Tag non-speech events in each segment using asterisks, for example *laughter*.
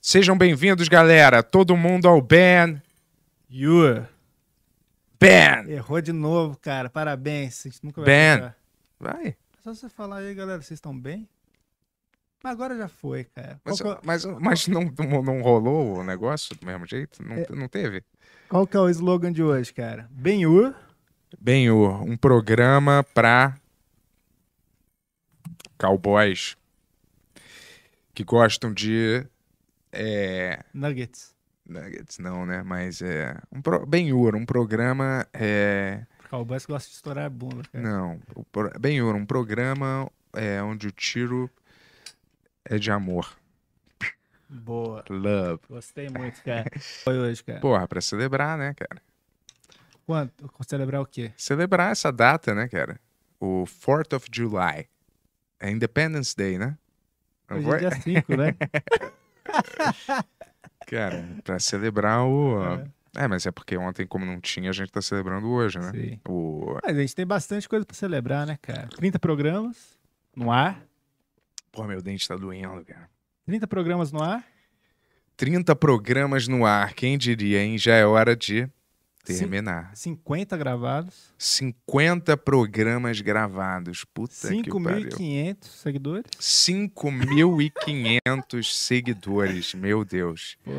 Sejam bem-vindos, galera. Todo mundo ao Ben. You. Ben. Errou de novo, cara. Parabéns. Vai Ben. Vai. É só você falar aí, galera. Vocês estão bem? Mas agora já foi, cara. Mas, Qual, é- mas, mas não, não, não rolou o negócio do mesmo jeito? Não, É. não teve? qual que é o slogan de hoje, cara? Ben You. Bem, o um programa pra cowboys que gostam de é, Nuggets. nuggets, não, né? Mas é um pro, bem um programa é, Cowboys que gostam de estourar a bunda, cara. não, pro- bem um programa é onde o tiro é de amor, Boa. love. Gostei muito, cara. *laughs* Foi hoje, cara. Porra, pra celebrar, né, cara? Quanto? Celebrar o quê? Celebrar essa data, né, cara? O 4th of July. É Independence Day, né? Hoje é dia 5, né? *laughs* *laughs* Cara, pra celebrar o. É. mas é porque ontem, como não tinha, a gente tá celebrando hoje, né? Sim. O... Mas a gente tem bastante coisa pra celebrar, né, cara? 30 programas no ar. Pô, meu dente tá doendo, cara. 30 programas no ar. 30 programas no ar, quem diria, hein? Já é hora de. Terminar. 50 gravados. 50 programas gravados. Puta que pariu. 5.500 seguidores. 5.500 *laughs* seguidores, meu Deus. Pô,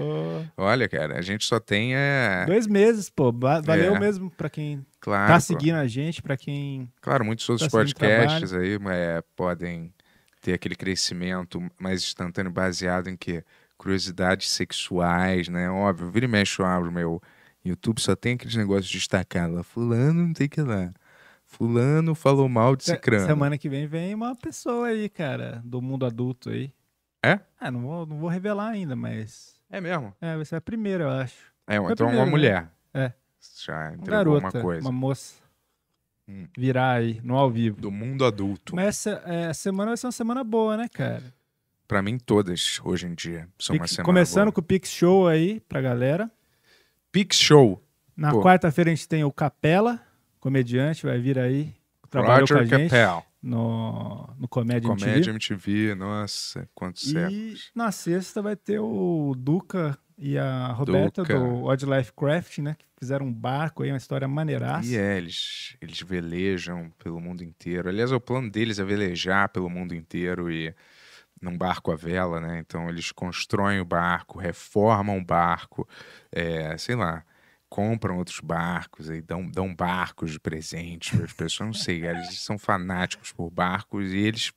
Olha, cara, a gente só tem é... dois meses, pô. Va- Valeu É. mesmo pra quem Claro, tá pô. seguindo a gente, pra quem. Claro, muitos outros Tá podcasts aí é, podem ter aquele crescimento mais instantâneo baseado em que curiosidades sexuais, né? Óbvio, vira e mexe eu abro meu YouTube, só tem aqueles negócios destacados lá. Fulano não tem que ir lá. Fulano falou mal de cicrano. Semana que vem vem uma pessoa aí, cara, do mundo adulto aí. É? Ah, não vou, não vou revelar ainda, mas. É mesmo? É, vai ser a primeira, eu acho. É, Foi então primeiro, uma né? mulher. É. Já Uma garota, uma coisa. uma moça. Hum. Virar aí, no ao vivo. Do mundo adulto. Mas essa é, a semana vai ser uma semana boa, né, cara? Pra mim, todas, hoje em dia, são uma Pix- semana começando boa. com o Pix Show aí pra galera. Pix Show. Na quarta-feira a gente tem o Capela, comediante, vai vir aí. Trabalhou Roger com a gente Capel. no, no Comédia, Comédia MTV. MTV, nossa, quantos E séculos. na sexta vai ter o Duca e a Roberta Duca. do Odd Life Craft, né? Que fizeram um barco aí, uma história maneiraça. E é, eles, eles velejam pelo mundo inteiro. Aliás, o plano deles é velejar pelo mundo inteiro e num barco à vela, né? Então eles constroem o barco, reformam o barco, é, sei lá, compram outros barcos e dão, dão barcos de presente para as pessoas. Não sei, eles são fanáticos por barcos e eles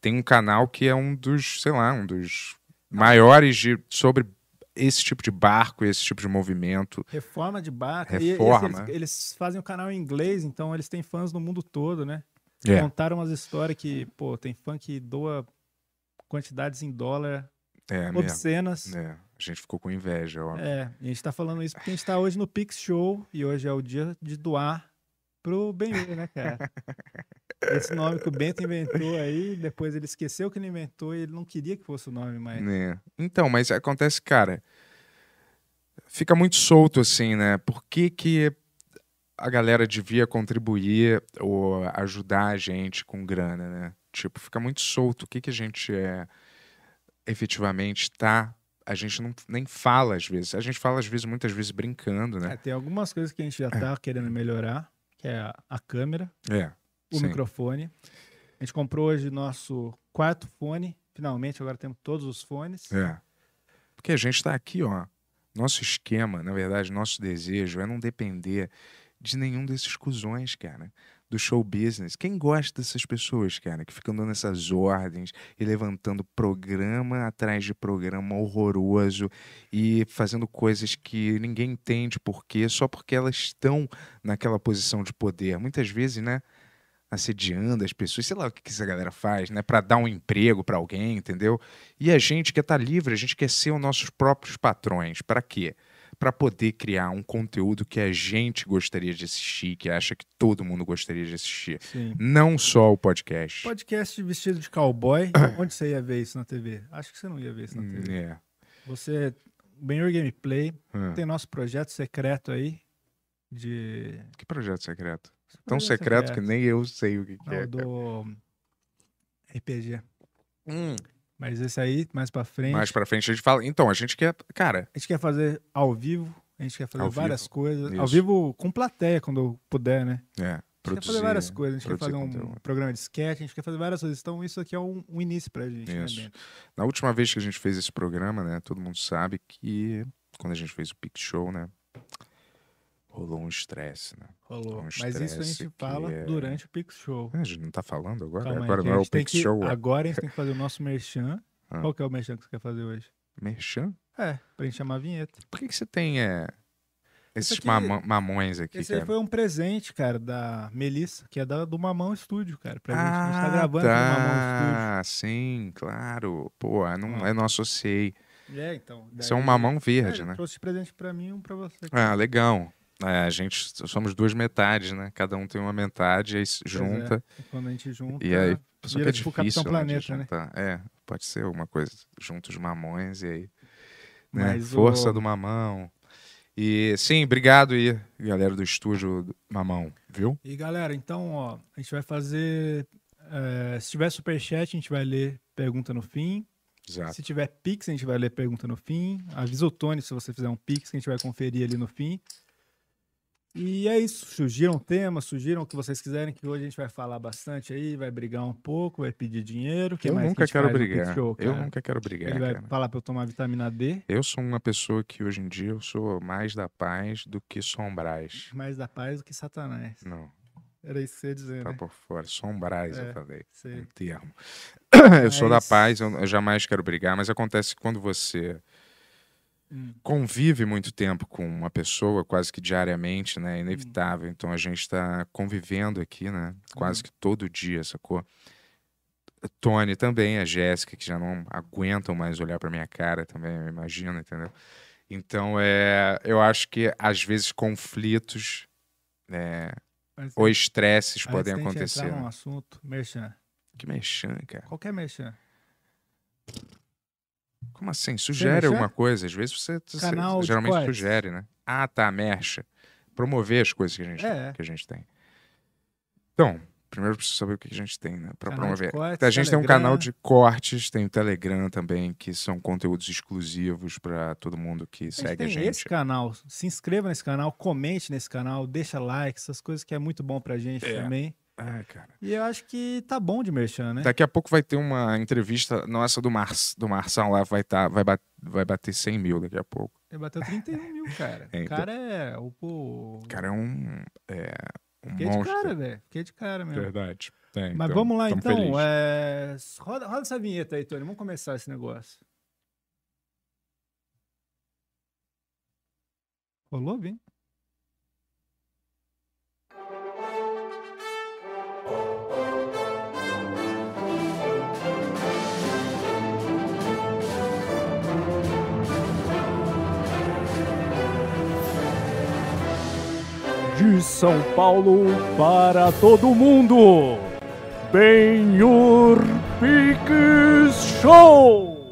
têm um canal que é um dos, sei lá, um dos maiores de, sobre esse tipo de barco, esse tipo de movimento. Reforma de barco. Reforma. eles, eles fazem o canal em inglês, então eles têm fãs no mundo todo, né? É. Contaram umas histórias que, pô, tem fã que doa quantidades em dólar É, mesmo. obscenas. É, a gente ficou com inveja, ó. É, a gente tá falando isso porque a gente tá hoje no Pix Show e hoje é o dia de doar pro Benhur, né, cara? *laughs* Esse nome que o Bento inventou aí, depois ele esqueceu que ele inventou e ele não queria que fosse o nome, mas. Né? Então, mas acontece, cara, fica muito solto assim, né? Por que, que a galera devia contribuir ou ajudar a gente com grana, né? Tipo, fica muito solto. O que, que a gente é efetivamente tá. A gente não, nem fala às vezes. A gente fala às vezes, muitas vezes brincando, É, né? tem algumas coisas que a gente já tá querendo melhorar, que é a, a câmera, É. o sim. microfone. A gente comprou hoje nosso quarto fone. Finalmente, agora temos todos os fones. É. Porque a gente está aqui, ó. Nosso esquema, na verdade, nosso desejo é não depender de nenhum desses cuzões, cara. Do show business. Quem gosta dessas pessoas, cara, que ficam dando essas ordens e levantando programa atrás de programa horroroso e fazendo coisas que ninguém entende por quê, só porque elas estão naquela posição de poder. Muitas vezes, né? assediando as pessoas, sei lá o que, que essa galera faz, né? Para dar um emprego para alguém, entendeu? E a gente quer estar tá livre, a gente quer ser os nossos próprios patrões. Para quê? Para poder criar um conteúdo que a gente gostaria de assistir, que acha que todo mundo gostaria de assistir. Sim. Não só o podcast. Podcast vestido de cowboy. *coughs* Onde você ia ver isso na TV? Acho que você não ia ver isso na TV. É. Você, Benhur Gameplay, Hum. tem nosso projeto secreto aí de Que projeto secreto? Tão Projeto secreto que nem eu sei o que, que Não, é. cara. do RPG. Hum. Mas esse aí, mais pra frente, Mais pra frente a gente fala. Então, a gente quer. Cara, a gente quer fazer ao vivo, a gente quer fazer Ao várias vivo. coisas. Ao Isso. vivo com plateia, quando puder, né? é. A gente quer Produzir, fazer várias coisas, a gente quer produzir fazer um conteúdo. programa de sketch, a gente quer fazer várias coisas. Então, isso aqui é um, um início pra gente, né, Isso. Bento? Na última vez que a gente fez esse programa, né? Todo mundo sabe que quando a gente fez o Pix Show, né? Rolou um estresse, né? Rolou. Um Mas isso a gente fala é- durante o Pix Show. A gente não tá falando agora? Calma aí, agora que não é o Pix que- Show. é Agora a gente *laughs* tem que fazer o nosso merchan. Ah. Qual que é o merchan que você quer fazer hoje? Merchan? É, pra gente chamar a vinheta. Por que, que você tem é, esses aqui- mama- mamões aqui, Esse cara? aí foi um presente, cara, da Melissa, que é da, do Mamão Estúdio, cara. Pra gente. A gente Ah, tá gravando aqui no Mamão tá. Sim, claro. Pô, eu não, Ó. eu não associei. Estúdio. É, então. Isso é um daí- mamão É, verde, eu né? trouxe presente pra mim e um pra você. Ah, legal. É, a gente somos duas metades, né? Cada um tem uma metade, aí se Pois junta. é, quando a gente junta. E aí, só que é tipo difícil, Capitão né, Planeta, né? É, pode ser alguma coisa. Juntos os mamões e aí. Né? Força o- do mamão. E sim, obrigado aí, galera do estúdio do Mamão, viu? E galera, então, ó, a gente vai fazer. é, se tiver superchat, a gente vai ler pergunta no fim. Exato. Se tiver Pix, a gente vai ler pergunta no fim. Avisa o Tony se você fizer um Pix, que a gente vai conferir ali no fim. E é isso. Surgiram temas, surgiram o que vocês quiserem, que hoje a gente vai falar bastante aí, vai brigar um pouco, vai pedir dinheiro. Que eu mais que a nunca gente quero faz no Pix brigar. Show, eu nunca quero brigar, Ele vai cara. falar pra eu tomar vitamina D, Eu sou uma pessoa que hoje em dia eu sou mais da paz do que sombrais. mais da paz do que Satanás. Não, Era isso que você ia dizer, tá né? por fora. Sombrais, É, eu falei. sei. Um termo. *coughs* eu sou da Mas- paz, eu, eu jamais quero brigar, mas acontece que quando você Hum. convive muito tempo com uma pessoa, quase que diariamente, né? É inevitável. Então a gente está convivendo aqui, né? Quase Hum. que todo dia, sacou? Tony também, a Jéssica, que já não aguentam mais olhar pra minha cara também, eu imagino, entendeu? Então, é, eu acho que às vezes conflitos é, ou estresses podem acontecer. entrar num né? assunto, merchan. Que mexan, cara. Qualquer merchan. Como assim? Sugere alguma coisa. Às vezes você, você Canal geralmente cortes. sugere, né? Ah, tá, mexa. Promover as coisas que a gente, É. que a gente tem. Então, primeiro preciso saber o que a gente tem, né? Pra Canal de promover. cortes, a gente tem um Telegram. canal de cortes, tem o Telegram também, que são conteúdos exclusivos pra todo mundo que A segue a gente. esse canal. Se inscreva nesse canal, comente nesse canal, deixa like, essas coisas que é muito bom pra gente É. também. Ah, cara. E eu acho que tá bom de merchan, né? Daqui a pouco vai ter uma entrevista nossa do, Mar, do Marçal lá, vai, tá, vai, bat, vai bater 100 mil daqui a pouco. Ele bateu 31 mil, cara. *laughs* É, o então. cara é o. o... O cara é um, é, um Fiquei de monstro. cara, velho. Fiquei de cara mesmo. Verdade. Tem, Mas então, vamos lá então. é, Roda, roda essa vinheta aí, Tony. Vamos começar esse negócio. Rolou bem? De São Paulo para todo mundo, Benhur Pix Show!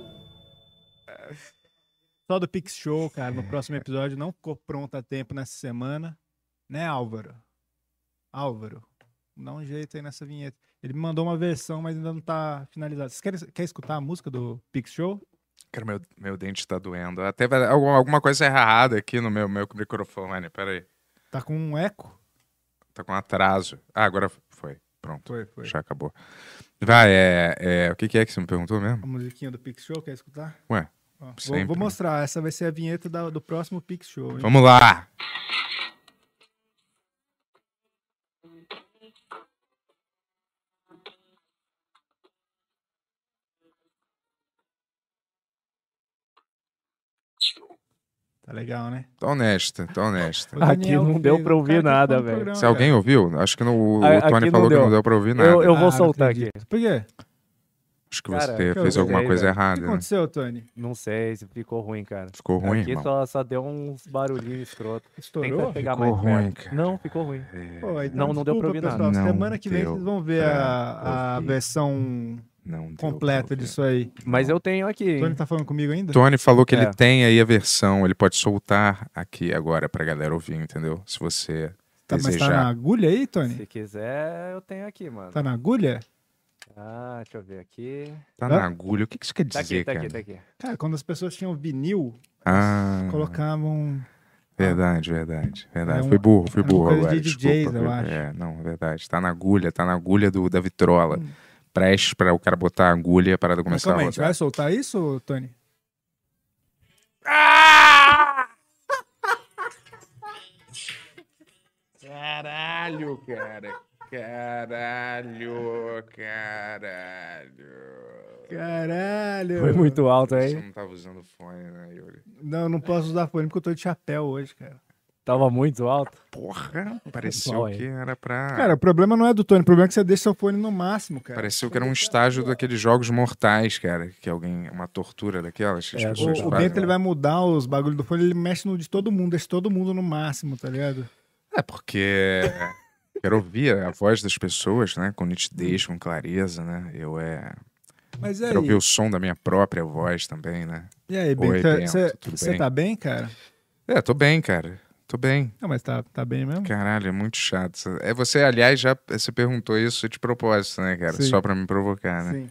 Só do Pix Show, cara, no próximo episódio não ficou pronto a tempo nessa semana. Né, Álvaro? Álvaro, dá um jeito aí nessa vinheta. Ele me mandou uma versão, mas ainda não tá finalizada. Vocês querem, quer escutar a música do Pix Show? Cara, meu, meu dente tá doendo. Até alguma, alguma coisa errada aqui no meu, meu microfone. Pera aí. Tá com um eco? Tá com atraso. Ah, agora foi. Pronto. Foi, foi. Já acabou. Vai, é, é, o que, que é que você me perguntou mesmo? A musiquinha do Pix Show, quer escutar? Ué, Ó, vou, vou mostrar, essa vai ser a vinheta da- do próximo Pix Show. hein? vamos lá! Tá legal, né? Tô honesta, tô honesta. Aqui não que deu pra ouvir cara que nada, velho. programa, Se alguém ouviu, acho que no, o A- Tony falou não que não deu pra ouvir nada. Eu, eu Ah, vou não soltar aqui. Por quê? Acho que Cara, você eu fez sei, alguma coisa velho. O que errada. né? aconteceu, Tony? Não sei se ficou ruim, cara. Ficou ruim, Aqui irmão. só, só deu uns barulhinhos escroto. Estourou? Ficou mais ruim, perto. cara. Não, ficou ruim. Pô, então Não, não deu pra ouvir nada. pessoal. Não Semana que vem deu vocês vão ver a, a versão Não deu completa ouvir. disso aí. Mas eu tenho aqui. Tony tá falando comigo ainda? Tony falou que ele É. tem aí a versão, ele pode soltar aqui agora pra galera ouvir, entendeu? Se você Tá, mas desejar. tá na agulha aí, Tony? Se quiser, eu tenho aqui, mano. Tá na agulha? Ah, deixa eu ver aqui. Tá Hã? na agulha. O que que isso quer Tá dizer, aqui, tá cara? aqui, tá aqui. Cara, quando as pessoas tinham vinil, Ah, colocavam. verdade, verdade, verdade. É um- fui burro, fui é burro coisa de agora. DJs, desculpa, eu acho. É, não, é verdade. Tá na agulha, tá na agulha do, da vitrola. Hum. Prestes pra o cara botar a agulha a parada Mas começar a rodar. vai soltar isso, Tony? Caralho, cara. Caralho, caralho. Caralho! Foi muito alto Você aí. não tava usando fone, né, Yuri? Não, não posso usar fone porque eu tô de chapéu hoje, cara. Tava muito alto. Porra, pareceu que era pra. Cara, o problema não é do Tony, o problema é que você deixa seu fone no máximo, cara. Pareceu que era um estágio daqueles jogos mortais, cara. Que alguém. Uma tortura daquelas que as É, O, pessoas o. Bento ele vai mudar os bagulhos do fone, ele mexe no de todo mundo, deixa todo mundo no máximo, tá ligado? É porque. *laughs* Quero ouvir a voz das pessoas, né? Com nitidez, com clareza, né? Eu é. Mas aí? Quero ouvir o som da minha própria voz também, né? E aí, Bento, você tá bem, cara? É, tô bem, cara. Tô bem. Não, mas tá, tá bem mesmo? Caralho, é muito chato. É você, aliás, já você perguntou isso de propósito, né, cara? Sim. Só pra me provocar, né? Sim.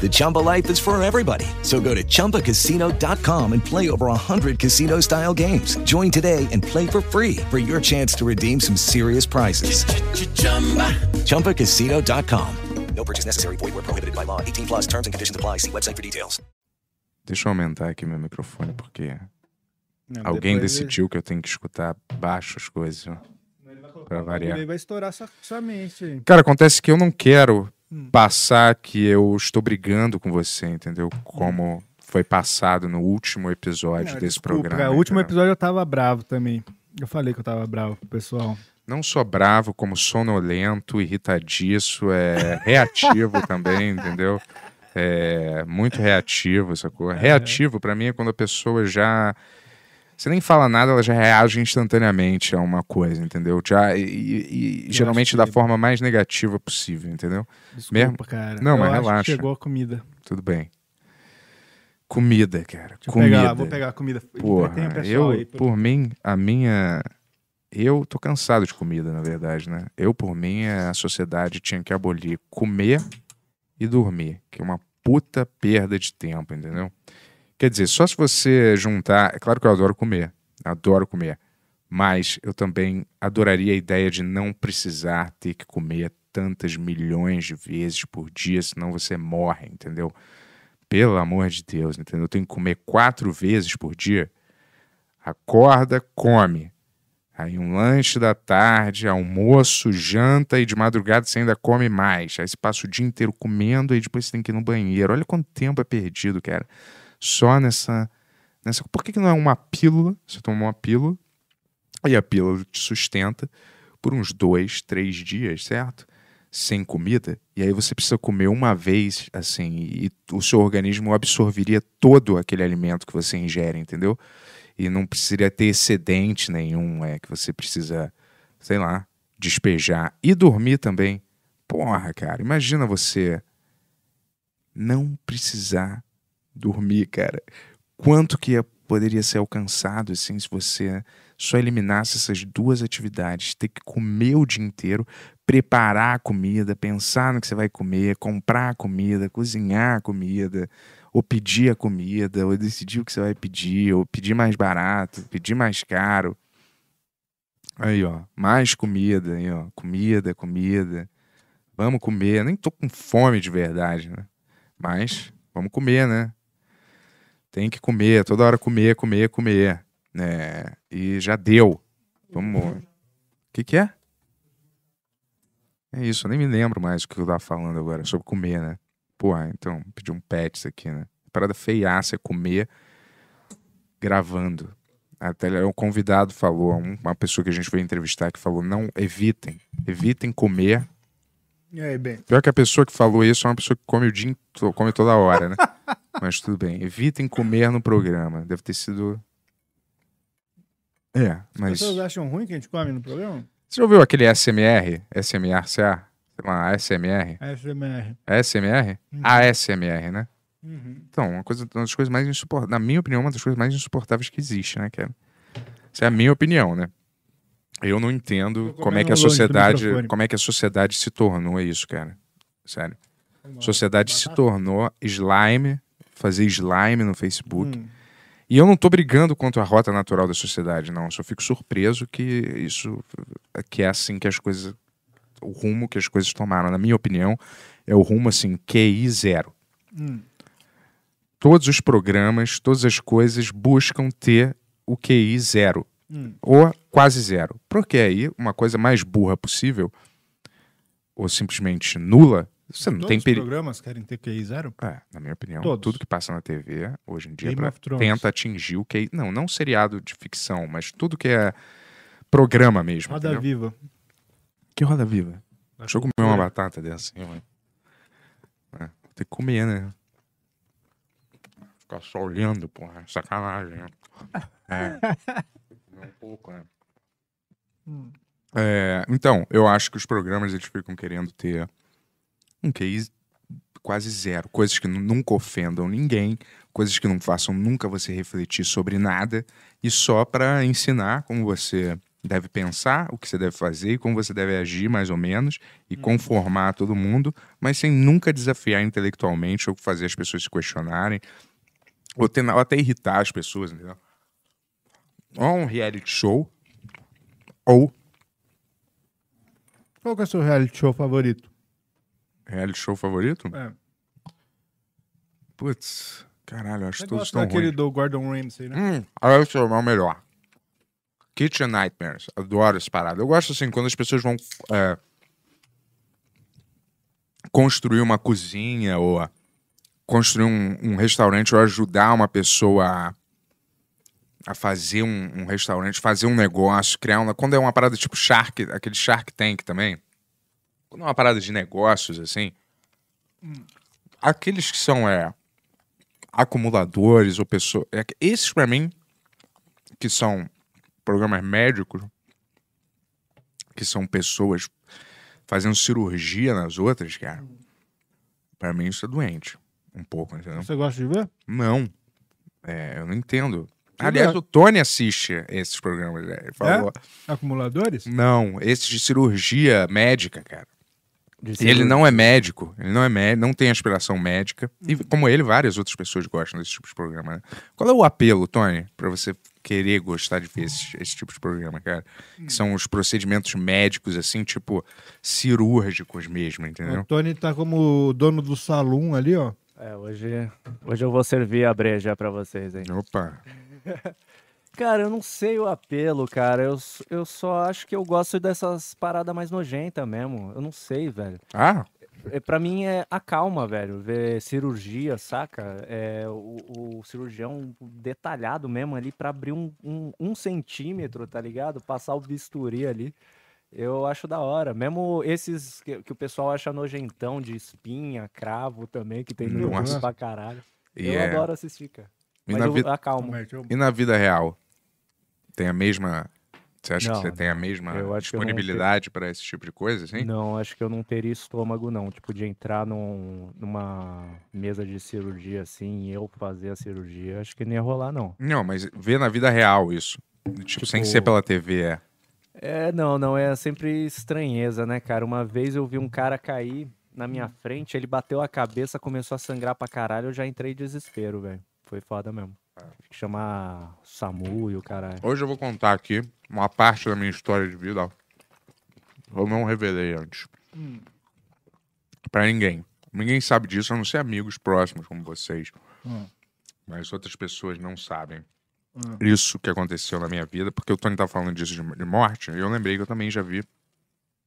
The Chumba life is for everybody. So go to ChumbaCasino.com and play over 100 casino-style games. Join today and play for free for your chance to redeem some serious prizes. ChumbaCasino.com. No purchase necessary. Void were prohibited by law. 18 plus terms and conditions apply. See website for details. Deixa eu aumentar aqui meu microfone, porque Não, alguém depois ele- decidiu que eu tenho que escutar baixo as coisas. ó. Pra variar. Ele vai estourar sua, sua mente. Cara, acontece que eu não quero Hum. passar que eu estou brigando com você, entendeu? Como foi passado no último episódio Não, desse desculpa, programa. cara, o último episódio eu tava bravo também. Eu falei que eu tava bravo pro pessoal. Não só bravo, como sonolento, irritadiço, é reativo *laughs* também, entendeu? É muito reativo essa coisa. Reativo, pra mim, é quando a pessoa já. Você nem fala nada, ela já reage instantaneamente a uma coisa, entendeu? Já, e, e- e geralmente da que- forma mais negativa possível, entendeu? Desculpa, Mesmo? cara. Não, Eu mas relaxa. chegou a comida. Tudo bem. Comida, cara. Deixa comida. pegar, vou pegar a comida. Porra, eu, aí, por- por mim, a minha. Eu tô cansado de comida, na verdade, né? Eu, por mim, a sociedade tinha que abolir comer e dormir, que é uma puta perda de tempo, entendeu? Quer dizer, só se você juntar. É claro que eu adoro comer, adoro comer, mas eu também adoraria a ideia de não precisar ter que comer tantas milhões de vezes por dia, senão você morre, entendeu? Pelo amor de Deus, entendeu? Eu tenho que comer quatro vezes por dia. Acorda, come. Aí um lanche da tarde, almoço, janta e de madrugada você ainda come mais. Aí você passa o dia inteiro comendo e depois você tem que ir no banheiro. Olha quanto tempo é perdido, cara. Só nessa. nessa... Por que, que não é uma pílula? Você toma uma pílula e a pílula te sustenta por uns dois, três dias, certo? sem comida, e aí você precisa comer uma vez, assim, e o seu organismo absorveria todo aquele alimento que você ingere, entendeu? E não precisaria ter excedente nenhum, é que você precisa, sei lá, despejar. E dormir também. Porra, cara, imagina você não precisar dormir, cara. Quanto que poderia ser alcançado assim se você só eliminasse essas duas atividades, ter que comer o dia inteiro, preparar a comida, pensar no que você vai comer, comprar a comida, cozinhar a comida, ou pedir a comida, ou decidir o que você vai pedir, ou pedir mais barato, pedir mais caro. Aí, ó, mais comida, aí, ó, comida, comida. Vamos comer. Nem tô com fome de verdade, né? Mas vamos comer, né? Tem que comer, toda hora comer, comer, comer. Né? E já deu. Vamos. O que, que é? É isso, eu nem me lembro mais o que eu tava falando agora, sobre comer, né? Pô, então, pedir um pet isso aqui, né? Parada feiaça é comer gravando. Até um convidado falou, uma pessoa que a gente foi entrevistar que falou: não evitem, evitem comer. E aí, bem? Pior que a pessoa que falou isso é uma pessoa que come o dia, come toda hora, né? *laughs* Mas tudo bem. Evitem comer no programa. Deve ter sido. É, mas. As pessoas acham ruim que a gente come no programa? Você já ouviu aquele SMR? SMR, sei lá, ASMR? ASMR. ASMR? Uhum. ASMR, né? Uhum. Então, uma, coisa, uma das coisas mais insuportáveis, na minha opinião, uma das coisas mais insuportáveis que existe, né, cara? Essa é a minha opinião, né? Eu não entendo como é que a sociedade, como é que a sociedade se tornou isso, cara. Sério. A sociedade se tornou slime, fazer slime no Facebook. Hum. E eu não tô brigando contra a rota natural da sociedade, não. Eu só fico surpreso que isso que é assim que as coisas o rumo que as coisas tomaram, na minha opinião, é o rumo assim, QI zero. Hum. Todos os programas, todas as coisas buscam ter o QI zero. Hum. Ou quase zero. Porque aí, uma coisa mais burra possível, ou simplesmente nula, você não Todos tem os perigo. programas querem ter QI zero? É, na minha opinião, Todos. tudo que passa na TV hoje em dia pra- tenta atingir o QI. Não, não seriado de ficção, mas tudo que é programa mesmo. Roda entendeu? Viva. Que roda viva? Da Deixa eu comer uma batata dessa mãe. É, tem que comer, né? Ficar só olhando, porra. Sacanagem, né? *laughs* É. Comer um pouco, né? É, então, eu acho que os programas eles ficam querendo ter um QI quase zero. Coisas que nu- nunca ofendam ninguém, coisas que não façam nunca você refletir sobre nada, e só para ensinar como você deve pensar, o que você deve fazer e como você deve agir, mais ou menos, e conformar todo mundo, mas sem nunca desafiar intelectualmente ou fazer as pessoas se questionarem, ou, ter- ou até irritar as pessoas, entendeu? Ou um reality show, ou Qual que é o seu reality show favorito? Reality show favorito? É. Putz, caralho, acho que todos estão daquele ruins. do Gordon Ramsay, né? Hum, aí esse é o melhor. Kitchen Nightmares. Adoro essa parada. Eu gosto assim, quando as pessoas vão é, construir uma cozinha ou construir um, um restaurante ou ajudar uma pessoa a, a fazer um, um restaurante, fazer um negócio, criar uma. Quando é uma parada tipo Shark, aquele Shark Tank também. Quando é uma parada de negócios, assim. Aqueles que são é, acumuladores ou pessoas. é esses, pra mim, que são programas médicos, que são pessoas fazendo cirurgia nas outras, cara. Pra mim isso é doente. Um pouco, entendeu? Você gosta de ver? Não. É, eu não entendo. Que Aliás, legal. o Tony assiste esses programas. né? Ele falou. É? Acumuladores? Não, esses de cirurgia médica, cara. E ele não é médico, ele não é médico, não tem aspiração médica. E como ele, várias outras pessoas gostam desse tipo de programa. Né? Qual é o apelo, Tony, pra você querer gostar de ver esse, esse tipo de programa, cara? Que são os procedimentos médicos, assim, tipo, cirúrgicos mesmo, entendeu? O Tony tá como o dono do salão ali, ó. É, hoje, hoje eu vou servir a breja pra vocês aí. Opa. *laughs* Cara, eu não sei o apelo, cara. Eu, eu só acho que eu gosto dessas paradas mais nojentas mesmo. Eu não sei, velho. Ah, É, pra mim é a calma, velho. Ver cirurgia, saca? É, o, o cirurgião detalhado mesmo ali pra abrir um, um, um centímetro, tá ligado? Passar o bisturi ali. Eu acho da hora. Mesmo esses que, que o pessoal acha nojentão de espinha, cravo também, que tem no pra caralho. E eu é- adoro assistir, cara. E Mas na eu acalmo. E na vida real? Tem a mesma. Você acha Não, que você tem a mesma disponibilidade para esse tipo de coisa, assim? Não, acho que eu não teria estômago, não. Tipo, de entrar num- numa mesa de cirurgia assim e eu fazer a cirurgia, acho que não ia rolar, não. Não, mas vê na vida real isso. Tipo, sem Tipo- ser pela TV, é. É, não, não, é sempre estranheza, né, cara? Uma vez eu vi um cara cair na minha frente, ele bateu a cabeça, começou a sangrar pra caralho, eu já entrei em desespero, velho. Foi foda mesmo. Tive que chamar SAMU e o caralho. Hoje eu vou contar aqui uma parte da minha história de vida. ó. Eu não revelei antes. Hum. Pra ninguém. Ninguém sabe disso, a não ser amigos próximos como vocês. Hum. Mas outras pessoas não sabem. Hum. Isso que aconteceu na minha vida, porque o Tony tá falando disso de, de morte, e eu lembrei que eu também já vi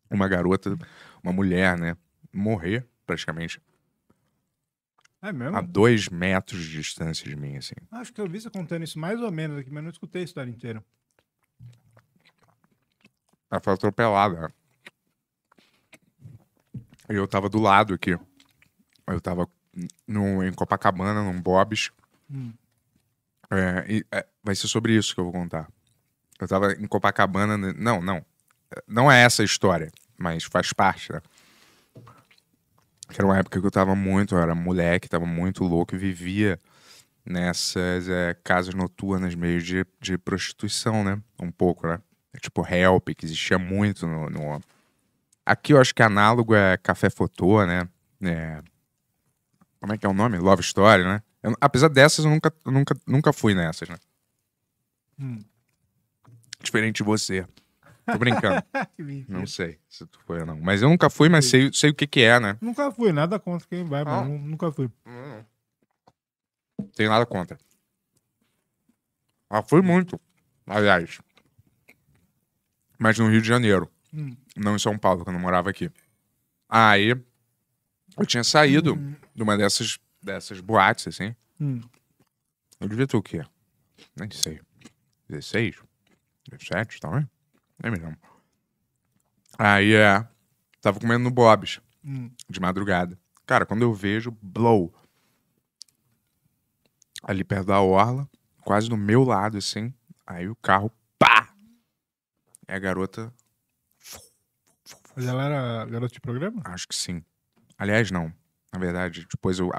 uma garota, uma mulher, né, morrer praticamente É mesmo? a dois metros de distância de mim, assim. Acho que eu vi você contando isso mais ou menos aqui, mas não escutei a história inteira. Ela foi atropelada. E eu tava do lado aqui. Eu tava no, em Copacabana, num Bob's. Hum. É, e, é, vai ser sobre isso que eu vou contar. Eu tava em Copacabana. né? Não, não. Não é essa a história, mas faz parte, né? Que era uma época que eu tava muito, eu era moleque, tava muito louco e vivia nessas é, casas noturnas meio de, de prostituição, né? Um pouco, né? Tipo Help, que existia muito no, no- Aqui eu acho que análogo é Café Fotô, né? É... Como é que é o nome? Love Story, né? Eu- apesar dessas, eu nunca, nunca, nunca fui nessas, né? Hum. Diferente de você. Tô brincando. *laughs* Não sei se tu foi ou não. Mas eu nunca fui, mas sei, sei o que que é, né? Nunca fui, nada contra quem vai, mas Ah. nu- nunca fui. Tenho nada contra. Ah, fui muito, aliás. Mas no Rio de Janeiro. Hum. Não em São Paulo, quando eu morava aqui. Aí, eu tinha saído de uma dessas, dessas boates, assim. Hum. Eu devia ter o quê? Nem sei. 16? 17, talvez? Nem me lembro. Aí, é... Tava comendo no Bob's, Hum. de madrugada. Cara, quando eu vejo, blow. Ali perto da orla, quase do meu lado, assim. Aí o carro, pá! É a garota... Mas ela era garota de programa? Acho que sim. Aliás, não. Na verdade, depois eu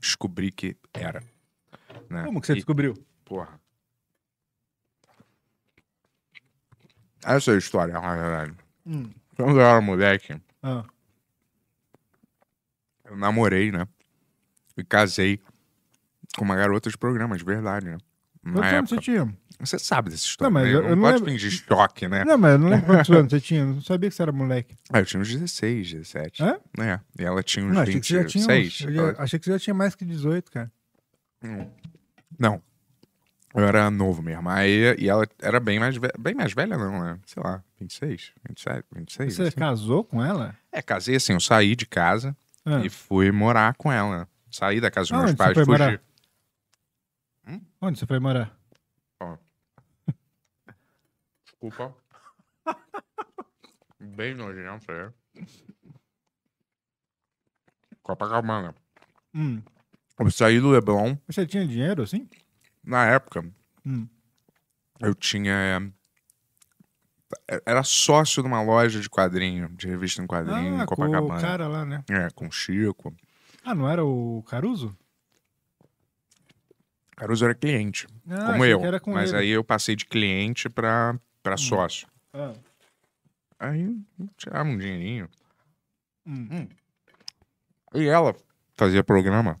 descobri que era. né? Como que você E- descobriu? Porra. Essa é a história, na verdade. Hum. Quando eu era moleque, Ah. eu namorei, né? E casei com uma garota de programa, de verdade, né? Quantos anos você tinha? Você sabe dessa história. Não, mas né? eu- não, eu não pode lembro- fingir choque, né? Não, mas eu não lembro *laughs* quantos anos você tinha. Eu não sabia que você era moleque. Ah, eu tinha uns 16, 17. Hã? É. E ela tinha uns Não, achei que você já tinha. 26. uns- já- achei que você já tinha mais que 18, cara. Não. Eu era novo mesmo. Aí, e ela era bem mais, ve- bem mais velha, não, né? Sei lá, 26, 27, 26. Você assim. casou com ela? É, casei assim, eu saí de casa Ah. e fui morar com ela. Saí da casa dos meus pais, fugi. morar? Onde você foi morar? Ó. Desculpa. *laughs* Bem nojento, é. Copacabana. Hum. Eu saí do Leblon. Você tinha dinheiro, assim? Na época, Hum. eu tinha. é, Era sócio de uma loja de quadrinho, de revista em quadrinho, Ah, em com Copacabana. o cara lá, né? É, com o Chico. Ah, não era o Caruso? Caruso era cliente, Ah, como eu. com mas ele. aí eu passei de cliente pra, pra sócio. Ah. Aí tirava um dinheirinho. Hum. E ela fazia programa.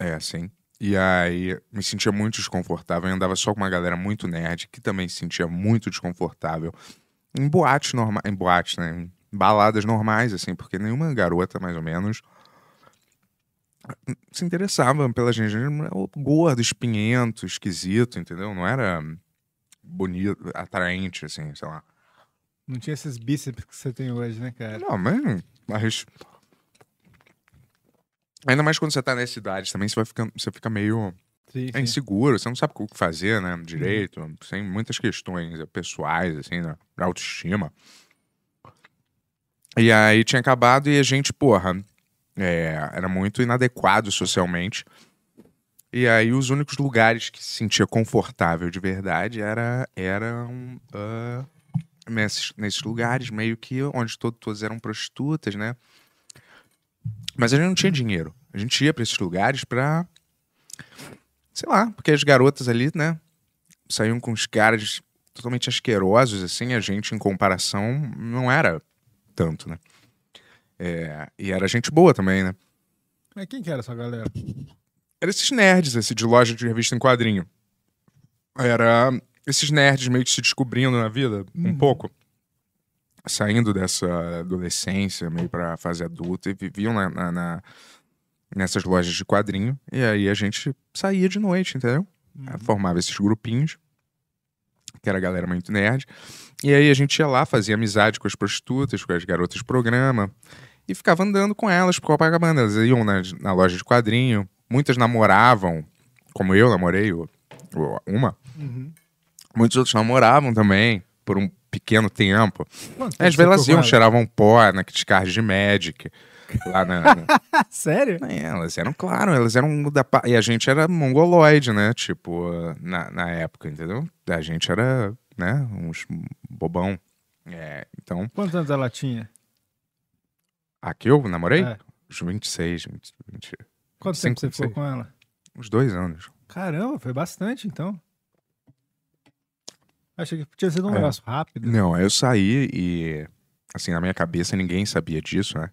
É, sim. E aí me sentia muito desconfortável. Eu andava só com uma galera muito nerd, que também se sentia muito desconfortável. Em boates normais, em boates, né? Em baladas normais, assim, porque nenhuma garota, mais ou menos, se interessava pela gente. Gordo, espinhento, esquisito, entendeu? Não era bonito, atraente, assim, sei lá. Não tinha esses bíceps que você tem hoje, né, cara? Não, mas, mas Ainda mais quando você tá nessa idade também, você vai ficando, você fica meio Sim, é sim. inseguro, você não sabe o que fazer, né? Direito, tem muitas questões eh, pessoais, assim, né? autoestima. E aí tinha acabado e a gente, porra, é, era muito inadequado socialmente. E aí os únicos lugares que se sentia confortável de verdade era, eram ah, nesses, nesses lugares meio que onde todo, todas eram prostitutas, né? Mas a gente não tinha dinheiro. A gente ia pra esses lugares pra. Sei lá, porque as garotas ali, né? Saíam com os caras totalmente asquerosos, assim. A gente, em comparação, não era tanto, né? É, e era gente boa também, né? Mas quem que era essa galera? Era esses nerds, esse de loja de revista em quadrinho. Era esses nerds meio que se descobrindo na vida, um pouco. Saindo dessa adolescência, meio pra fase adulta, e viviam na, na- na- nessas lojas de quadrinho. E aí a gente saía de noite, entendeu? Formava esses grupinhos, que era a galera muito nerd. E aí a gente ia lá, fazia amizade com as prostitutas, com as garotas de programa, e ficava andando com elas por Copacabana. Elas iam na, na loja de quadrinho, muitas namoravam, como eu namorei o- o- uma. Uhum. Muitos outros namoravam também, por um pequeno tempo. Quanto Às tempo vezes você elas ficou iam, cheiravam pó naqueles cards de Magic. Lá na, na- *laughs* Sério? É, elas eram, claro, elas eram da. E a gente era mongoloide, né? Tipo, na, na época, entendeu? A gente era, né? Uns bobão. É, então. Quantos anos ela tinha? Aqui eu namorei? É. Uns 26, 20, 20, Quanto 25, tempo você ficou 26. com ela? Uns dois anos. Caramba, foi bastante então. Achei que tinha sido um É. negócio rápido. Não, aí eu saí e, assim, na minha cabeça ninguém sabia disso, né?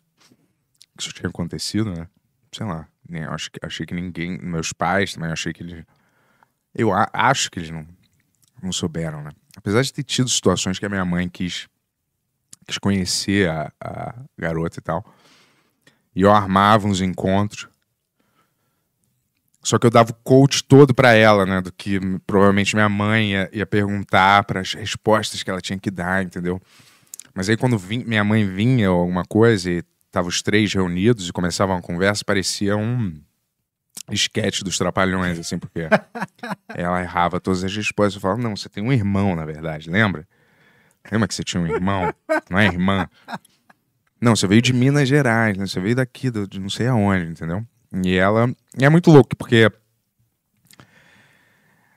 Que isso tinha acontecido, né? Sei lá. Nem, acho que, achei que ninguém. Meus pais também, achei que eles. Eu a- acho que eles não, não souberam, né? Apesar de ter tido situações que a minha mãe quis, quis conhecer a, a garota e tal. E eu armava uns encontros. Só que eu dava o coach todo pra ela, né? Do que provavelmente minha mãe ia, ia perguntar, para as respostas que ela tinha que dar, entendeu? Mas aí quando vim- minha mãe vinha ou alguma coisa e tava os três reunidos e começava uma conversa, parecia um esquete dos trapalhões, assim, porque *laughs* ela errava todas as respostas. Eu falava, não, você tem um irmão, na verdade, lembra? Lembra que você tinha um irmão? Não é irmã? Não, você veio de Minas Gerais, né? Você veio daqui, de não sei aonde, entendeu? E ela. É muito louco, porque.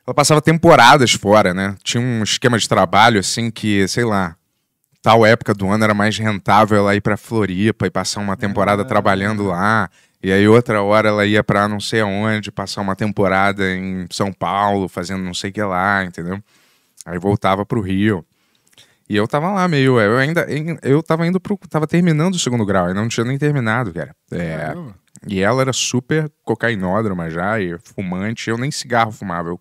Ela passava temporadas fora, né? Tinha um esquema de trabalho, assim, que, sei lá, tal época do ano era mais rentável ela ir pra Floripa e passar uma temporada trabalhando lá. E aí outra hora ela ia pra não sei aonde, passar uma temporada em São Paulo, fazendo não sei o que lá, entendeu? Aí voltava pro Rio. E eu tava lá meio, eu ainda, eu tava indo pro, tava terminando o segundo grau, ainda não tinha nem terminado, cara. É, Caramba. E ela era super cocainódroma já, e fumante, eu nem cigarro fumava, eu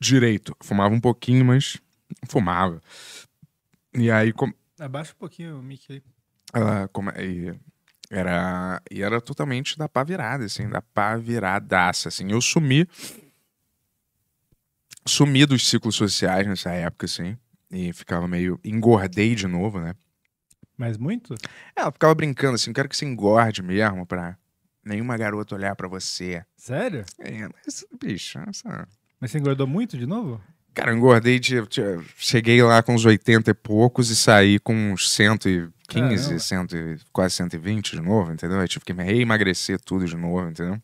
direito, fumava um pouquinho, mas fumava. E aí, com- Abaixa um pouquinho o mic aí. ela come- e era e era totalmente da pá virada, assim, da pá viradaça, assim. Eu sumi sumi dos ciclos sociais nessa época, assim, e ficava meio engordei de novo, né? Mas muito? Ela ficava brincando assim, quero que você engorde mesmo pra nenhuma garota olhar pra você. Sério? É, mas, bicho, essa... Mas você engordou muito de novo? Cara, eu engordei de. de- Cheguei lá com uns 80 e poucos e saí com uns 115, Caramba. 100, e- quase 120 de novo, entendeu? Aí tive que me reemagrecer tudo de novo, entendeu?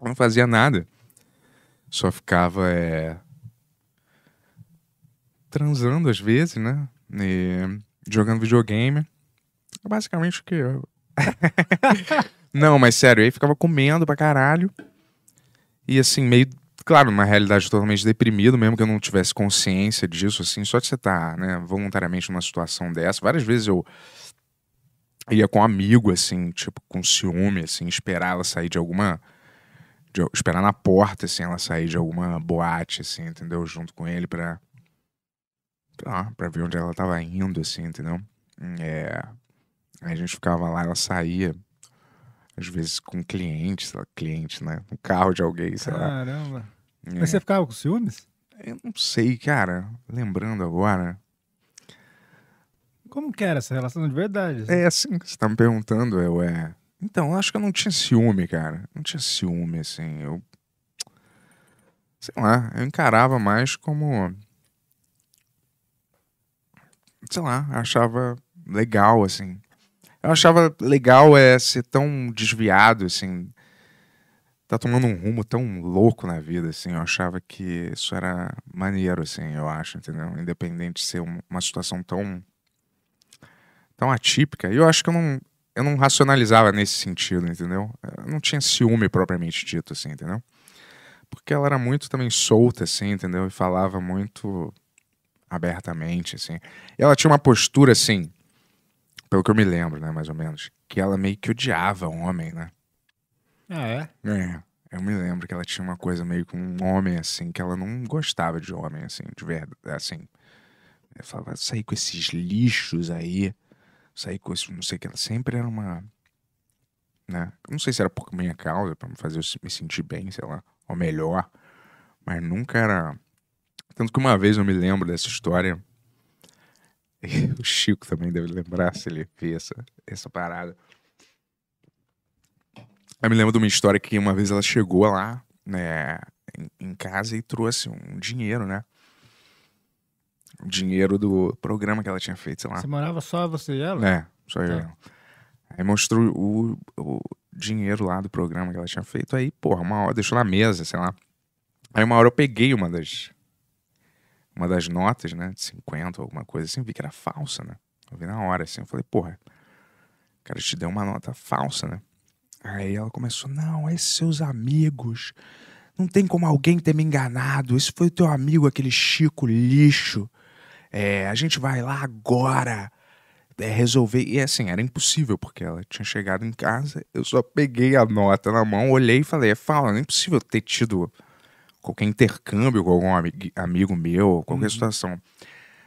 Eu não fazia nada. Só ficava é, transando às vezes, né? E jogando videogame. Basicamente o que eu. *laughs* não, mas sério, aí ficava comendo pra caralho. E assim, meio. Claro, uma realidade totalmente deprimido, mesmo que eu não tivesse consciência disso, assim, só de você estar, né, voluntariamente numa situação dessa. Várias vezes eu ia com um amigo, assim, tipo, com ciúme, assim, esperar ela sair de alguma. de- esperar na porta, assim, ela sair de alguma boate, assim, entendeu? Junto com ele pra. sei lá, pra ver onde ela tava indo, assim, entendeu? É. Aí a gente ficava lá, ela saía. Às vezes com sei lá, cliente, né? No carro de alguém, sei lá. Caramba. É. Mas você ficava com ciúmes? Eu não sei, cara. Lembrando agora. Como que era essa relação de verdade? É assim que você tá me perguntando, eu é. Então, eu acho que eu não tinha ciúme, cara. Não tinha ciúme, assim. Eu. Sei lá, eu encarava mais como. Sei lá, achava legal, assim. Eu achava legal é ser tão desviado, assim. Tá tomando um rumo tão louco na vida, assim. Eu achava que isso era maneiro, assim, eu acho, entendeu? Independente de ser um- uma situação tão tão atípica. E eu acho que eu não, eu não racionalizava nesse sentido, entendeu? Eu não tinha ciúme propriamente dito, assim, entendeu? Porque ela era muito também solta, assim, entendeu? E falava muito abertamente, assim. E ela tinha uma postura, assim, pelo que eu me lembro, né, mais ou menos, que ela meio que odiava homem, né? Ah, é? É, eu me lembro que ela tinha uma coisa meio com um homem, assim, que ela não gostava de homem, assim, de verdade, assim. Ela falava, sair com esses lixos aí, sair com esse, não sei o que, ela sempre era uma, né, não sei se era por minha causa, pra me fazer eu me sentir bem, sei lá, ou melhor, mas nunca era, tanto que uma vez eu me lembro dessa história, *laughs* o Chico também deve lembrar se ele vê essa, essa parada, eu me lembro de uma história que uma vez ela chegou lá, né, em, em casa e trouxe um dinheiro, né? O dinheiro do programa que ela tinha feito, sei lá. Você morava só você e ela? É, só eu. e Tá. ela. Aí mostrou o, o dinheiro lá do programa que ela tinha feito. Aí, porra, uma hora, deixou na mesa, sei lá. Aí uma hora eu peguei uma das. Uma das notas, né? De 50, alguma coisa assim, vi que era falsa, né? Eu vi na hora, assim, eu falei, porra, cara te deu uma nota falsa, né? Aí ela começou, não, esses seus amigos. Não tem como alguém ter me enganado. Esse foi o teu amigo, aquele Chico lixo. É, a gente vai lá agora é, resolver. E assim, era impossível, porque ela tinha chegado em casa, eu só peguei a nota na mão, olhei e falei, é fala, não é impossível ter tido qualquer intercâmbio com algum ami- amigo meu, qualquer Uhum. situação.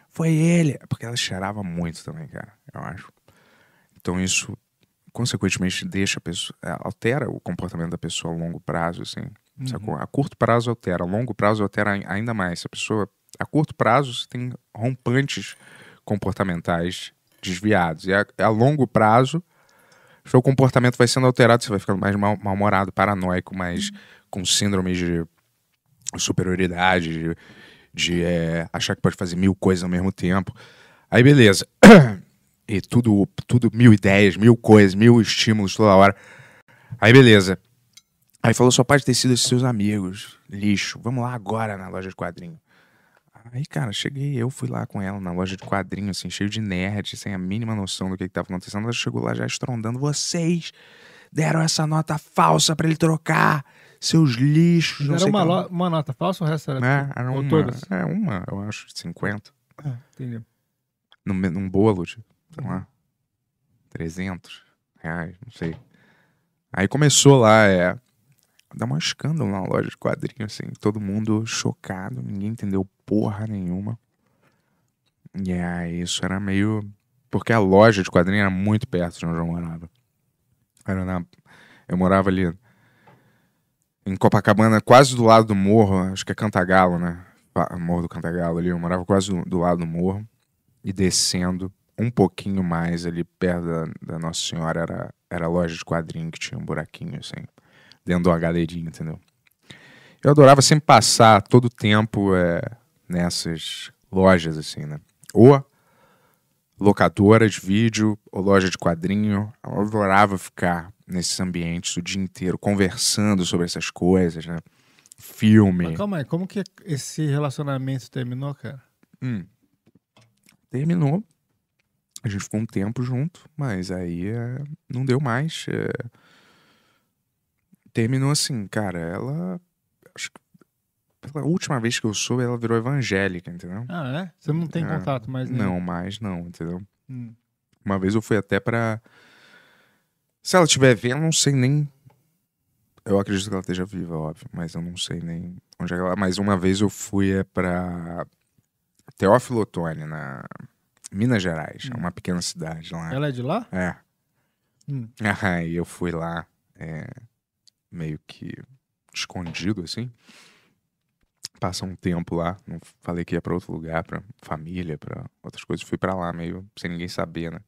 Foi ele. Porque ela cheirava muito também, cara, eu acho. Então isso, consequentemente, deixa a pessoa. é, altera o comportamento da pessoa a longo prazo, assim. Uhum. sacou? A curto prazo altera, a longo prazo altera ai- ainda mais. Se a pessoa. A curto prazo você tem rompantes comportamentais desviados. E a, a longo prazo, seu comportamento vai sendo alterado, você vai ficando mais mal- mal-humorado, paranoico, mais com síndrome de superioridade, de, de, é, achar que pode fazer mil coisas ao mesmo tempo. Aí beleza. *clears throat* E tudo, tudo mil ideias, mil coisas, mil estímulos toda hora. Aí beleza. Aí falou, só pode ter sido esses seus amigos, lixo. Vamos lá agora na loja de quadrinho. Aí, cara, cheguei, eu fui lá com ela na loja de quadrinho, assim, cheio de nerd, sem a mínima noção do que, que tava acontecendo. Ela chegou lá já estrondando, vocês deram essa nota falsa pra ele trocar, seus lixos. não era uma, o que lá." lo- uma nota falsa ou o resto era, É, era uma, todas? é uma, eu acho, de 50. Ah, entendeu. Num, num bolo, tipo, sei Uhum. lá, 300 reais, não sei. Aí começou lá, é, dar um escândalo na loja de quadrinhos, assim, todo mundo chocado, ninguém entendeu porra nenhuma. E aí isso era meio... Porque a loja de quadrinhos era muito perto de onde eu morava. Era na... Eu morava ali em Copacabana, quase do lado do morro, acho que é Cantagalo, né? Morro do Cantagalo ali, eu morava quase do, do lado do morro. E descendo um pouquinho mais ali perto da, da Nossa Senhora era era loja de quadrinho que tinha um buraquinho, assim, dentro de uma galeria, entendeu? Eu adorava sempre passar todo o tempo é, nessas lojas, assim, né? Ou locadora de vídeo, ou loja de quadrinho. Eu adorava ficar nesses ambientes o dia inteiro, conversando sobre essas coisas, né? Filme. Mas calma aí, como que esse relacionamento terminou, cara? Hum. Terminou. A gente ficou um tempo junto, mas aí é, não deu mais. é. Terminou assim, cara, ela. Acho que pela última vez que eu soube, ela virou evangélica, entendeu? Ah, é? Você não tem É, contato mais nem- Não, mais não, entendeu? Hum. Uma vez eu fui até pra. Se ela estiver vendo, não sei nem. Eu acredito que ela esteja viva, óbvio, mas eu não sei nem onde é que ela. Mas uma vez eu fui é pra Teófilo Otoni, na Minas Gerais, é uma pequena cidade lá. Ela é de lá? É. Hum. Aí eu fui lá, é, meio que escondido, assim. Passa um tempo lá, não falei que ia pra outro lugar, pra família, pra outras coisas. Fui pra lá meio sem ninguém saber, né?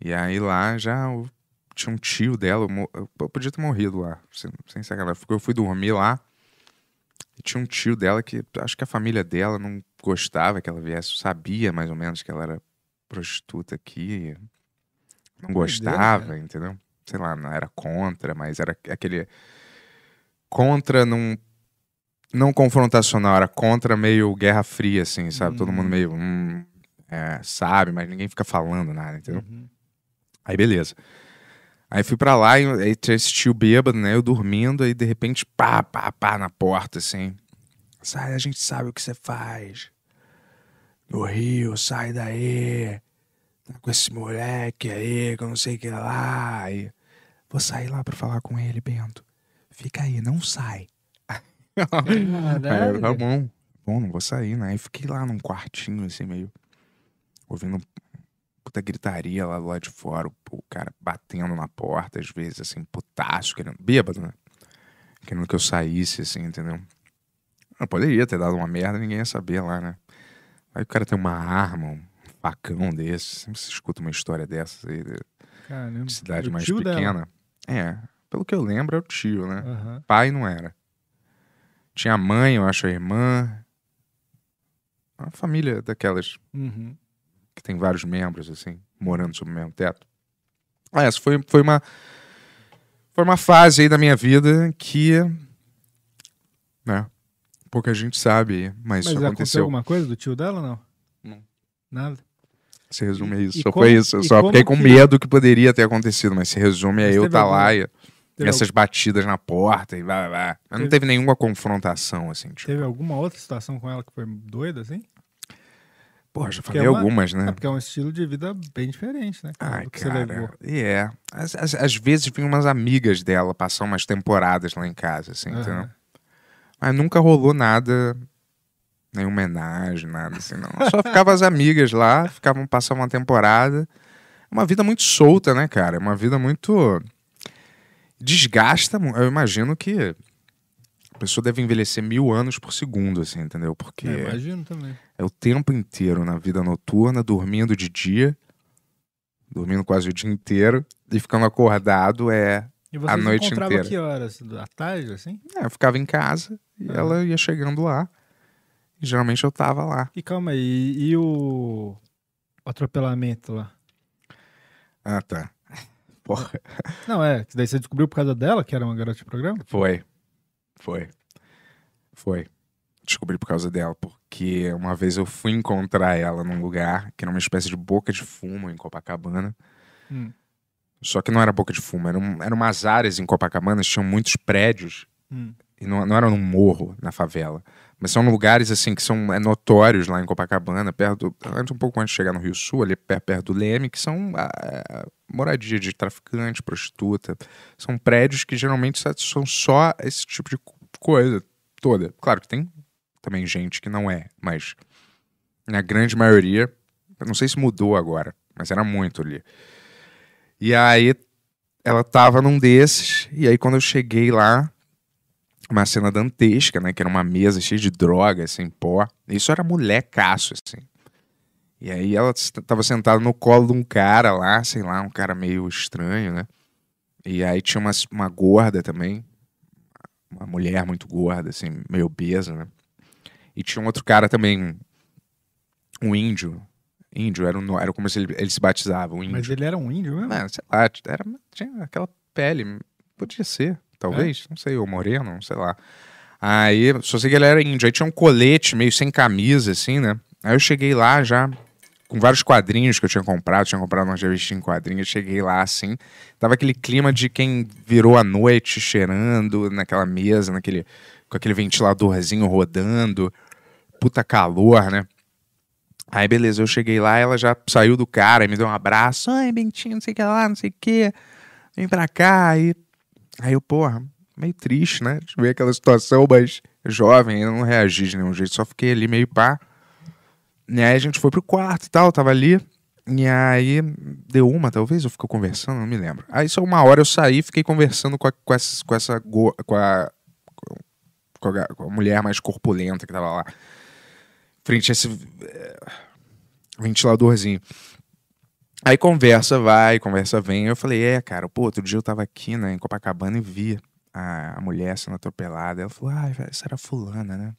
E aí lá já eu- tinha um tio dela, eu, podia ter morrido lá, sem, sem sacanagem. Eu fui dormir lá e tinha um tio dela que acho que a família dela não gostava que ela viesse, sabia mais ou menos que ela era prostituta aqui. Não gostava, entendeu? Sei lá, não era contra, mas era aquele contra num não confrontacional, era contra meio Guerra Fria, assim, sabe? Todo mundo meio hum, é, sabe, mas ninguém fica falando nada, entendeu? Aí beleza. Aí fui pra lá e aí esse tio bêbado, né? Eu dormindo, aí de repente, pá, pá, pá, na porta, assim. Sai, a gente sabe o que você faz. No Rio, sai daí. Tá com esse moleque aí, que eu não sei o que lá. E vou sair lá pra falar com ele, Bento. Fica aí, não sai. Aí tá bom, bom, não vou sair, né? Aí fiquei lá num quartinho, assim, meio. Ouvindo puta gritaria lá do lado de fora, o, cara batendo na porta, às vezes, assim, putaço, querendo. Bêbado, né? Querendo que eu saísse, assim, entendeu? Eu poderia ter dado uma merda, ninguém ia saber lá, né? Aí o cara tem uma arma, um facão desse. Sempre se escuta uma história dessas aí, de, Caramba. de cidade O mais tio dela? pequena. É, pelo que eu lembro, é o tio, né? Aham. Pai não era. Tinha a mãe, eu acho, a irmã. Uma família daquelas Uhum. Que tem vários membros, assim, morando sob o mesmo teto. Ah, essa foi, foi uma. Foi uma fase aí da minha vida que. Né? Pouca gente sabe, mas, Mas isso aconteceu aconteceu. alguma coisa do tio dela ou não? Não. Nada? Se resume a isso. e só como- foi isso. Eu só fiquei com que- medo que poderia ter acontecido, mas se resume a Mas eu teve tá algum- lá e, teve essas batidas na porta e vai, vai. Mas não Teve- teve nenhuma confrontação, assim, tipo. Teve alguma outra situação com ela que foi doida, assim? Pô, já falei é uma- algumas, né? É porque é um estilo de vida bem diferente, né? cara, Ai, cara. E é. Às, às- às vezes vinham umas amigas dela passar umas temporadas lá em casa, assim, Aham. entendeu? Mas nunca rolou nada, nenhuma homenagem, nada assim, não. Só ficavam as amigas lá, ficavam passando uma temporada. Uma vida muito solta, né, cara? Uma vida muito. Desgasta. Eu imagino que a pessoa deve envelhecer mil anos por segundo, assim, entendeu? Porque. É, imagino também. É o tempo inteiro na vida noturna, dormindo de dia, dormindo quase o dia inteiro, e ficando acordado é E a noite inteira. que horas? À tarde, assim? É, eu ficava em casa e Aham. ela ia chegando lá. E geralmente eu tava lá. E calma aí, e, e o atropelamento lá? Ah, tá. *laughs* Porra. Não, é, que daí você descobriu por causa dela que era uma garota de programa? Foi. Foi. Foi. Descobri por causa dela, porque uma vez eu fui encontrar ela num lugar que era uma espécie de boca de fumo em Copacabana. Hum. Só que não era boca de fumo, eram, eram umas áreas em Copacabana, tinham muitos prédios. Hum. E não, não era num morro, na favela. Mas são lugares, assim, que são é, notórios lá em Copacabana, perto, antes, um pouco antes de chegar no Rio Sul, ali per- perto do Leme, que são ah, moradia de traficante, prostituta. São prédios que geralmente são só esse tipo de co- coisa toda. Claro que tem também gente que não é, mas na grande maioria, não sei se mudou agora, mas era muito ali. E aí ela tava num desses, e aí quando eu cheguei lá, uma cena dantesca, né? Que era uma mesa cheia de droga, assim, pó. Isso era molecaço, assim. E aí ela tava sentada no colo de um cara lá, sei lá, um cara meio estranho, né? E aí tinha uma, uma gorda também, uma mulher muito gorda, assim, meio obesa, né? E tinha um outro cara também, um índio. Índio, era, um, era como se ele, ele se batizava, um índio. Mas ele era um índio mesmo? Não, sei lá, era, tinha aquela pele, podia ser, talvez, não sei, ou moreno, não sei lá. Aí, só sei que ele era índio. Aí tinha um colete meio sem camisa, assim, né? Aí eu cheguei lá já com vários quadrinhos que eu tinha comprado, tinha comprado uma revistinha em quadrinhos, cheguei lá assim, tava aquele clima de quem virou a noite cheirando naquela mesa, naquele com aquele ventiladorzinho rodando, puta calor, né? Aí beleza, eu cheguei lá, ela já saiu do cara me deu um abraço, ai Bentinho, não sei o que lá, não sei o que, vem pra cá, aí, aí eu, porra, meio triste, né, de ver aquela situação, mas jovem, eu não reagi de nenhum jeito, só fiquei ali meio pá, e aí a gente foi pro quarto e tal, tava ali. E aí deu uma, talvez, eu fico conversando, não me lembro. Aí só uma hora eu saí fiquei conversando com, a, com essa, com, essa com, a, com, a, com a mulher mais corpulenta que tava lá. Frente a esse eh, ventiladorzinho. Aí conversa vai, conversa vem. Eu falei, é, cara, pô, outro dia eu tava aqui, né, em Copacabana e vi a, a mulher sendo atropelada. Ela falou, ah, essa era fulana, né?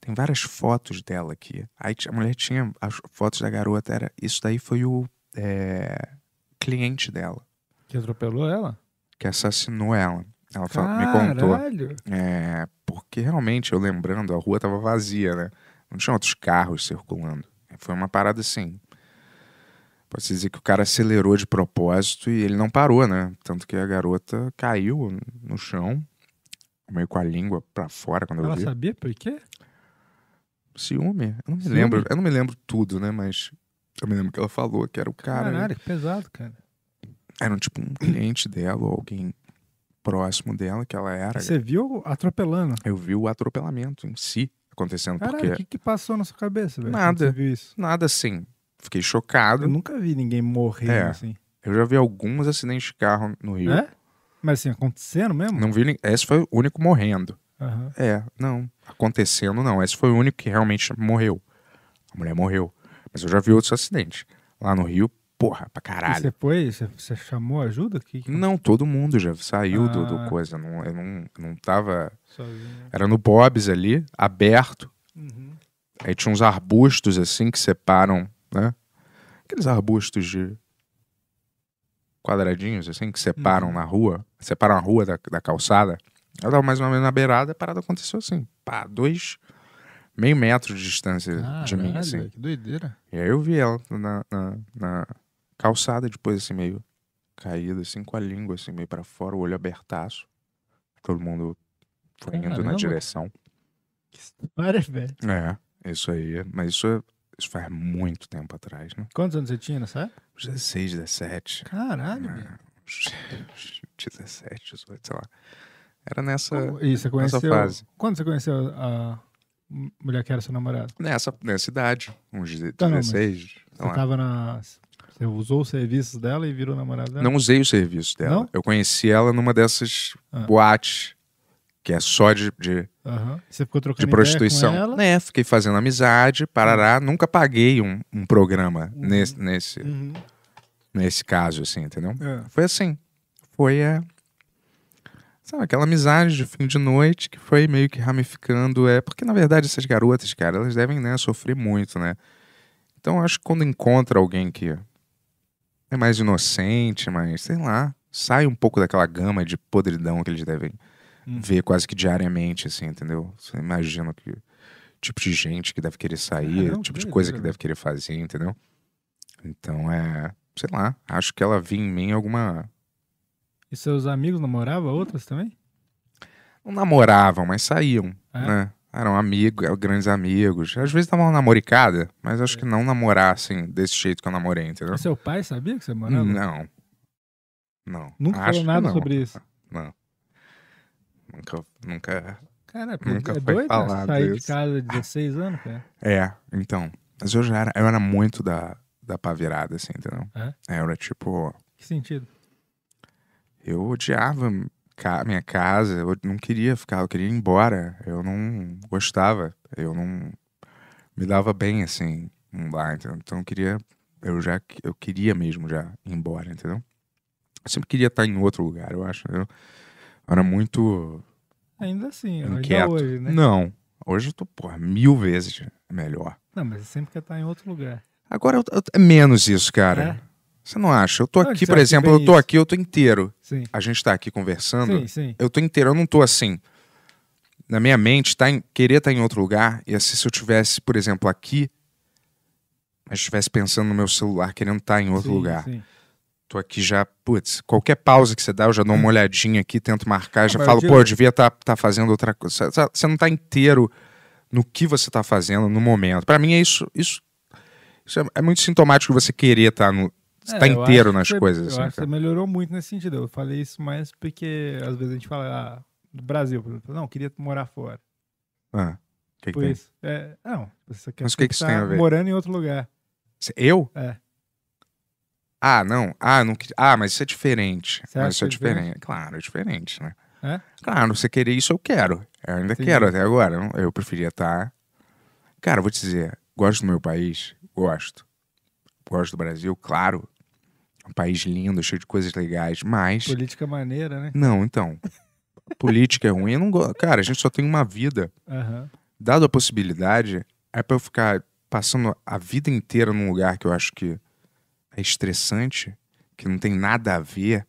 Tem várias fotos dela aqui. Aí a mulher tinha as fotos da garota. Era, isso daí foi o é, cliente dela, Que atropelou ela? que assassinou ela. Ela fa- me contou. Caralho. É, porque realmente, eu lembrando, a rua tava vazia, né? Não tinha outros carros circulando. Foi uma parada assim. Pode-se dizer que o cara acelerou de propósito e ele não parou, né? Tanto que a garota caiu no chão, meio com a língua pra fora quando eu Ela vi. sabia por quê? Ciúme? Eu não me Ciúme? lembro. Eu não me lembro tudo, né? Mas eu me lembro que ela falou que era o cara. Caralho, que pesado, cara. Era um, tipo um cliente dela ou alguém próximo dela que ela era. Você viu atropelando? Eu vi o atropelamento em si acontecendo Caralho, o porque que, que passou na sua cabeça, velho? nada, Você viu isso? nada assim. Fiquei chocado. Eu nunca vi ninguém morrendo É. assim. Eu já vi alguns acidentes de carro no Rio. É? Mas assim, acontecendo mesmo? Não vi. Esse foi o único morrendo. Aham. É, não. Acontecendo, não. Esse foi o único que realmente morreu. A mulher morreu. Mas eu já vi outros acidentes. Lá no Rio, porra, pra caralho. Você foi? Você, chamou ajuda? Que, que... Não, todo mundo já saiu do, do Ah. coisa. Não, eu não, não tava. Sozinho. Era no Bob's ali, aberto. Uhum. Aí tinha uns arbustos assim que separam, né? Aqueles arbustos de quadradinhos assim que separam Uhum. na rua, separam a rua da, da calçada. Eu tava mais ou menos na beirada, a parada aconteceu assim, pá, dois, meio metro de distância de mim, assim. que doideira. E aí eu vi ela na, na, na calçada, depois assim, meio caída, assim, com a língua assim, meio pra fora, o olho abertaço. Todo mundo foi indo na Caramba. direção. Para, velho. É, isso aí. Mas isso, é- isso faz muito tempo atrás, né? Quantos anos você tinha, sabe? 16, 17. Caralho, É, velho. *laughs* 17, 18, sei lá. Era nessa, E você nessa conheceu... fase. Quando você conheceu a mulher que era sua namorada? Nessa, nessa idade, uns de- Tá, não, mas 16. sei Você lá. tava na... Você usou os serviços dela e virou namorada dela? Não usei o serviço dela. Não? Eu conheci ela numa dessas Ah. boates que é só de, de, Aham. Você ficou trocando de ideia prostituição. com ela? Né, fiquei fazendo amizade, parará. Nunca paguei um, um programa nesse, nesse, Uhum. nesse caso, assim, entendeu? É. Foi assim. Foi é, sabe, aquela amizade de fim de noite que foi meio que ramificando. É, porque, na verdade, essas garotas, cara, elas devem né, sofrer muito, né? Então, eu acho que quando encontra alguém que é mais inocente, mais, sei lá, sai um pouco daquela gama de podridão que eles devem Hum. ver quase que diariamente, assim, entendeu? Você imagina que tipo de gente que deve querer sair, Caramba, tipo que de coisa que deve querer fazer, entendeu? Então é, sei lá, acho que ela via em mim alguma. E seus amigos namoravam outras também? Não namoravam, mas saíam, É? né? Eram amigos, grandes amigos. Às vezes davam uma namoricada, mas É. acho que não namorar assim, desse jeito que eu namorei, entendeu? E seu pai sabia que você morava? Não. Não. Nunca Acho falou nada não. sobre isso? Não. Nunca, nunca. Cara, nunca é foi doido né? falado sair de isso. casa de 16 anos, cara. É, então. Mas eu já era, eu era muito da, da pá virada, assim, entendeu? É? Eu era tipo. Que sentido? Eu odiava ca- minha casa, eu não queria ficar, eu queria ir embora. Eu não gostava, eu não me dava bem, assim. Dá, entendeu? Então eu queria. Eu já eu queria mesmo já ir embora, entendeu? Eu sempre queria estar em outro lugar, eu acho. Eu era muito Ainda assim, ainda inquieto. hoje, né? Não. Hoje eu tô, porra, mil vezes melhor. Não, mas você sempre quer estar em outro lugar. Agora eu- eu- é menos isso, cara. É? Você não acha? Eu tô aqui, por exemplo, eu tô aqui, eu tô inteiro. Sim. A gente tá aqui conversando. Sim, sim. Eu tô inteiro, eu não tô assim. Na minha mente, tá em, querer estar em outro lugar, e assim, se eu tivesse, por exemplo, aqui, mas estivesse pensando no meu celular, querendo estar em outro lugar. Tô aqui já, putz, qualquer pausa que você dá, eu já dou uma olhadinha aqui, tento marcar, já falo, eu pô, eu devia estar fazendo outra coisa. Você- não tá inteiro no que você tá fazendo no momento. Pra mim é isso, isso, isso é, é muito sintomático você querer estar no, É, tá inteiro nas você- coisas. Eu assim, acho que cara. você melhorou muito nesse sentido. Eu falei isso mais porque às vezes a gente fala ah, do Brasil, por exemplo. Não, queria morar fora. Ah, que que isso. É, não, você quer Mas que que isso tem a ver? morando em outro lugar. Eu? É. Ah, não. Ah, não. Ah, mas isso é diferente. Você mas isso é é diferente? diferente. Claro, é diferente, né? É? Claro, você querer isso eu quero. Eu ainda Entendi. quero até agora. Eu- preferia estar. Cara, eu vou te dizer, gosto do meu país, gosto. Gosto do Brasil, claro. Um país lindo, cheio de coisas legais, mas. Política maneira, né? Não, então. Política é ruim, eu não gosto. Cara, a gente só tem uma vida. Aham. Dado a possibilidade, é pra eu ficar passando a vida inteira num lugar que eu acho que é estressante, que não tem nada a ver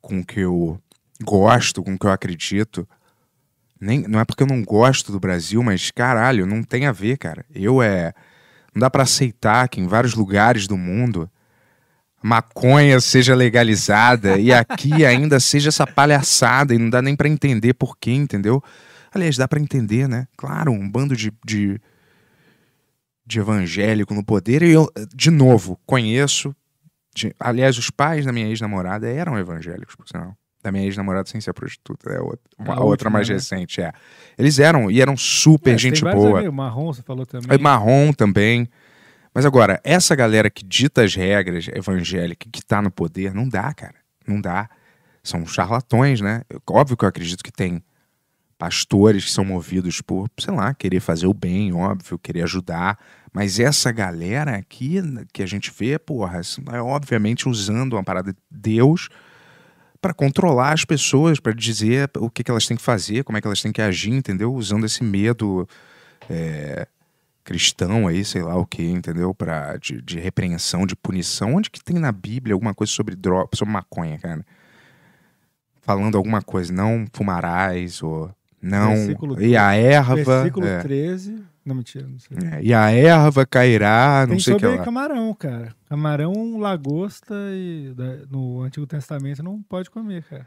com o que eu gosto, com o que eu acredito. Nem, não é porque eu não gosto do Brasil, mas caralho, não tem a ver, cara. Eu é. Não dá pra aceitar que em vários lugares do mundo maconha seja legalizada e aqui ainda seja essa palhaçada e não dá nem pra entender por quê, entendeu? Aliás, dá pra entender, né? Claro, um bando de, de, de evangélico no poder. E eu, de novo, conheço. de- aliás, os pais da minha ex-namorada eram evangélicos, por sinal. Da minha ex-namorada sem ser prostituta. É outra, uma, A outra mais né? recente, é. Eles eram, e eram super É, gente boa. amigos. Marrom, você falou também. É marrom também. Mas agora, essa galera que dita as regras evangélicas, que tá no poder, não dá, cara. Não dá. São charlatões, né? Óbvio que eu acredito que tem pastores que são movidos por, sei lá, querer fazer o bem, óbvio, querer ajudar. Mas essa galera aqui que a gente vê, porra, é obviamente usando uma parada de Deus para controlar as pessoas, para dizer o que, que elas têm que fazer, como é que elas têm que agir, entendeu? Usando esse medo é, cristão aí, sei lá o que, entendeu? Pra, de, de repreensão, de punição. Onde que tem na Bíblia alguma coisa sobre droga, sobre maconha, cara? Falando alguma coisa, não fumarás, ou não. Versículo e a erva. Versículo é, 13. Não, mentira, não sei. é, e a erva cairá, não Tem sei o que lá. camarão, cara. Camarão, lagosta e da- no Antigo Testamento não pode comer, cara.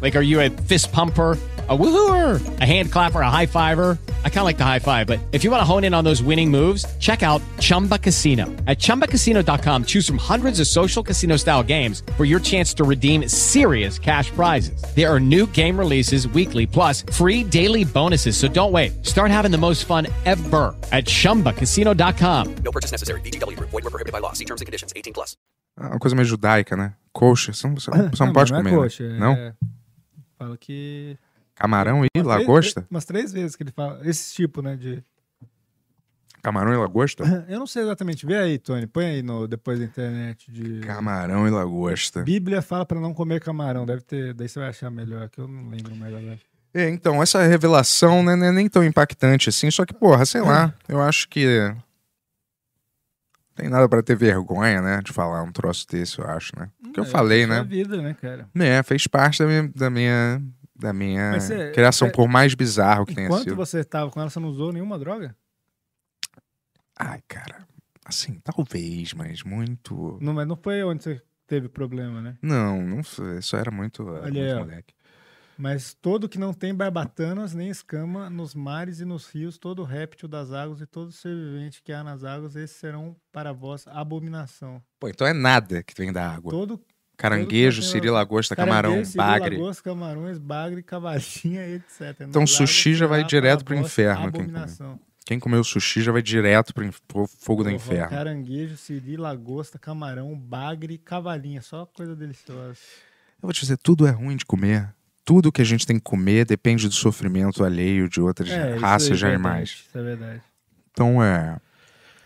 Like, are you a fist pumper? A woohooer, a hand clapper, a high fiver. I kind of like the high five, but if you want to hone in on those winning moves, check out Chumba Casino. At chumbacasino.com, choose from hundreds of social casino style games for your chance to redeem serious cash prizes. There are new game releases weekly, plus free daily bonuses. So don't wait. Start having the most fun ever at chumbacasino.com. No purchase necessary. VGW Group. Void were prohibited by law. See terms and conditions. 18 plus. É uma coisa meio judaica, né? Coxa, você um, um *laughs* não, você não- não pode não comer. É né? coxa, Não? Fala que. Camarão e Umas três- lagosta? Umas três vezes que ele fala. Esse tipo, né? De. Camarão e lagosta? *laughs* Eu não sei exatamente. Vê aí, Tony. Põe aí no, depois da internet. De... Camarão e lagosta. Bíblia fala pra não comer camarão. Deve ter. Daí você vai achar melhor, que eu não lembro mais agora. É, então, essa revelação né, não é nem tão impactante assim, só que, porra, sei lá, eu acho que. Tem nada pra ter vergonha, né, de falar um troço desse, eu acho, né? Que eu É, falei, né? vida, né, cara? É, fez parte da minha, da minha, da minha Mas criação, é- por mais bizarro que tenha Enquanto sido. você tava com ela, você não usou nenhuma droga? Ai, cara, assim, talvez, mas muito. Não, mas não foi onde você teve problema, né? Não, não foi, só era muito, era Olha muito aí, ó. moleque. Mas todo que não tem barbatanas nem escama nos mares e nos rios, todo réptil das águas e todo ser vivente que há nas águas, esses serão para vós abominação. Pô, então é nada que vem da água. Todo Caranguejo, siri, lagosta, camarão, bagre. lagosta, camarões, bagre, cavalinha, etc. Então Nas sushi já vai direto para pro vós inferno. Quem Abominação. comeu. quem comeu sushi já vai direto pro, inf- pro fogo do inferno. Caranguejo, siri, lagosta, camarão, bagre, cavalinha. Só coisa deliciosa. Eu vou te dizer, tudo é ruim de comer. Tudo que a gente tem que comer depende do sofrimento alheio de outras É, raças aí, de animais. Isso é verdade. Então é.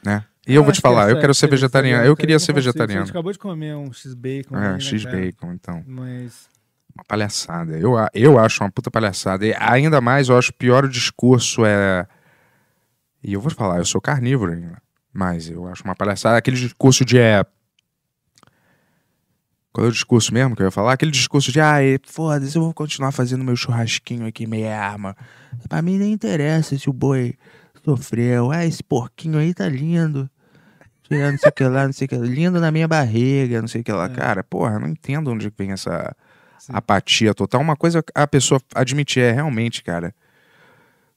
Né? E eu, vou te é falar, eu quero ser vegetariano. Eu queria ser consigo, vegetariano. gente acabou de comer um X-Bacon. É, aí, né, X-Bacon, então. Mas. Uma palhaçada. Eu, eu acho uma puta palhaçada. E ainda mais, eu acho pior o discurso é. E eu vou te falar, eu sou carnívoro ainda. Mas eu acho uma palhaçada. Aquele discurso de é. Qual é o discurso mesmo que eu ia falar? Aquele discurso de, ah, foda-se, eu vou continuar fazendo meu churrasquinho aqui, meia arma. Pra mim nem interessa se o boi sofreu. Ah, esse porquinho aí tá lindo. Tirando não sei o que lá, não sei o que. Lindo na minha barriga, não sei o que lá. Cara, porra, não entendo onde vem essa apatia total. Uma coisa a pessoa admitir é realmente, cara.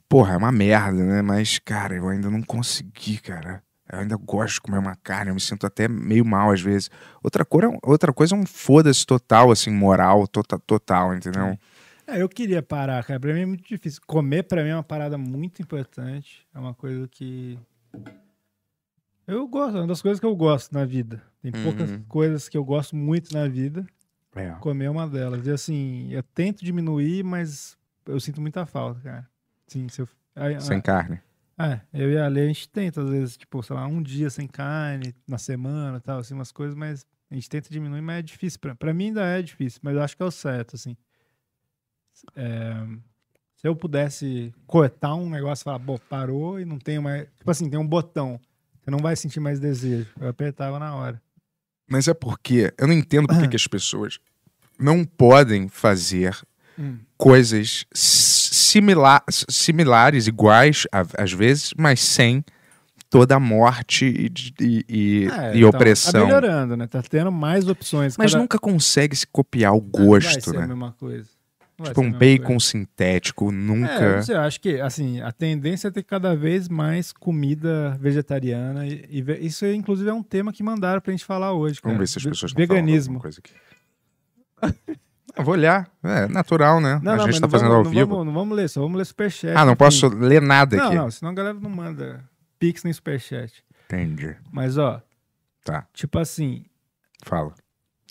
Porra, é uma merda, né? Mas, cara, eu ainda não consegui, cara. Eu ainda gosto de comer uma carne, eu me sinto até meio mal às vezes. Outra, cor é outra coisa é um foda-se total, assim, moral, tota- total, entendeu? É, eu queria parar, cara. Pra mim é muito difícil. Comer, pra mim, é uma parada muito importante. É uma coisa que. Eu gosto, é uma das coisas que eu gosto na vida. Tem poucas Uhum. coisas que eu gosto muito na vida. É. Comer é uma delas. E assim, eu tento diminuir, mas eu sinto muita falta, cara. Sim, se eu. Sem carne. É, eu e a Lê, a gente tenta, às vezes, tipo, sei lá, um dia sem carne, na semana tal, assim, umas coisas, mas a gente tenta diminuir, mas é difícil. Pra, pra mim ainda é difícil, mas eu acho que é o certo, assim. É, se eu pudesse cortar um negócio e falar, pô, parou e não tenho mais. Tipo assim, tem um botão. Você não vai sentir mais desejo. Eu apertava na hora. Mas é porque eu não entendo por que *clears throat* que as pessoas não podem fazer Hum. coisas similares, iguais, às vezes, mas sem toda a morte e, e- e- É, e então, opressão. Tá melhorando, né? Tá tendo mais opções. Mas Cada- nunca consegue se copiar o gosto, né? Tipo um bacon coisa. sintético, É, nunca. sei, eu acho que assim, a tendência é ter cada vez mais comida vegetariana. E, ve- isso, inclusive, é um tema que mandaram pra gente falar hoje. Vamos cara. ver se as Ve- pessoas falando Veganismo. alguma coisa aqui. *laughs* Vou olhar. É natural, né? Não, a não, gente tá não fazendo vamos, ao não vivo. Vamos, não vamos ler, só vamos ler superchat. Ah, não enfim. posso ler nada Não, aqui. não, senão a galera não manda pix nem superchat. Entendi. Mas, ó, Tá, tipo assim, fala.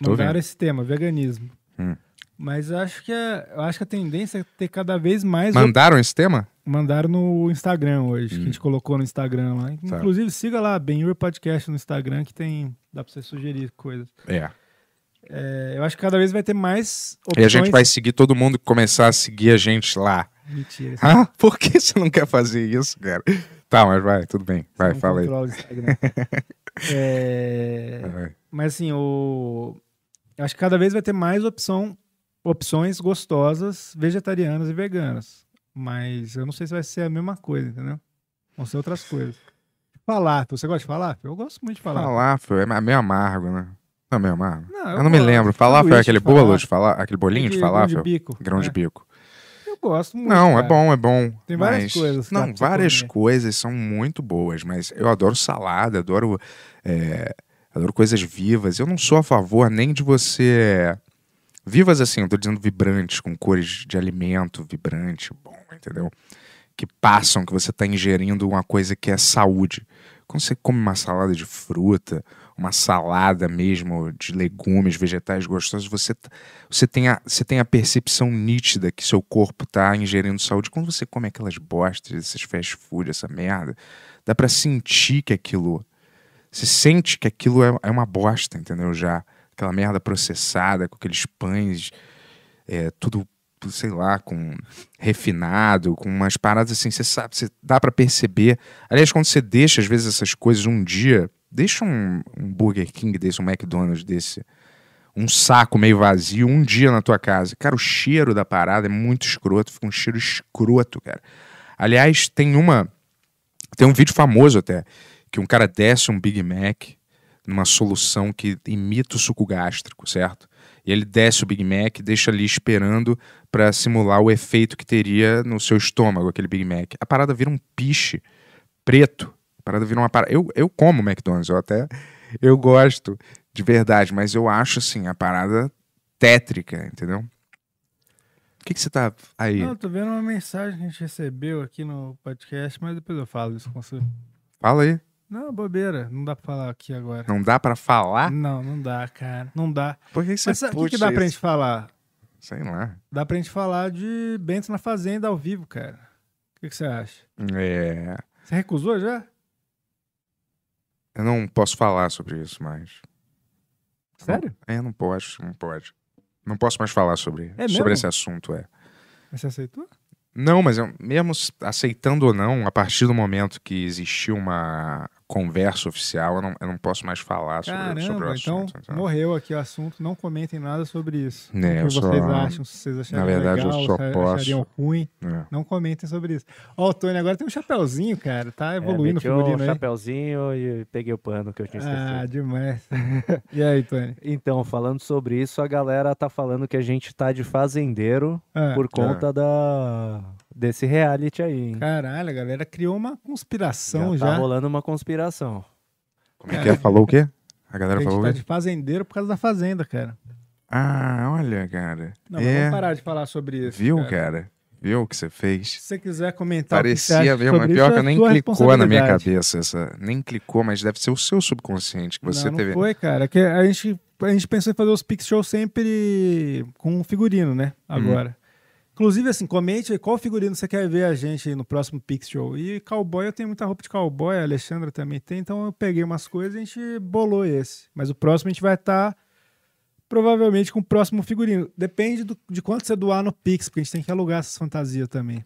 Tô mandaram esse tema, veganismo. Hum. Mas eu acho que é, eu acho que a tendência é ter cada vez mais op- Mandaram esse tema? Mandaram no Instagram hoje, que a Hum. gente colocou no Instagram lá. Tá. Inclusive, siga lá, Benhur Podcast no Instagram, que tem. Dá pra você sugerir coisas. É. É, eu acho que cada vez vai ter mais E a gente opções- vai seguir todo mundo que começar a seguir a gente lá. Mentira. Ah, por que você não quer fazer isso, cara? Tá, mas vai, tudo bem. Vai, fala aí. *laughs* É, Vai. Mas assim, o... eu acho que cada vez vai ter mais opção, opções gostosas, vegetarianas e veganas. Mas eu não sei se vai ser a mesma coisa, entendeu? Vão ser outras coisas. Falafel, você gosta de falafel? Eu gosto muito de falafel. Falafel é meio amargo, né? Não, é meio amargo. Não, eu eu não me lembro. Falafel é Sanduíche aquele de bolo de falafel, aquele bolinho de Aquele grão de bico, Grão de é. bico. Eu gosto muito. Não, é cara. bom, é bom. Tem várias mas- coisas Não, várias coisas são muito boas, mas eu adoro salada, adoro, é, adoro coisas vivas. Eu não sou a favor nem de você. Vivas assim, eu tô dizendo vibrantes, com cores de alimento vibrante, bom, entendeu? Que passam, que você tá ingerindo uma coisa que é saúde. Quando você come uma salada de fruta, uma salada mesmo de legumes, vegetais gostosos, você, você, tem, a, você tem a percepção nítida que seu corpo está ingerindo saúde. Quando você come aquelas bostas, esses fast food, essa merda, dá para sentir que aquilo. Você sente que aquilo é, é uma bosta, entendeu? Já. Aquela merda processada, com aqueles pães, é, tudo, sei lá, com refinado, com umas paradas assim, você sabe, você dá para perceber. Aliás, quando você deixa, às vezes, essas coisas um dia, deixa um, um Burger King desse, um McDonald's desse, um saco meio vazio, um dia na tua casa. Cara, o cheiro da parada é muito escroto, fica um cheiro escroto, cara. Aliás, tem uma. Tem um vídeo famoso até, que um cara desce um Big Mac, numa solução que imita o suco gástrico, certo? E ele desce o Big Mac deixa ali esperando para simular o efeito que teria no seu estômago, aquele Big Mac. A parada vira um piche preto. Parada vira uma parada. Eu, eu como McDonald's, eu até. Eu gosto de verdade, mas eu acho assim, a parada tétrica, entendeu? O que, que você tá aí? Não, tô vendo uma mensagem que a gente recebeu aqui no podcast, mas depois eu falo isso com você. Fala aí. Não, bobeira. Não dá pra falar aqui agora. Não dá pra falar? Não, não dá, cara. Não dá. Por que você Mas o que, que dá pra gente falar? Sei lá. Dá pra gente falar de Bento na Fazenda ao vivo, cara. O que, que você acha? É. Você recusou já? Eu não posso falar sobre isso mais. Sério? É, não pode, não pode. Não posso mais falar sobre, É sobre esse assunto, é. Mas você aceitou? Não, mas eu, mesmo aceitando ou não, a partir do momento que existiu uma conversa oficial, eu não, eu não posso mais falar sobre, sobre o Caramba, então assunto. entendeu? morreu aqui o assunto. Não comentem nada sobre isso. É, o eu que vocês só- acham, se vocês acharem na verdade, eu legal, só se achariam posso- ruim. É. Não comentem sobre isso. Ó, o Tony agora tem um chapéuzinho, cara. Tá evoluindo é, o figurino o aí. chapéuzinho e peguei o pano que eu tinha esquecido. Ah, demais. *laughs* e aí, Tony? Então, falando sobre isso, a galera tá falando que a gente tá de fazendeiro É. por conta da desse reality aí, hein? Caralho, a galera criou uma conspiração já já. tá rolando uma conspiração. Como é que é? Falou o quê? A A galera gente falou tá o quê? de fazendeiro por causa da fazenda, cara. Ah, olha, cara. Não, mas é, vamos parar de falar sobre isso. viu, cara. cara? Viu o que você fez? Se você quiser comentar Parecia mesmo, sobre é pior que é nem clicou na minha cabeça essa. Nem clicou, mas deve ser o seu subconsciente que você não, não teve. foi, cara. Que a gente, a gente pensou em fazer os Pix Show sempre com figurino, né? Uhum. Agora. Inclusive, assim, comente aí qual figurino você quer ver a gente aí no próximo Pix Show. E cowboy, eu tenho muita roupa de cowboy, a Alexandra também tem, então eu peguei umas coisas e a gente bolou esse. Mas o próximo a gente vai estar provavelmente com o próximo figurino. Depende do- de quanto você doar no Pix, porque a gente tem que alugar essas fantasias também.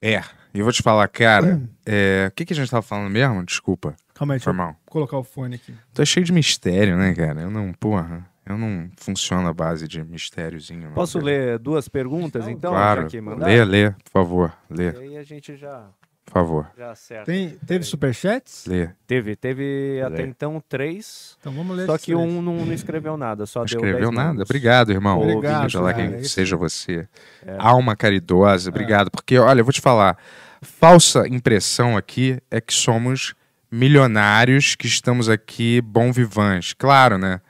É, e eu vou te falar, cara, é, o que, que a gente tava falando mesmo? Desculpa. Calma aí, deixa eu colocar o fone aqui. Tá cheio de mistério, né, cara? Eu não, porra, eu não funciono à base de mistériozinho. não, Posso cara. ler duas perguntas, então? Claro, que lê, lê, por favor, lê, E aí a gente já, por favor, já acerta. Tem, teve superchats? lê. Teve, teve até então três. Então vamos ler Só que três. um não, não escreveu nada, só Não deu escreveu 10 nada? minutos. Obrigado, irmão. Obrigado, Seja lá quem É seja você. É. Alma caridosa, obrigado. Porque, olha, eu vou te falar. Falsa impressão aqui é que somos milionários que estamos aqui bom vivants. Claro, né?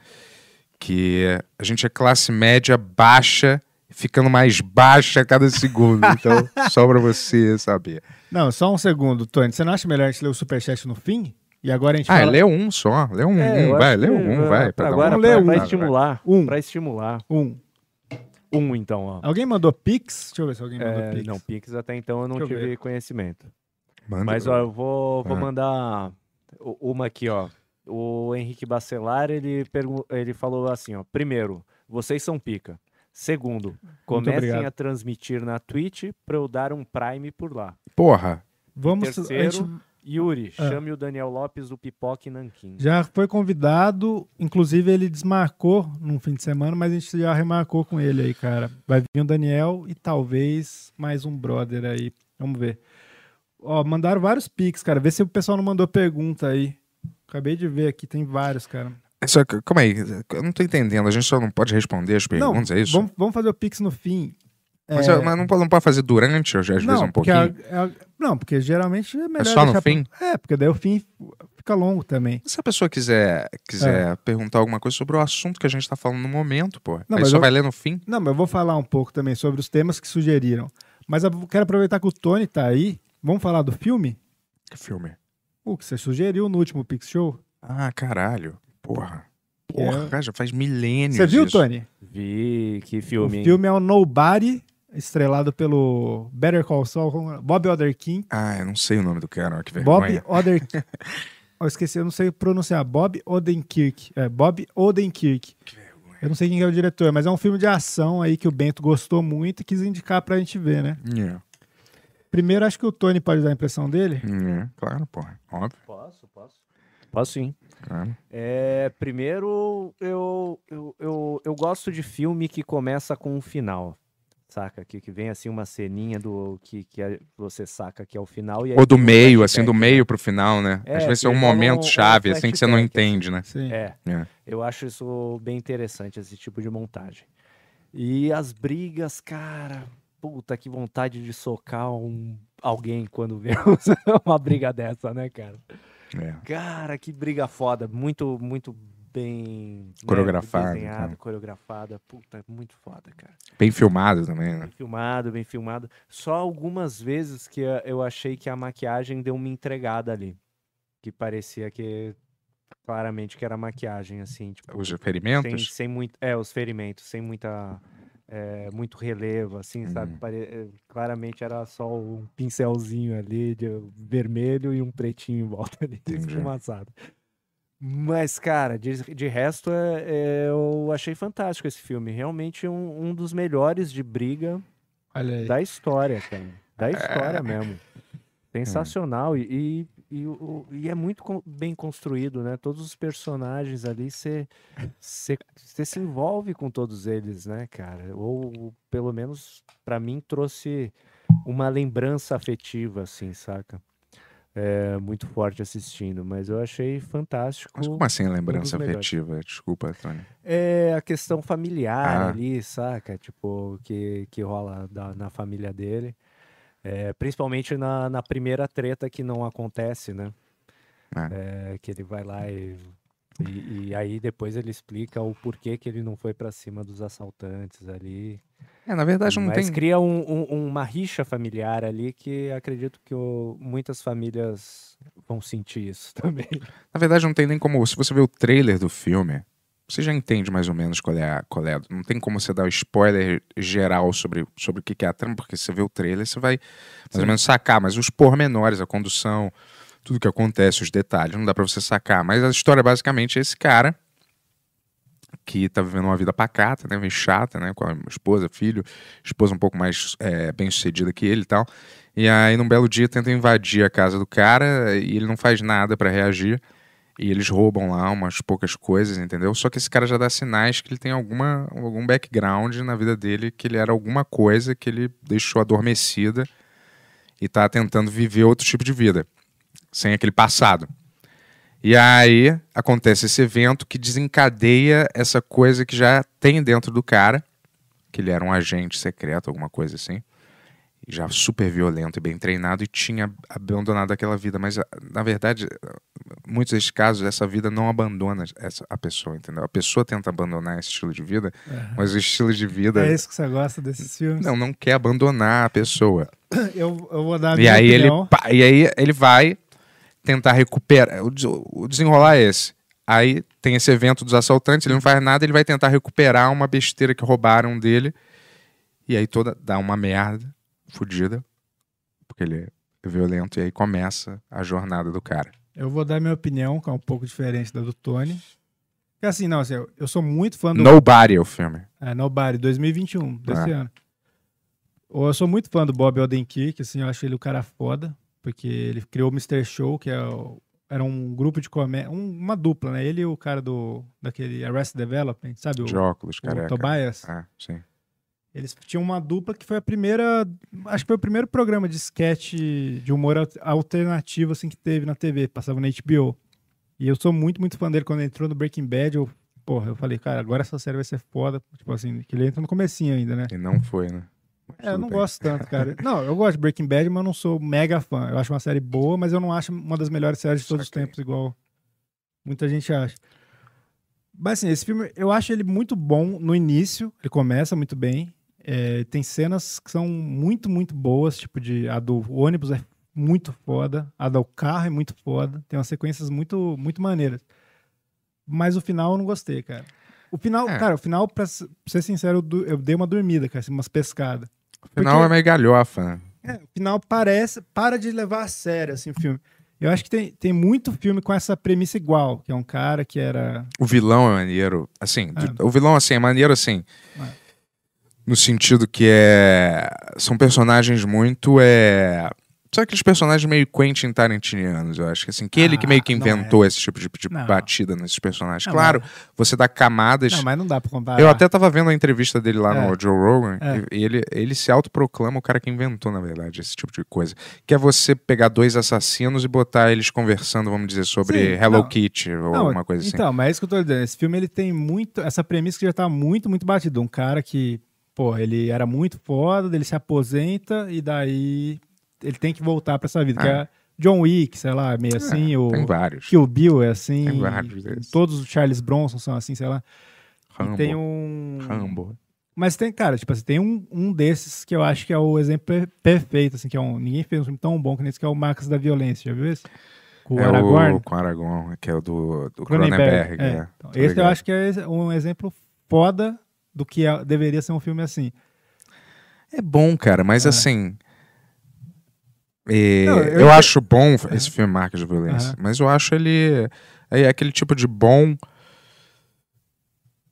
Que a gente é classe média baixa, ficando mais baixa a cada segundo. Então, *laughs* só pra você saber. Não, só um segundo, Tony. Você não acha melhor a gente ler o superchat no fim? E agora a gente Ah, fala... lê um só. Lê um, É, um, vai, lê que, um, vai. pra dar agora uma- pra, um, pra estimular. Um. Pra estimular. Um. Um, então, ó. Alguém mandou Pix? Deixa eu ver se alguém mandou É, Pix. não, Pix até então eu não Deixa tive ver. conhecimento. Manda, Mas ó, eu vou, vou Ah. mandar uma aqui, ó. O Henrique Bacelar, ele, ele falou assim, ó. Primeiro, vocês são pica. Segundo, comecem a transmitir na Twitch pra eu dar um Prime por lá. Porra. Vamos... a Terceiro, gente Yuri, Ah. chame o Daniel Lopes do Pipoque Nanquim. já foi convidado, inclusive ele desmarcou num fim de semana, mas a gente já remarcou com ele aí, cara. Vai vir o Daniel e talvez mais um brother aí. Vamos ver. Ó, mandaram vários Pix, cara. Vê se o pessoal não mandou pergunta aí. Acabei de ver aqui, tem vários, cara. Só que, calma aí, eu não tô entendendo. A gente só não pode responder as perguntas, não, é isso? Vamos, vamos fazer o Pix no fim. Mas, É, mas não, pode, não pode fazer durante, às vezes, não, um porque pouquinho? a- a- não, porque geralmente é melhor só no deixar pra- fim? É, porque daí o fim fica longo também. Se a pessoa quiser, quiser É. perguntar alguma coisa sobre o assunto que a gente tá falando no momento, pô. Não, aí só eu- vai ler no fim? Não, mas eu vou falar um pouco também sobre os temas que sugeriram. Mas eu quero aproveitar que o Tony tá aí. Vamos falar do filme? Que filme? O que você sugeriu no último Pix Show? Ah, caralho. Porra. Que é- Porra, cara, já faz milênios Você viu, isso. Tony? Vi, que O filme, hein? filme é o Nobody, estrelado pelo Better Call Saul, Bob Odenkirk. Ah, eu não sei o nome do cara, que Bob vergonha. Odenkirk. eu *laughs* esqueci, eu não sei pronunciar. Bob Odenkirk. É, Bob Odenkirk. Eu não sei quem é o diretor, mas é um filme de ação aí que o Bento gostou muito e quis indicar pra gente ver, né? Yeah. Primeiro, acho que o Tony pode dar a impressão dele. Yeah, claro, porra. Óbvio. Posso, posso. Posso sim. Claro. É, primeiro, eu, eu, eu, eu gosto de filme que começa com um final, Saca? Que, que vem assim uma ceninha do que, que é- você saca que é o final. E aí Ou do um meio, assim, do meio né? pro final, né? Às vezes que é um momento chave, assim, que você não flashback, entende, né? Sim. É. É. Eu acho isso bem interessante, esse tipo de montagem. E as brigas, cara, puta que vontade de socar um, alguém quando vê *laughs* uma briga dessa, né, cara? É. Cara, que briga foda. Muito, muito bem né, Coreografado, desenhado, cara. coreografada. Puta, muito foda, cara. Bem filmado também, né? Bem filmado, bem filmado. Só algumas vezes que eu achei que a maquiagem deu uma entregada ali. Que parecia que claramente que era maquiagem, assim. Tipo, Os sem, ferimentos? sem muito, é, os ferimentos, sem muita, eh, muito relevo, assim, sabe? Uhum. Pare- eh, claramente era só um pincelzinho ali de vermelho e um pretinho em volta ali, esfumaçado. Mas, cara, de, de resto, é, é, eu achei fantástico esse filme. Realmente um, um dos melhores de briga da história, cara. Da É. história mesmo. *laughs* Sensacional. E, e, o- e é muito bem construído, né? Todos os personagens ali, você se envolve com todos eles, né, cara? Ou, pelo menos, pra mim, trouxe uma lembrança afetiva, assim, saca? É, muito forte assistindo, mas eu achei fantástico. Mas como assim um lembrança melhores. afetiva? Desculpa, Tony. É a questão familiar Ah. ali, saca? Tipo, que, que rola da- na família dele. É, principalmente na, na primeira treta que não acontece, né? É, que ele vai lá e, e, e aí depois ele explica o porquê que ele não foi pra cima dos assaltantes ali. É, na verdade não Mas tem- cria um- um- uma rixa familiar ali que acredito que o- muitas famílias vão sentir isso *laughs* também. Na verdade, não tem nem como. Se você vê o trailer do filme, você já entende mais ou menos qual é a. Qual é a- não tem como você dar o spoiler geral sobre, sobre o que é a trama, porque você vê o trailer, você vai mais Sim. ou menos sacar, mas os pormenores, a condução, tudo que acontece, os detalhes, não dá pra você sacar. Mas a história basicamente é esse cara que tá vivendo uma vida pacata, né, bem chata, né, com a esposa, filho, esposa um pouco mais é, bem sucedida que ele e tal. E aí, num belo dia, tenta invadir a casa do cara e ele não faz nada pra reagir. E eles roubam lá umas poucas coisas, entendeu? Só que esse cara já dá sinais que ele tem alguma, algum background na vida dele, que ele era alguma coisa que ele deixou adormecida e tá tentando viver outro tipo de vida, sem aquele passado. E aí acontece esse evento que desencadeia essa coisa que já tem dentro do cara, que ele era um agente secreto, alguma coisa assim, já super violento e bem treinado e tinha abandonado aquela vida, mas ah, na verdade, muitos desses casos essa vida não abandona essa, a pessoa, entendeu? A pessoa tenta abandonar esse estilo de vida, Aham. mas o estilo de vida É isso que você gosta desses filmes? não não quer abandonar a pessoa. Eu, eu vou dar a E minha aí, ele, opinião. pá, e aí ele vai tentar recuperar. O, o desenrolar é esse. Aí tem esse evento dos assaltantes, ele não faz nada, ele vai tentar recuperar uma besteira que roubaram dele. E aí toda dá uma merda, fodida, porque ele é violento, e aí começa a jornada do cara. Eu vou dar minha opinião, que é um pouco diferente da do Tony. Porque assim, não, assim, eu, sou muito fã do. Nobody é o filme. É, Nobody, 2021, desse Ah. ano. Eu sou muito fã do Bob Odenkirk, assim, eu acho ele o cara foda, porque ele criou o Mr. Show, que é o- era um grupo de comédia, um- uma dupla, né? Ele e o cara do daquele Arrested Development, sabe? O, De óculos, o careca. Tobias. Ah, sim. Eles tinham uma dupla que foi a primeira, acho que foi o primeiro programa de sketch de humor al- alternativo assim que teve na TV, passava na HBO. E eu sou muito, muito fã dele quando ele entrou no Breaking Bad, eu, porra, eu falei, cara, agora essa série vai ser foda, tipo assim, que ele entra no comecinho ainda, né? E não foi, né? É, eu não bem. gosto tanto, cara. Não, eu gosto de Breaking Bad, mas eu não sou mega fã. Eu acho uma série boa, mas eu não acho uma das melhores séries de todos os tempos, igual muita gente acha. Mas assim, esse filme, eu acho ele muito bom no início, ele começa muito bem. É, tem cenas que são muito, muito boas, tipo de a do ônibus é muito foda, a do carro é muito foda, tem umas sequências muito, muito maneiras. Mas o final eu não gostei, cara. O final, É. cara, o final, pra ser sincero, eu, dei uma dormida, cara, assim, umas pescadas. O final é meio galhofa, né? É, o final parece, para de levar a sério, assim, o filme. Eu acho que tem, tem muito filme com essa premissa igual, que é um cara que era... O vilão é maneiro. Assim, É. do- o vilão assim, é maneiro assim. No sentido que é. São personagens muito. É, São aqueles personagens meio Quentin Tarantinianos, eu acho que assim, que ele que meio que Ah, inventou esse tipo de, de batida nesses personagens. Não, claro, mas- você dá camadas. Não, mas não dá pra comparar. Eu até tava vendo a entrevista dele lá É. no Joe Rogan É. e ele, ele se autoproclama o cara que inventou, na verdade, esse tipo de coisa. Que é você pegar dois assassinos e botar eles conversando, vamos dizer, sobre Sim, Hello não. Kitty ou alguma coisa assim. Então, mas é isso que eu tô dizendo. Esse filme ele tem muito. Essa premissa que já tá muito, muito batida. Um cara que, pô, ele era muito foda, ele se aposenta e daí ele tem que voltar pra essa vida. Que É. é John Wick, sei lá, meio assim. o tem vários. Kill Bill é assim. Tem vários desses. Todos os Charles Bronson são assim, sei lá. Rambo. E tem um. Rambo. Mas tem, cara, tipo assim, tem um, um desses que eu acho que é o exemplo per- perfeito, assim, que é um. Ninguém fez um filme tão bom que nesse, que é o Marcos da Violência, já viu esse? Com o é Aragorn. o com o Aragorn, que é o do, do Cronenberg. É. é. Então, esse eu ligado. acho que é um exemplo foda do que é- deveria ser um filme assim. É bom, cara, mas assim. é, Não, eu eu ente- acho bom esse filme Marcas de Violência, mas eu acho ele. É aquele tipo de bom,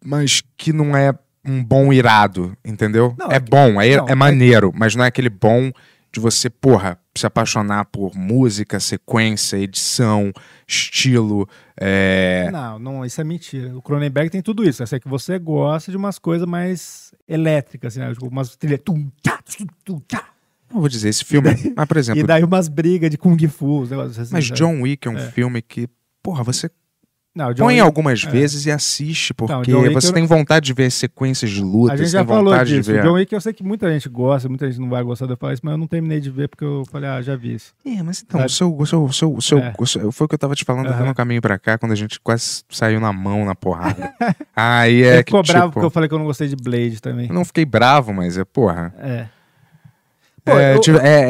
mas que não é um bom irado, entendeu? Não, é é que- bom, é, não, é é- maneiro, mas não é aquele bom de você, porra, se apaixonar por música, sequência, edição, estilo. É... Não, não, isso é mentira. O Cronenberg tem tudo isso. Eu sei que você gosta de umas coisas mais elétricas, assim, né? Tipo, umas trilhas. tum, tum. Não vou dizer esse filme, *laughs* mas por exemplo. E daí umas brigas de Kung Fu, os negócios assim. Mas? John Wick é um É. filme que, porra, você Não, põe Wick- algumas é. vezes e assiste, porque Wick você tem não- vontade de ver sequências de luta, A gente já tem falou vontade disso. de ver. John Wick eu sei que muita gente gosta, muita gente não vai gostar de falar isso, mas eu não terminei de ver porque eu falei, ah, já vi isso. É, mas então, o seu, o seu, o seu, seu, É. seu- foi o que eu tava te falando Aham. no caminho pra cá, quando a gente quase saiu na mão, na porrada. *laughs* Aí é que, ficou bravo tipo, porque eu falei que eu não gostei de Blade também. eu não fiquei bravo, mas é, porra. É. É, eu- tipo, é,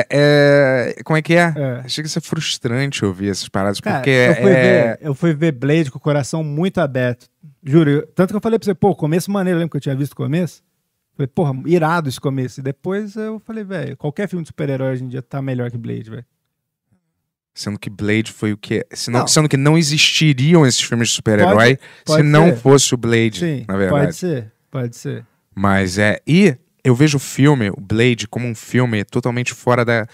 é, é- Como é que é? Chega a ser frustrante ouvir essas paradas, Cara, porque eu, fui é. ver, eu fui ver Blade com o coração muito aberto. Juro. eu- tanto que eu falei pra você, pô, começo maneiro, lembra que eu tinha visto o começo? Falei, porra, irado esse começo. E depois eu falei, velho, qualquer filme de super-herói hoje em dia tá melhor que Blade, velho. Sendo que Blade foi o que. Senão, Não. Sendo que não existiriam esses filmes de super-herói se pode não ser. fosse o Blade, Sim, na verdade. pode ser, pode ser. Mas é. E eu vejo o filme, o Blade, como um filme totalmente fora da,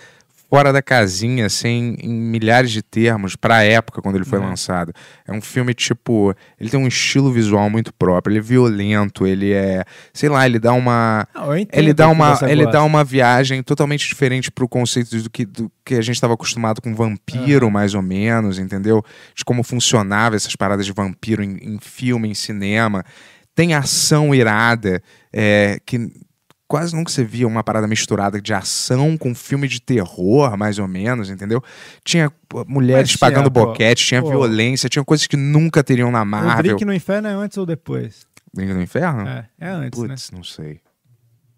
fora da casinha, assim, em milhares de termos, pra época quando ele foi É. lançado. É um filme, tipo. Ele tem um estilo visual muito próprio, ele é violento, ele é. Sei lá, ele dá uma. Não, Ele dá uma, ele gosta. dá uma viagem totalmente diferente pro conceito do que, do que a gente estava acostumado com vampiro, mais ou menos, entendeu? De como funcionava essas paradas de vampiro em, em filme, em cinema. Tem ação irada, é, que quase nunca você via uma parada misturada de ação com filme de terror, mais ou menos, entendeu? Tinha mulheres Mas tinha, pagando pô. boquete, tinha Pô. violência, tinha coisas que nunca teriam na O Marvel. Drink no Inferno é antes ou depois? Drink no Inferno? É, é antes, né? Putz, não sei.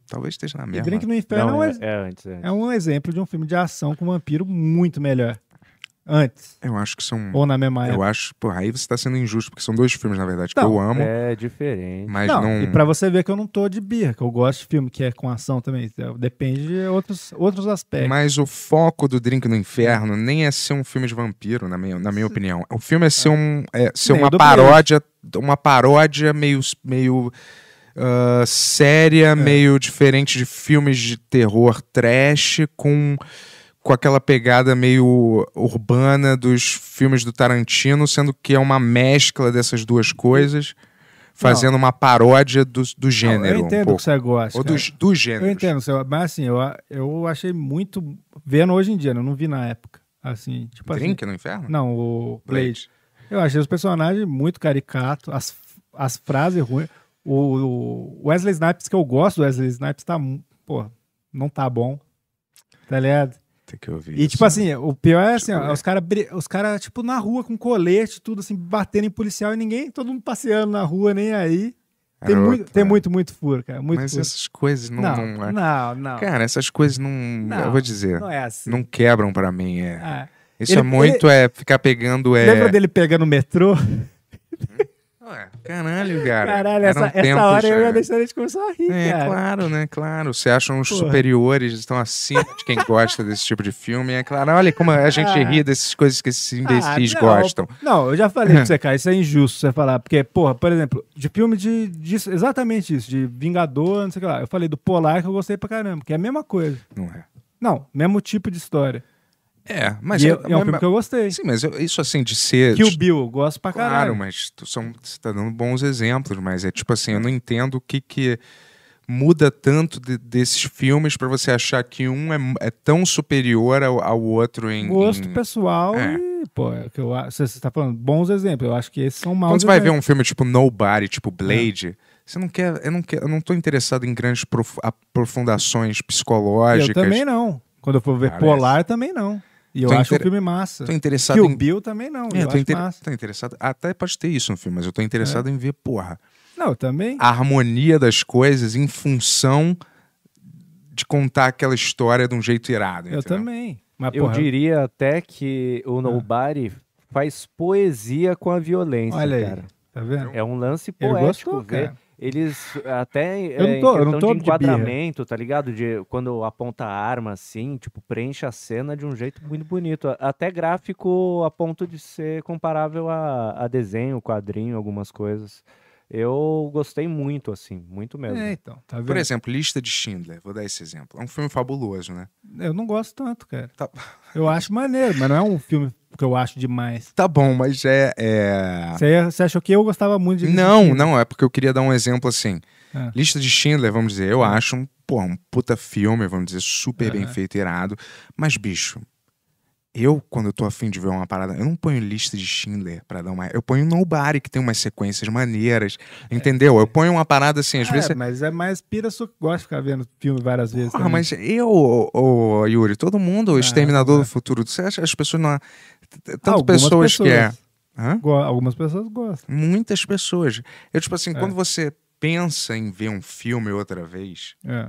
Talvez esteja na E mesma. Drink no Inferno Não, é, um é- é antes, é antes. é um exemplo de um filme de ação com vampiro muito melhor. Antes. Eu acho que são. Ou na mesma Eu época. acho. Porra, aí você tá sendo injusto, porque são dois filmes, na verdade, que Não, eu amo. É diferente. Mas não, não. E pra você ver que eu não tô de birra, que eu gosto de filme que é com ação também. então, Depende de outros, outros aspectos. Mas o foco do Drink no Inferno nem é ser um filme de vampiro, na minha, na minha opinião. O filme é ser, um, é ser Nem uma paródia, uma paródia meio, meio ah, séria, É. meio diferente de filmes de terror trash, com, com aquela pegada meio urbana dos filmes do Tarantino, sendo que é uma mescla dessas duas coisas, fazendo uma paródia do, do Não, gênero. eu um entendo pouco. que você gosta. Ou dos, dos gêneros. Eu entendo, mas assim, eu, eu achei muito. Vendo hoje em dia, né? eu não vi na época. Assim, tipo assim. Drink no Inferno? Não, o Blade. Eu achei os personagens muito caricatos, as, as frases ruins. O, o Wesley Snipes, que eu gosto do Wesley Snipes, tá. Pô, não tá bom. Tá ligado? Tem que ouvir E tipo assim, o pior é assim, ó, ver. os caras, os cara, tipo, na rua com colete, tudo assim, batendo em policial e ninguém, todo mundo passeando na rua, nem aí. Tem, Garoto, muito, tem é. muito, muito furo, cara. Muito Mas furo. essas coisas não. Não, não, é- não, não. Cara, essas coisas não. Não, eu vou dizer. não é assim. Não quebram pra mim. É. Ah, Isso ele- é muito. É ficar pegando. É... Lembra dele pegando o metrô? Caralho, cara. Caralho, essa, essa tempos, hora eu ia deixar eles começar a rir, É, cara. claro, né? Claro. Você acha uns Porra. superiores, estão acima de quem gosta desse tipo de filme. É claro, olha como a gente Ah. ri dessas coisas que esses imbecis Ah, não, gostam. Não, eu já falei pra você, cara, isso é injusto você falar. Porque, porra, por exemplo, de filme de, disso, exatamente isso, de Vingador, não sei o que lá. Eu falei do Polar que eu gostei pra caramba, que é a mesma coisa. Não é. Não, mesmo tipo de história. É, mas E é, é, é um filme que eu gostei. Sim, mas eu- isso assim de ser. Kill Bill, eu gosto pra Claro, caralho. mas tu, são, você tá dando bons exemplos, mas é tipo assim, eu não entendo o que que muda tanto de- desses filmes pra você achar que um é, é tão superior ao, ao outro em. Gosto em- pessoal É. e, pô, é que eu. Você tá falando bons exemplos. Eu acho que esses são maus Quando você vai ver um filme tipo Nobody, tipo É. Blade, você não quer. Eu não, quer, eu não tô interessado em grandes prof- aprofundações Eu psicológicas. também não. Quando eu for ver Parece. Polar, também não. E eu Tô acho um inter- filme massa. Tô interessado Kill em. Bill também não. É, eu tô, acho inter- massa. tô interessado. Até pode ter isso no filme, mas eu tô interessado em ver, porra, Não, eu também. a harmonia das coisas em função de contar aquela história de um jeito irado. Eu entendeu? também. Mas, Eu porra, diria até que o Nobody faz poesia com a violência, Olha aí, cara. tá vendo? É um lance poético gostou, ver. cara. Eles até Eu não é, tô- em eu não questão tô de de enquadramento, tá ligado? De quando aponta a arma assim, tipo, preenche a cena de um jeito muito bonito. Até gráfico a ponto de ser comparável a, a desenho, quadrinho, algumas coisas. Eu gostei muito, assim, muito mesmo. É, então, tá vendo? Por exemplo, Lista de Schindler, vou dar esse exemplo. É um filme fabuloso, né? Eu não gosto tanto, cara. Tá, Eu acho maneiro, mas não é um filme que eu acho demais. tá bom, mas é. é... Você, achou que eu gostava muito de Não, assistir? não, é porque eu queria dar um exemplo assim. Ah. Lista de Schindler, vamos dizer, eu acho um, pô, um puta filme, vamos dizer, super bem feito, irado. Mas, bicho, eu, quando eu tô afim de ver uma parada, eu não ponho lista de Schindler pra dar uma. Eu ponho Nobody, que tem umas sequências maneiras, entendeu? Eu ponho uma parada assim, às É, vezes. mas é mais pira que gosta de ficar vendo filme várias vezes. Ah, mas eu, ô, ô, Yuri, todo mundo, o Exterminador do Futuro, você acha as pessoas não. Tanto Algumas pessoas, que é. pessoas. Hã? Algumas pessoas gostam. Muitas pessoas. Eu, tipo assim, É. quando você pensa em ver um filme outra vez. É.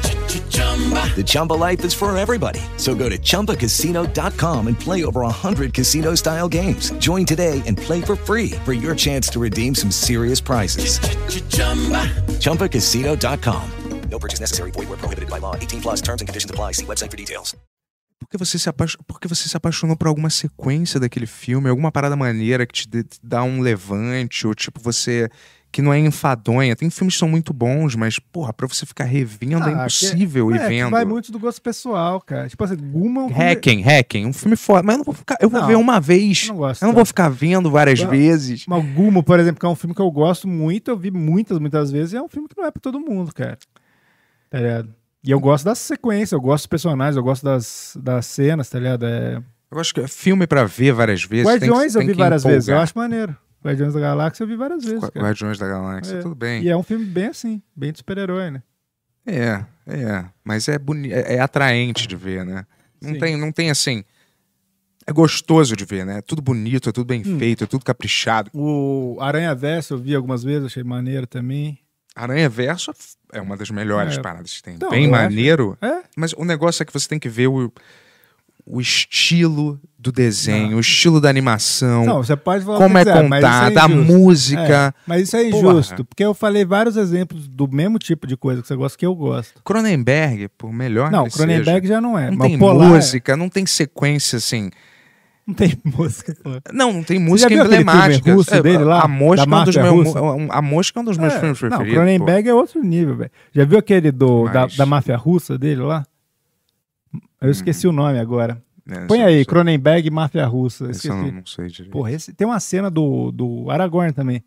The Chumba life is for everybody. So go to ChumbaCasino.com and play over 100 casino style games. Join today and play for free for your chance to redeem some serious prizes. ChumbaCasino.com. No purchase necessary. Void were prohibited by law. 18 plus terms and conditions apply. See website for details. Porque você, se apaix... Porque você se apaixonou por alguma sequência daquele filme, alguma parada maneira que te dê- te dá um levante, ou tipo, você. Que não é enfadonha. Tem filmes que são muito bons, mas, porra, pra você ficar revendo é Ah, impossível que, e é, vendo. vai muito do gosto pessoal, cara. Tipo assim, Guma... é um Hacking, Hacking, um filme foda. Mas eu não vou ficar. Eu vou Não, ver uma vez. eu não gosto eu não vou ficar vendo várias vezes. Mas Gumo, por exemplo, que é um filme que eu gosto muito, eu vi muitas, muitas vezes, e é um filme que não é pra todo mundo, cara. Tá ligado? E eu gosto das sequências, eu gosto dos personagens, eu gosto das, das cenas, tá ligado? É... Eu acho que é filme pra ver várias vezes. tem Guardiões eu tem vi várias vezes, eu empolgar. acho maneiro. Guardiões da Galáxia eu vi várias vezes. Cara. Guardiões da Galáxia, É. tudo bem. E é um filme bem assim, bem de super-herói, né? É, é. Mas é, boni... é, é atraente de ver, né? Não Sim. tem, não tem assim. É gostoso de ver, né? É tudo bonito, é tudo bem Hum. feito, é tudo caprichado. O Aranha Verso eu vi algumas vezes, achei maneiro também. Aranha Verso é uma das melhores É. paradas que tem. Bem acho- maneiro. É. Mas o negócio é que você tem que ver o, o estilo do desenho, o estilo da animação. Não, você pode falar como é quiser, mas isso é contada, a música. É, mas isso é Porra. injusto, porque eu falei vários exemplos do mesmo tipo de coisa que você gosta que eu gosto. Cronenberg, por melhor Não, que Cronenberg seja, já não é. Não tem Polar é. música, não tem sequência assim. Não tem *laughs* música. pô. Não, não tem música emblemática. russo É, dele lá, a Mosca da é um dos meus, um- a Mosca é um dos meus É, filmes preferidos. Não, Cronenberg é outro nível, velho. Já viu aquele do, da, Mas- da máfia russa dele lá? Eu esqueci o nome agora. É, Põe aí, Cronenberg máfia russa. Esse Esqueci. eu não, não sei direito. Porra, esse, tem uma cena do, do Aragorn também.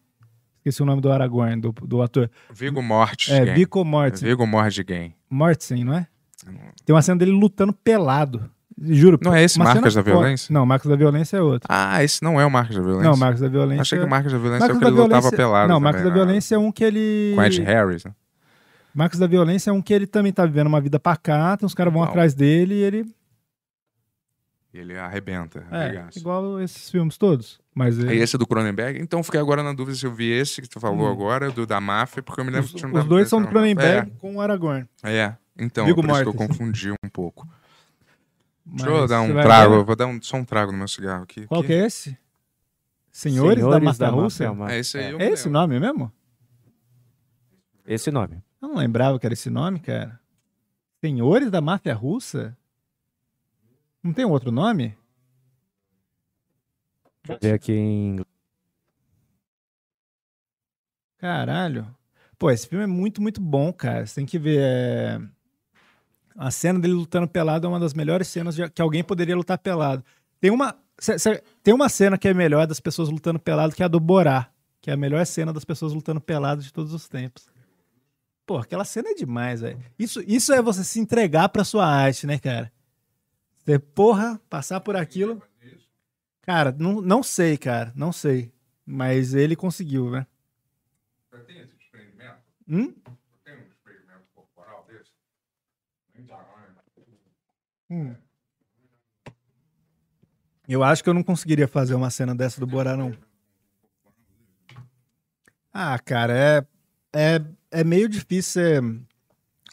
Esqueci o nome do Aragorn, do, do ator. Vigo Mortis. É. Viggo Mortensen. Vigo Mortigen. Mortensen, não é? Tem uma cena dele lutando pelado. Juro. Não é esse Marcas cena da. Violência? Não, Marcos da Violência é outro. Ah, esse não é o Marcos da Violência. Não, Marcos da Violência. Achei que o Marcos da Violência é o Marcos que ele lutava Violência- pelado. Não, Marcos da né? Violência é um que ele. Com Ed Harris, né? Marcos da Violência é um que ele também tá vivendo uma vida pacata, os caras vão Não. atrás dele e ele ele arrebenta. É, arregaça. igual esses filmes todos. Mas Aí ele- esse é do Cronenberg. Então fiquei agora na dúvida se eu vi esse que tu falou Hum. agora, do da máfia, porque eu me lembro os, que tinha um os da- dois são do. Cronenberg com o Aragorn. É, é. Então, Viggo por isso que eu confundi um pouco. Deixa Mas eu dar um trago, ver? vou dar um, só um trago no meu cigarro aqui. Qual aqui. que é esse? Senhores, da Senhores Máfia da Russa? Máfia Russa. É esse aí, eu É esse o nome mesmo? Esse nome. Eu não lembrava que era esse nome, cara. Senhores da Máfia Russa? Não tem um outro nome? Deixa eu ver aqui em. Caralho. Pô, esse filme é muito, muito bom, cara. Você tem que ver. é, A cena dele lutando pelado é uma das melhores cenas de- que alguém poderia lutar pelado. Tem uma, cê- tem uma cena que é melhor das pessoas lutando pelado, que é a do Borá. Que é a melhor cena das pessoas lutando pelado de todos os tempos. Pô, aquela cena é demais, velho. Isso, isso é você se entregar pra sua arte, né, cara? Você, porra, passar por aquilo. Cara, não, não sei, cara. Não sei. Mas ele conseguiu, né? Hum? Hum. Eu acho que eu não conseguiria fazer uma cena dessa do Borá, não. Ah, cara, é, é, é meio difícil você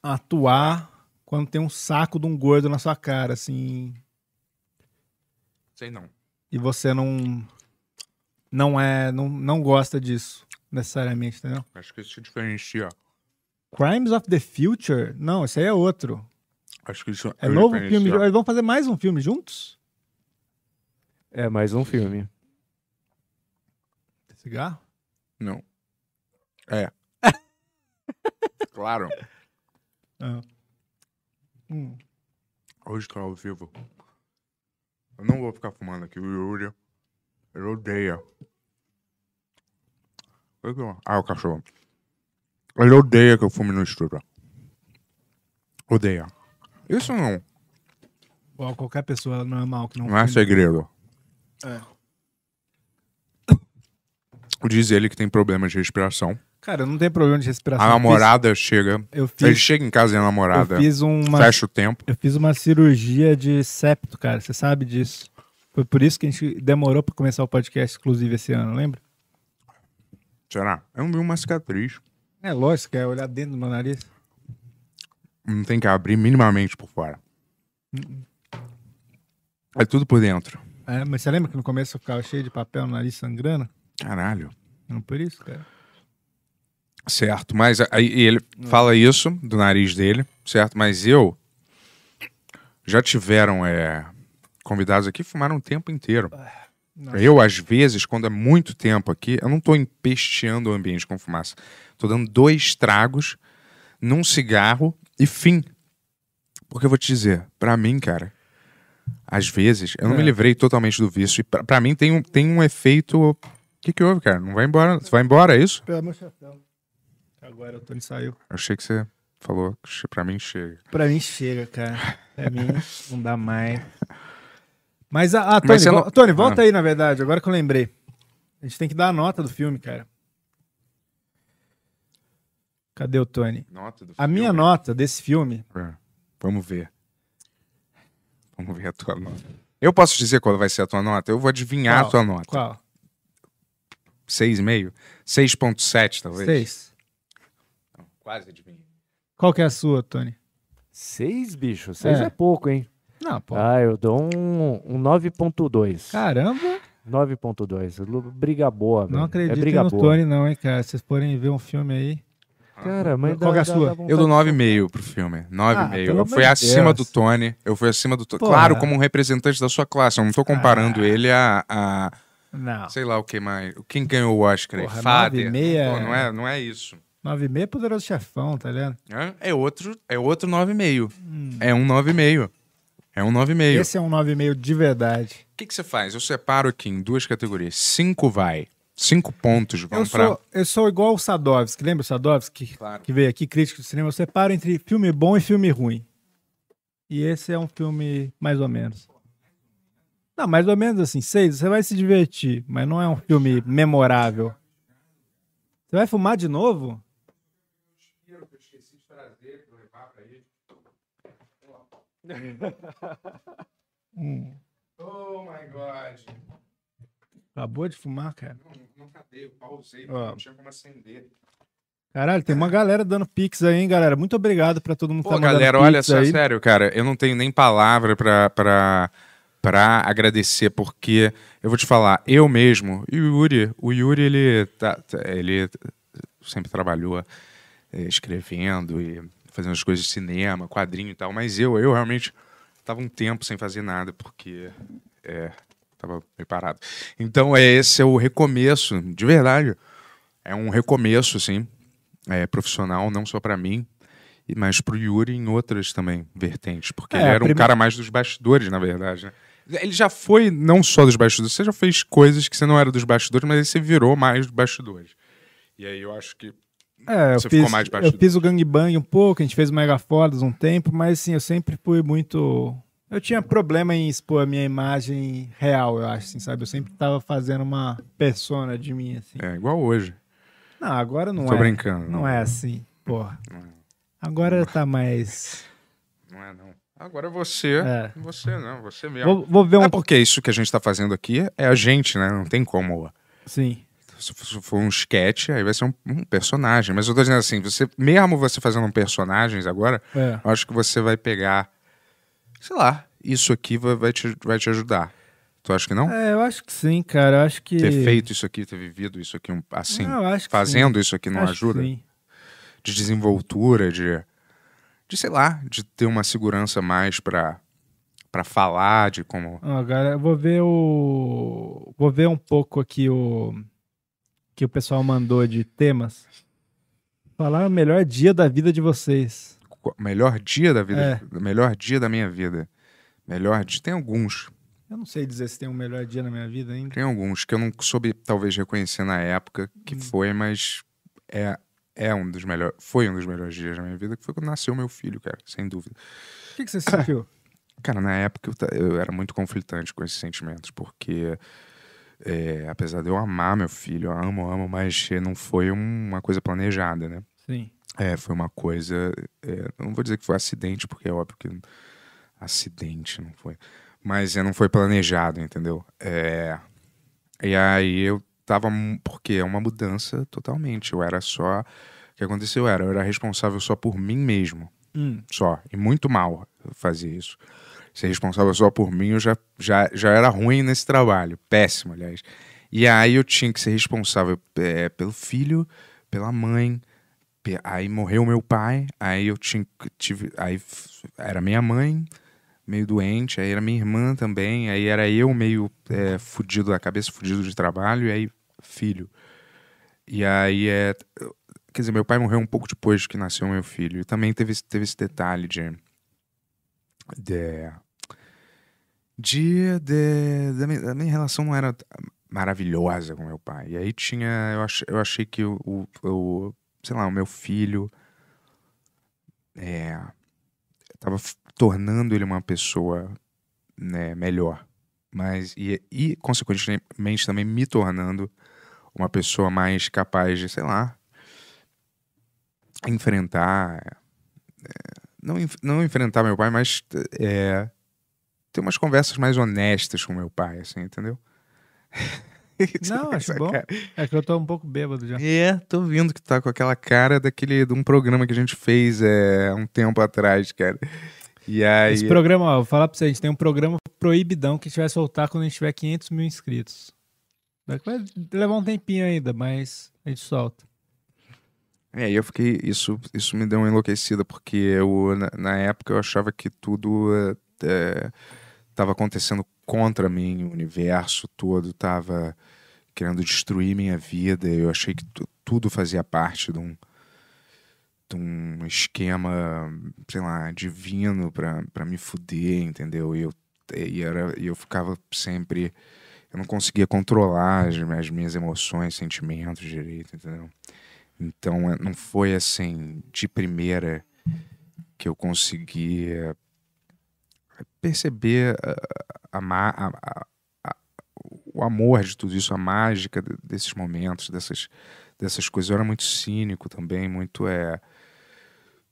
atuar quando tem um saco de um gordo na sua cara, assim, Sei não. e você não não é não, não gosta disso necessariamente, entendeu? Acho que isso se diferencia. Crimes of the Future? Não, esse aí é outro. Acho que isso É novo filme. Eles vão fazer mais um filme juntos? É mais um filme. Cigarro? Não. É. claro. Ah. Hum. Hoje tá ao vivo. Eu não vou ficar fumando aqui. O Yuri, ele odeia. Que que Ah, o cachorro. Ele odeia que eu fume no estúdio. Odeia. Isso não, qualquer pessoa normal que não não é fume. segredo. É. Diz ele que tem problemas de respiração. Cara, eu não tenho problema de respiração. A Eu fiz- namorada chega. eu fiz- Ele chega em casa e a namorada Eu fiz uma. fecha o tempo. Eu fiz uma cirurgia de septo, cara. Você sabe disso. Foi por isso que a gente demorou pra começar o podcast exclusivo esse ano, lembra? Será? Eu não vi uma cicatriz. É lógico, é olhar dentro do meu nariz. Não tem que abrir minimamente por fora. É tudo por dentro. É, mas você lembra que no começo eu ficava cheio de papel no nariz sangrando? Caralho. Não por isso, cara. Certo, mas aí ele fala isso do nariz dele, certo? Mas eu já tiveram é, convidados aqui que fumaram o tempo inteiro. Nossa. Eu, às vezes, quando é muito tempo aqui, eu não tô empesteando o ambiente com fumaça. Tô dando dois tragos num cigarro e fim. Porque eu vou te dizer, pra mim, cara, às vezes, eu não me É. livrei totalmente do vício. E pra, pra mim tem um, tem um efeito. O que, que houve, cara? Não vai embora? Você vai embora, é isso? Pelo meu chapéu. Agora o Tony saiu. Eu achei que você falou que pra mim chega. Pra mim chega, cara. Pra mim não dá mais. *laughs* Mas a, a Tony, Mas não- Tony, volta Ah. aí, na verdade, agora que eu lembrei. A gente tem que dar a nota do filme, cara. Cadê o Tony? Nota do A minha nota desse filme. É, Vamos ver. Vamos ver a tua nota. Eu posso dizer qual vai ser a tua nota? Eu vou adivinhar Qual? a tua nota. Qual? 6,5? 6,7 talvez? Seis. Quase adivinhei. Qual que é a sua, Tony? Seis, bicho? Seis É. é, pouco, hein? Não, pô. Ah, eu dou um, um 9.2. Caramba! 9.2. Lu- Briga boa, velho. Não É acredito briga no boa. Tony, não, hein, cara. Vocês forem ver um filme aí. Cara, mas Qual dá- é a sua? Eu dou de- 9,5 pro filme. 9,5. pelo eu fui acima Deus. do Tony. Eu fui acima do Tony. Porra. Claro, como um representante da sua classe. Eu não tô comparando ele a, a- Não. Sei lá o que mais. Quem ganhou o Oscar aí? Porra, Fader. 9,5 Pô, é- não, é, não é isso. 9,5 é poderoso chefão, tá ligado? É, é outro, é outro 9,5. É um 9,5. É um 9,5. Esse é um 9,5 de verdade. O que, que você faz? Eu separo aqui em duas categorias. Cinco vai. Cinco pontos vão pra. sou, eu sou igual o Sadovski. Lembra o Sadovski? Claro. Que veio aqui, crítico de cinema. Eu separo entre filme bom e filme ruim. E esse é um filme mais ou menos. Não, mais ou menos assim. Seis, você vai se divertir, mas não é um filme memorável. Você vai fumar de novo? Hum. *laughs* Oh my god. Acabou de fumar, cara. Não, não cadê? Eu pausei, não tinha como acender. Caralho, tem uma galera dando pix aí, hein, galera? Muito obrigado pra todo mundo que Pô, tá mandando galera, olha só, aí. sério, cara, eu não tenho nem palavra pra, pra, pra agradecer, porque eu vou te falar, eu mesmo, e o Yuri, o Yuri, ele, tá, tá- ele sempre trabalhou eh, escrevendo e fazendo as coisas de cinema, quadrinho e tal, mas eu, eu realmente tava um tempo sem fazer nada, porque é, tava preparado. Então, é, esse é o recomeço, de verdade, é um recomeço, assim, é, profissional, não só pra mim, mas pro Yuri em outras também vertentes, porque É, ele era um cara mais dos bastidores, na verdade, né? Ele já foi não só dos bastidores, você já fez coisas que você não era dos bastidores, mas aí você virou mais dos bastidores. E aí eu acho que É, eu você fiz, ficou mais eu bastidores. fiz o gangbang um pouco, a gente fez o Mega Fodas um tempo, mas assim, eu sempre fui muito. Eu tinha problema em expor a minha imagem real, eu acho, assim, sabe? Eu sempre tava fazendo uma persona de mim, assim. É igual hoje. Não, agora não Tô é. brincando, Não, não. é assim, porra. Agora tá mais. Não é, não. Agora você. É. Você não, você mesmo. Vou- vou ver um É porque isso que a gente tá fazendo aqui é a gente, né? Não tem como. Sim. Se for um sketch, aí vai ser um, um personagem. Mas eu tô dizendo assim, você, mesmo você fazendo um personagens agora, É. eu acho que você vai pegar. Sei lá, isso aqui vai, vai, te, vai te ajudar. Tu acha que não? É, eu acho que sim, cara. Eu acho que. Ter feito isso aqui, ter vivido isso aqui assim, Não, fazendo sim. isso aqui não Acho ajuda? sim. De desenvoltura, de, de, sei lá, de ter uma segurança mais pra, pra falar, de como. Agora eu vou ver o. Vou ver um pouco aqui o. Que o pessoal mandou de temas. Falar o melhor dia da vida de vocês. Melhor dia da vida. É. Melhor dia da minha vida. Melhor dia. Tem alguns. Eu não sei dizer se tem um melhor dia na minha vida ainda. Tem alguns que eu não soube, talvez, reconhecer na época que Hum. foi, mas é, é um dos melhores. Foi um dos melhores dias da minha vida, que foi quando nasceu meu filho, cara, sem dúvida. O que, que você sentiu? *laughs* Cara, na época eu, eu era muito conflitante com esses sentimentos, porque é, apesar de eu amar meu filho, eu amo, amo, mas não foi um- uma coisa planejada, né? Sim. É, foi uma coisa. é, não vou dizer que foi acidente, porque é óbvio que acidente não foi. Mas é, não foi planejado, entendeu? É, e aí eu tava. Porque é uma mudança totalmente. Eu era só. O que aconteceu era, eu era responsável só por mim mesmo. Hum. Só. E muito mal fazia isso. Ser responsável só por mim, eu já, já, já era ruim nesse trabalho. Péssimo, aliás. E aí eu tinha que ser responsável é, pelo filho, pela mãe. Aí morreu meu pai, aí eu tinha tive, aí era minha mãe meio doente, aí era minha irmã também, aí era eu meio é, fudido da cabeça, fudido de trabalho, e aí filho. E aí é, quer dizer, meu pai morreu um pouco depois que nasceu meu filho. E também teve, teve esse detalhe de de de, de da, minha, minha relação não era maravilhosa com meu pai. E aí tinha, eu, ach, eu achei que o, o, o sei lá, o meu filho é, tava tornando ele uma pessoa né, melhor. Mas, e, e, consequentemente, também me tornando uma pessoa mais capaz de, sei lá, enfrentar. é, não, não enfrentar meu pai, mas é, ter umas conversas mais honestas com meu pai, assim, entendeu? *laughs* Não, acho bom. cara- É que eu tô um pouco bêbado já. É, tô vendo que tá com aquela cara daquele de um programa que a gente fez é, um tempo atrás, cara. E aí. Esse programa, ó, vou falar pra você, a gente tem um programa proibidão que a gente vai soltar quando a gente tiver 500 mil inscritos. Vai levar um tempinho ainda, mas a gente solta. É, e eu fiquei. Isso, isso me deu uma enlouquecida, porque eu, na, na época eu achava que tudo estava acontecendo contra mim, o universo todo estava querendo destruir minha vida. Eu achei que tu- tudo fazia parte de um, de um esquema, sei lá, divino para me fuder, entendeu? E eu, e era, e eu ficava sempre. Eu não conseguia controlar as, as minhas emoções, sentimentos direito, entendeu? Então eh, não foi assim de primeira que eu consegui eh, perceber a, a, a- o amor de tudo isso, a mágica de- desses momentos, dessas, dessas coisas. Eu era muito cínico também, muito é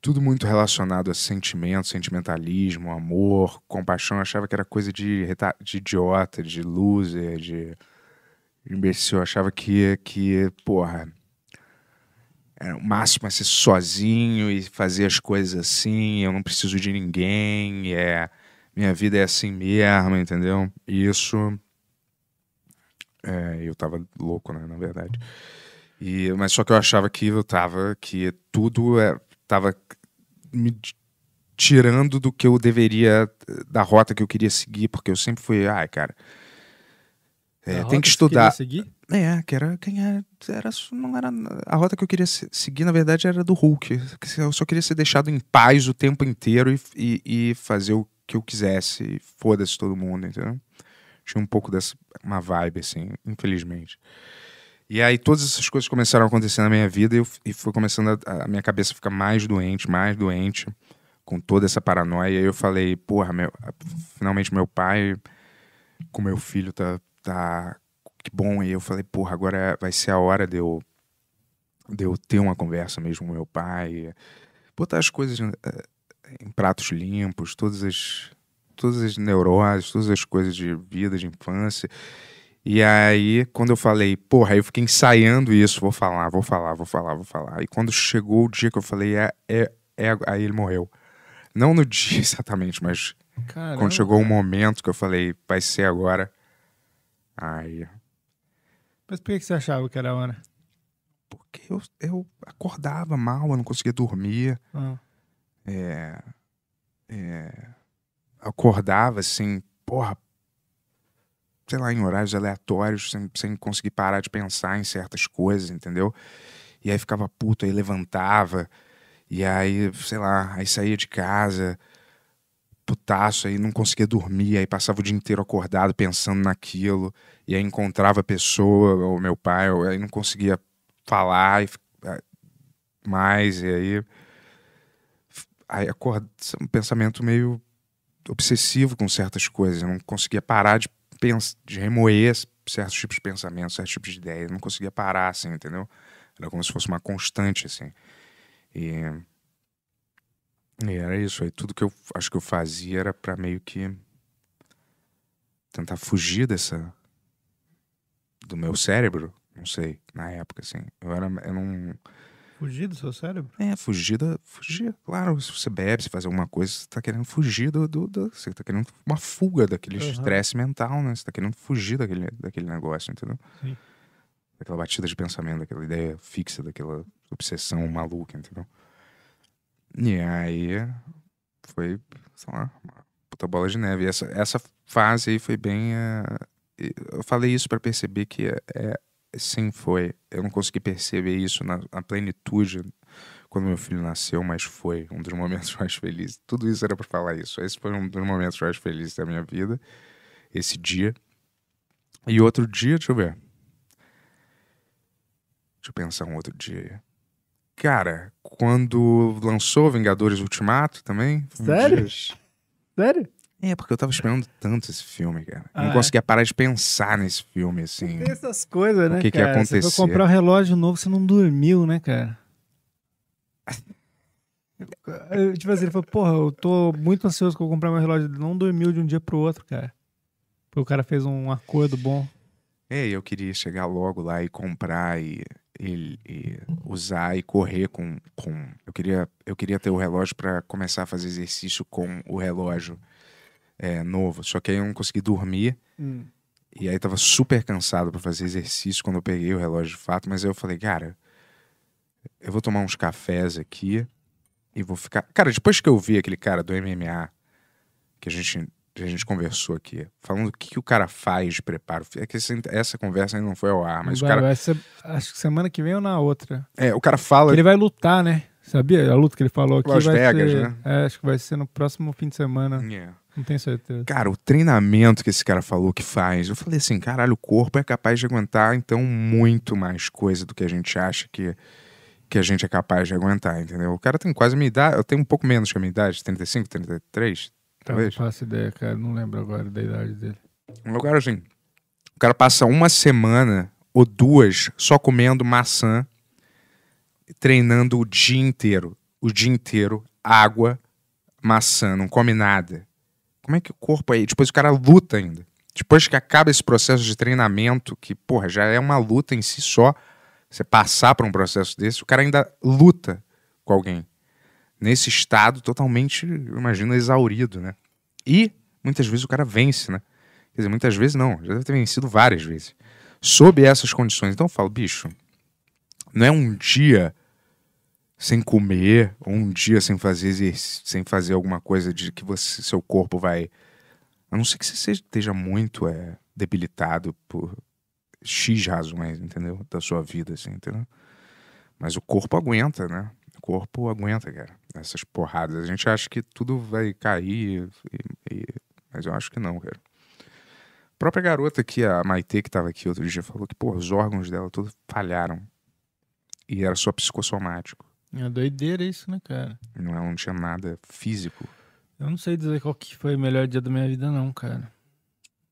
tudo muito relacionado a sentimento, sentimentalismo, amor, compaixão. Eu achava que era coisa de, de idiota, de loser, de imbecil. Eu achava que, que porra, era o máximo é ser sozinho e fazer as coisas assim. Eu não preciso de ninguém. É, minha vida é assim mesmo, entendeu? Isso. É, eu tava louco, né, na verdade. E, mas só que eu achava que eu tava, que tudo é, tava me tirando do que eu deveria, da rota que eu queria seguir, porque eu sempre fui, ai, cara, é, tem que que estudar. seguir? É, que era quem era, era, não era a rota que eu queria se- seguir, na verdade, era do Hulk. Eu só queria ser deixado em paz o tempo inteiro e, e, e fazer o que eu quisesse, foda-se todo mundo, entendeu? Tinha um pouco dessa uma vibe assim, infelizmente. E aí todas essas coisas começaram a acontecer na minha vida e, eu, e foi começando a, a minha cabeça ficar mais doente, mais doente, com toda essa paranoia. E aí eu falei, porra, meu, finalmente meu pai com meu filho tá, tá que bom. E eu falei, porra, agora vai ser a hora de eu, de eu ter uma conversa mesmo com meu pai, botar as coisas eh, em pratos limpos, todas as, todas as neuroses, todas as coisas de vida, de infância. E aí, quando eu falei, porra, eu fiquei ensaiando isso, vou falar, vou falar, vou falar, vou falar. E quando chegou o dia que eu falei, é, é, é aí ele morreu. Não no *laughs* dia exatamente, mas Caramba. quando chegou o momento que eu falei, vai ser agora. Aí, Mas por que você achava que era hora? porque eu, eu acordava mal, eu não conseguia dormir. Ah. É, é, acordava assim, porra, sei lá, em horários aleatórios, sem, sem conseguir parar de pensar em certas coisas, entendeu? E aí ficava puto, aí levantava, e aí, sei lá, aí saía de casa, putaço, aí não conseguia dormir, aí passava o dia inteiro acordado pensando naquilo, e aí encontrava a pessoa, ou meu pai, aí não conseguia falar e, mais, e aí aí acorda, um pensamento meio obsessivo com certas coisas. Eu não conseguia parar de, de remoer certos tipos de pensamentos, certos tipos de ideias. Não conseguia parar, assim, entendeu? Era como se fosse uma constante, assim. E, e era isso. Aí tudo que eu acho que eu fazia era para meio que tentar fugir dessa do meu cérebro, não sei, na época, assim. Eu era, eu não Fugir do seu cérebro? é, fugir da. Fugir. Claro, se você bebe, se fazer alguma coisa, você tá querendo fugir do. do, do- você tá querendo uma fuga daquele Aham. estresse mental, né? Você tá querendo fugir daquele, daquele negócio, entendeu? Sim. Daquela batida de pensamento, daquela ideia fixa, daquela obsessão maluca, entendeu? E aí foi, sei lá, uma puta bola de neve. E essa, essa fase aí foi bem. eh, eu falei isso pra perceber que é, é- sim foi. Eu não consegui perceber isso na, na plenitude quando meu filho nasceu, mas foi um dos momentos *laughs* mais felizes. Tudo isso era pra falar isso. Esse foi um dos momentos mais felizes da minha vida, esse dia. E outro dia, deixa eu ver. Deixa eu pensar um outro dia. Cara, quando lançou Vingadores Ultimato também. Sério? Sério? É, porque eu tava esperando tanto esse filme, cara. Ah, não é? conseguia parar de pensar nesse filme, assim. Tem essas coisas, né, O que que ia cara? Você acontecer? foi comprar um relógio novo, você não dormiu, né, cara? Eu, tipo assim, ele falou, porra, eu tô muito ansioso que eu vou comprar meu relógio. Ele não dormiu de um dia pro outro, cara. Porque o cara fez um acordo bom. É, e eu queria chegar logo lá e comprar e, e- e usar e correr com, com. Eu queria, eu queria ter o relógio para começar a fazer exercício com o relógio é, novo. Só que aí eu não consegui dormir. Hum. E aí tava super cansado para fazer exercício quando eu peguei o relógio de fato. Mas aí eu falei, cara, eu vou tomar uns cafés aqui e vou ficar. Cara, depois que eu vi aquele cara do MMA que a gente, a gente conversou aqui, falando o que, que o cara faz de preparo. É que essa, essa conversa ainda não foi ao ar, mas vai, o cara. vai ser, acho que semana que vem ou na outra. É, o cara fala. Ele vai lutar, né? Sabia? A luta que ele falou aqui Las vai Vegas, ser... né? É, acho que vai ser no próximo fim de semana. É. Não tenho certeza. Cara, o treinamento que esse cara falou que faz, eu falei assim, caralho, o corpo é capaz de aguentar, então, muito mais coisa do que a gente acha que, que a gente é capaz de aguentar, entendeu? O cara tem quase a minha idade, eu tenho um pouco menos que a minha idade, 35, 33, Tá, não talvez. faço ideia, cara. Não lembro agora da idade dele. O cara, assim, o cara passa uma semana ou duas só comendo maçã, treinando o dia inteiro. o dia inteiro, água, maçã, não come nada. Como é que o corpo aí. Depois o cara luta ainda. Depois que acaba esse processo de treinamento, que, porra, já é uma luta em si só, você passar por um processo desse, o cara ainda luta com alguém. Nesse estado totalmente, eu imagino, exaurido, né? E muitas vezes o cara vence, né? Quer dizer, muitas vezes não, já deve ter vencido várias vezes. Sob essas condições. Então eu falo, bicho, não é um dia sem comer, ou um dia sem fazer sem fazer alguma coisa de que você, seu corpo vai. A não ser que você esteja muito é, debilitado por X razões, entendeu? Da sua vida, assim, entendeu? Mas o corpo aguenta, né? O corpo aguenta, cara. Essas porradas. A gente acha que tudo vai cair, e- e- mas eu acho que não, cara. A própria garota aqui, a Maitê, que tava aqui outro dia, falou que, pô, os órgãos dela todos falharam. E era só psicossomático. É doideira isso, né, cara? Não, não tinha nada físico. Eu não sei dizer qual que foi o melhor dia da minha vida, não, cara.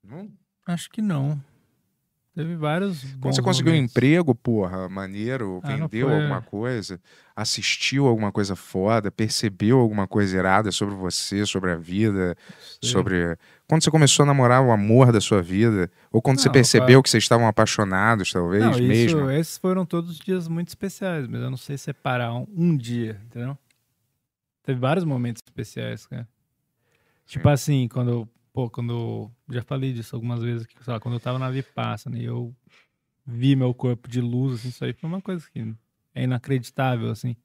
Não? Acho que não. Teve vários. Quando você conseguiu um momentos. emprego, porra, maneiro, Ah, vendeu foi- alguma coisa, assistiu alguma coisa foda, percebeu alguma coisa irada sobre você, sobre a vida, Sei. sobre. Quando você começou a namorar o amor da sua vida, ou quando você Não, percebeu claro. que vocês estavam apaixonados, talvez, Não, isso, mesmo. esses foram todos dias muito especiais, mas eu não sei separar um, um dia, entendeu? Teve vários momentos especiais, cara. Tipo assim, quando eu, pô, quando eu, já falei disso algumas vezes, que, sei lá, quando eu tava na Vipassana e eu vi meu corpo de luz, assim, isso aí foi uma coisa que é inacreditável, assim.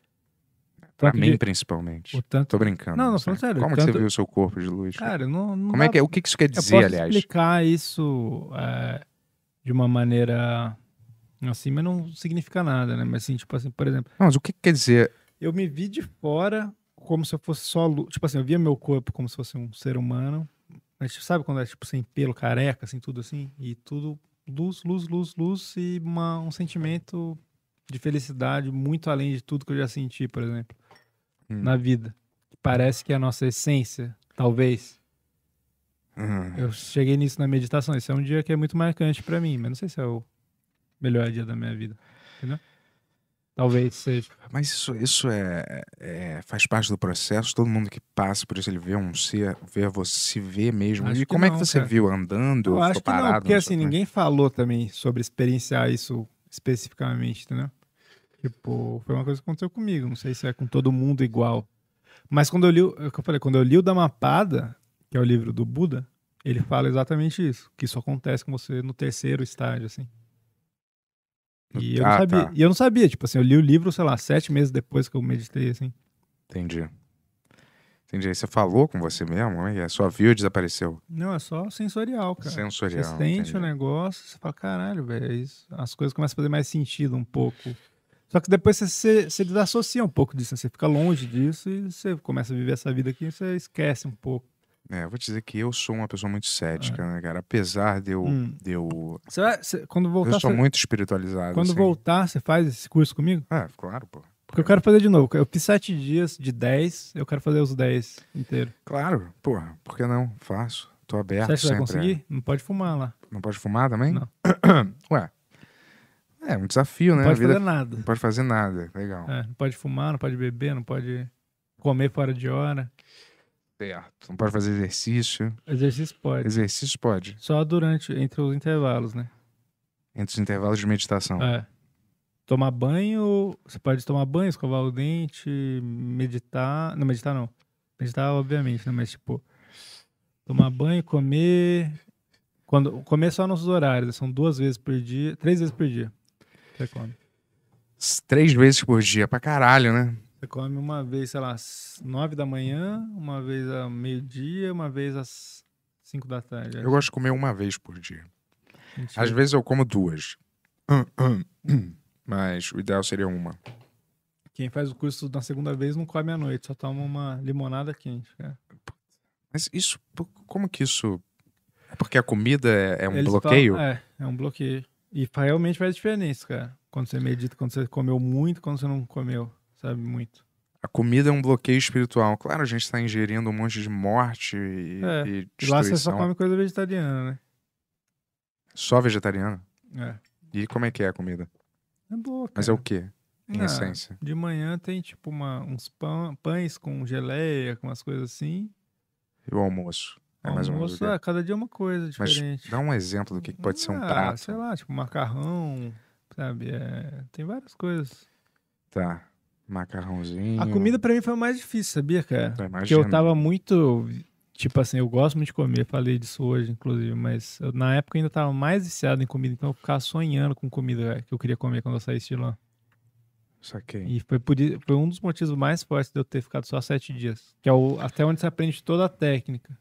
Pra mim, de- principalmente. o tanto- Tô brincando. Não, não, falando sério. Como que tanto- você viu o seu corpo de luz? Cara, não, não Como é dá- que é- o que isso quer eu dizer, posso aliás? explicar isso é, de uma maneira assim, mas não significa nada, né? Mas assim, tipo assim, por exemplo, Não, mas o que, que quer dizer? eu me vi de fora como se eu fosse só luz. Tipo assim, eu via meu corpo como se fosse um ser humano. Mas sabe quando é tipo sem pelo, careca, assim, tudo assim? E tudo luz, luz, luz, luz e uma, um sentimento de felicidade muito além de tudo que eu já senti, por exemplo, Hum. na vida. Parece que é a nossa essência, talvez. Hum. Eu cheguei nisso na meditação. Esse é um dia que é muito marcante pra mim, mas não sei se é o melhor dia da minha vida. Entendeu? Talvez seja. Mas isso, isso é, é- faz parte do processo. Todo mundo que passa por isso, ele vê um ser, vê você, se vê mesmo. Acho e como é não, que você cara. viu? Andando? Eu acho que parado? não, porque na assim, ninguém falou também sobre experienciar isso especificamente, entendeu? Tipo, foi uma coisa que aconteceu comigo. Não sei se é com todo mundo igual. Mas quando eu li, o- é o que eu falei, quando eu li o Dhammapada, que é o livro do Buda, ele fala exatamente isso, que isso acontece com você no terceiro estágio, assim. E eu não Ah, sabia. tá. E eu não sabia, tipo assim, eu li o livro, sei lá, sete meses depois que eu meditei, assim. Entendi. Entendi. Aí você falou com você mesmo? É? Só viu e desapareceu? Não, é só sensorial, cara. Sensorial, Você sente entendi. o negócio, você fala, caralho, velho, é as coisas começam a fazer mais sentido um pouco. Só que depois você se, se desassocia um pouco disso, né? você fica longe disso e você começa a viver essa vida aqui e você esquece um pouco. É, eu vou te dizer que eu sou uma pessoa muito cética, né, cara? Apesar de eu. É. Hum. De eu... Você vai, você- quando voltar, eu sou você- muito espiritualizado. quando assim. voltar, você faz esse curso comigo? É, claro, pô. Porque eu quero fazer de novo. Eu fiz sete dias de dez, eu quero fazer os dez inteiros. Claro, porra, por que não? Faço. Tô aberto Você acha que vai conseguir? Não pode fumar lá. Não pode fumar também? Não. *coughs* Ué. É um desafio, Não né? pode A vida- fazer nada. Não pode fazer nada. Legal. É, não pode fumar, não pode beber, não pode comer fora de hora. Certo. Não pode fazer exercício. Exercício pode. Exercício pode. Só durante, entre os intervalos, né? Entre os intervalos de meditação. É. Tomar banho, você pode tomar banho, escovar o dente, meditar. Não, meditar não. Meditar, obviamente, né? Mas, tipo, tomar banho, comer. Quando, comer só nos horários, são duas vezes por dia, três vezes por dia. Você come. Três vezes por dia, pra caralho, né? Você come uma vez, sei lá, às nove da manhã, uma vez ao meio-dia, uma vez às cinco da tarde. Eu gosto de comer uma vez por dia. Mentira. Às vezes eu como duas. Hum, hum, hum. Mas o ideal seria uma. Quem faz o curso na segunda vez não come à noite, só toma uma limonada quente, cara. Mas isso, como que isso. É porque a comida é, é um Eles bloqueio? falam- é, é um bloqueio. E realmente faz diferença, cara. Quando você medita, quando você comeu muito, quando você não comeu, sabe? Muito. A comida é um bloqueio espiritual. Claro, a gente está ingerindo um monte de morte e, É. e E lá você só destruição. come coisa vegetariana, né? Só vegetariano? É. E como é que é a comida? É boa, cara. Mas é o quê? em Ah, essência. De manhã tem tipo uma, uns pão, pães com geleia, com umas coisas assim. E o almoço? É mais ou menos o Almoço, ah, cada dia é uma coisa Mas diferente. dá um exemplo do que pode ser um Ah, prato. Sei lá, tipo macarrão, sabe? É, tem várias coisas. Tá. Macarrãozinho. A comida pra mim foi o mais difícil, sabia, cara? Eu Porque eu tava muito. Tipo assim, eu gosto muito de comer, falei disso hoje, inclusive, mas eu, na época eu ainda tava mais viciado em comida, então eu ficava sonhando com comida que eu queria comer quando eu saísse de lá. Saquei. E foi, por, foi um dos motivos mais fortes de eu ter ficado só sete dias. Que é o, até onde você aprende toda a técnica.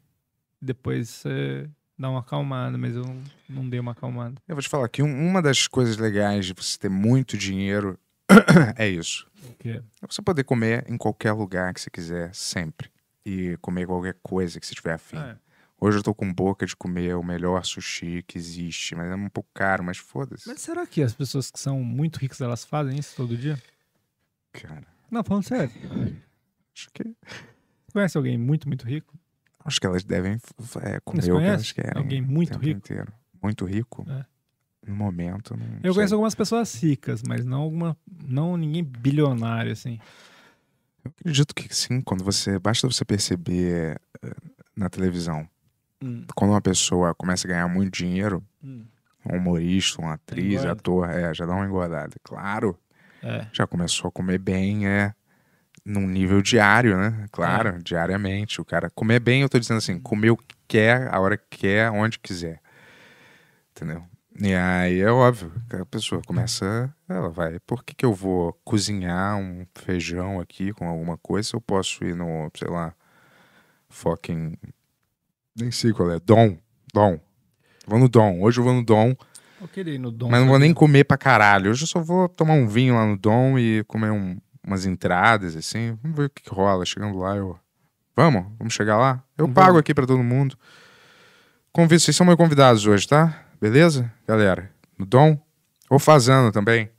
Depois você dá uma acalmada, mas eu não, não dei uma acalmada. Eu vou te falar que um- uma das coisas legais de você ter muito dinheiro *coughs* é isso. O quê? É você poder comer em qualquer lugar que você quiser, sempre. E comer qualquer coisa que você tiver afim. É. Hoje eu tô com boca de comer o melhor sushi que existe, mas é um pouco caro, mas foda-se. Mas será que as pessoas que são muito ricas, elas fazem isso todo dia? Cara, Não, falando sério. acho que, Conhece alguém muito, muito rico? acho que elas devem é, comer o que elas querem. alguém muito rico? Inteiro. Muito rico? É. No momento, não Eu sei. conheço algumas pessoas ricas, mas não alguma, não ninguém bilionário, assim. Eu acredito que sim, quando você. Basta você perceber eh, na televisão. Hum. Quando uma pessoa começa a ganhar muito dinheiro, Hum. um humorista, uma atriz, Engorda. ator, é, já dá uma engordada. Claro. É. Já começou a comer bem, é. Num nível diário, né? Claro, É. diariamente. O cara comer bem, eu tô dizendo assim, comer o que quer, a hora que quer, onde quiser. Entendeu? E aí é óbvio que a pessoa começa. Ela vai. Por que, que eu vou cozinhar um feijão aqui com alguma coisa eu posso ir no, sei lá, fucking. Nem sei qual é. Dom. Dom. Vou no Dom. Hoje eu vou no Dom. Eu queria ir no Dom. Mas não vou nem comer pra caralho. Hoje eu só vou tomar um vinho lá no Dom e comer um- umas entradas, assim. Vamos ver o que, que rola. Chegando lá, eu. Vamos? Vamos chegar lá? Eu Vamos. pago aqui pra todo mundo. Convido, vocês são meus convidados hoje, tá? Beleza, galera? No Dom? Ou Fazano também.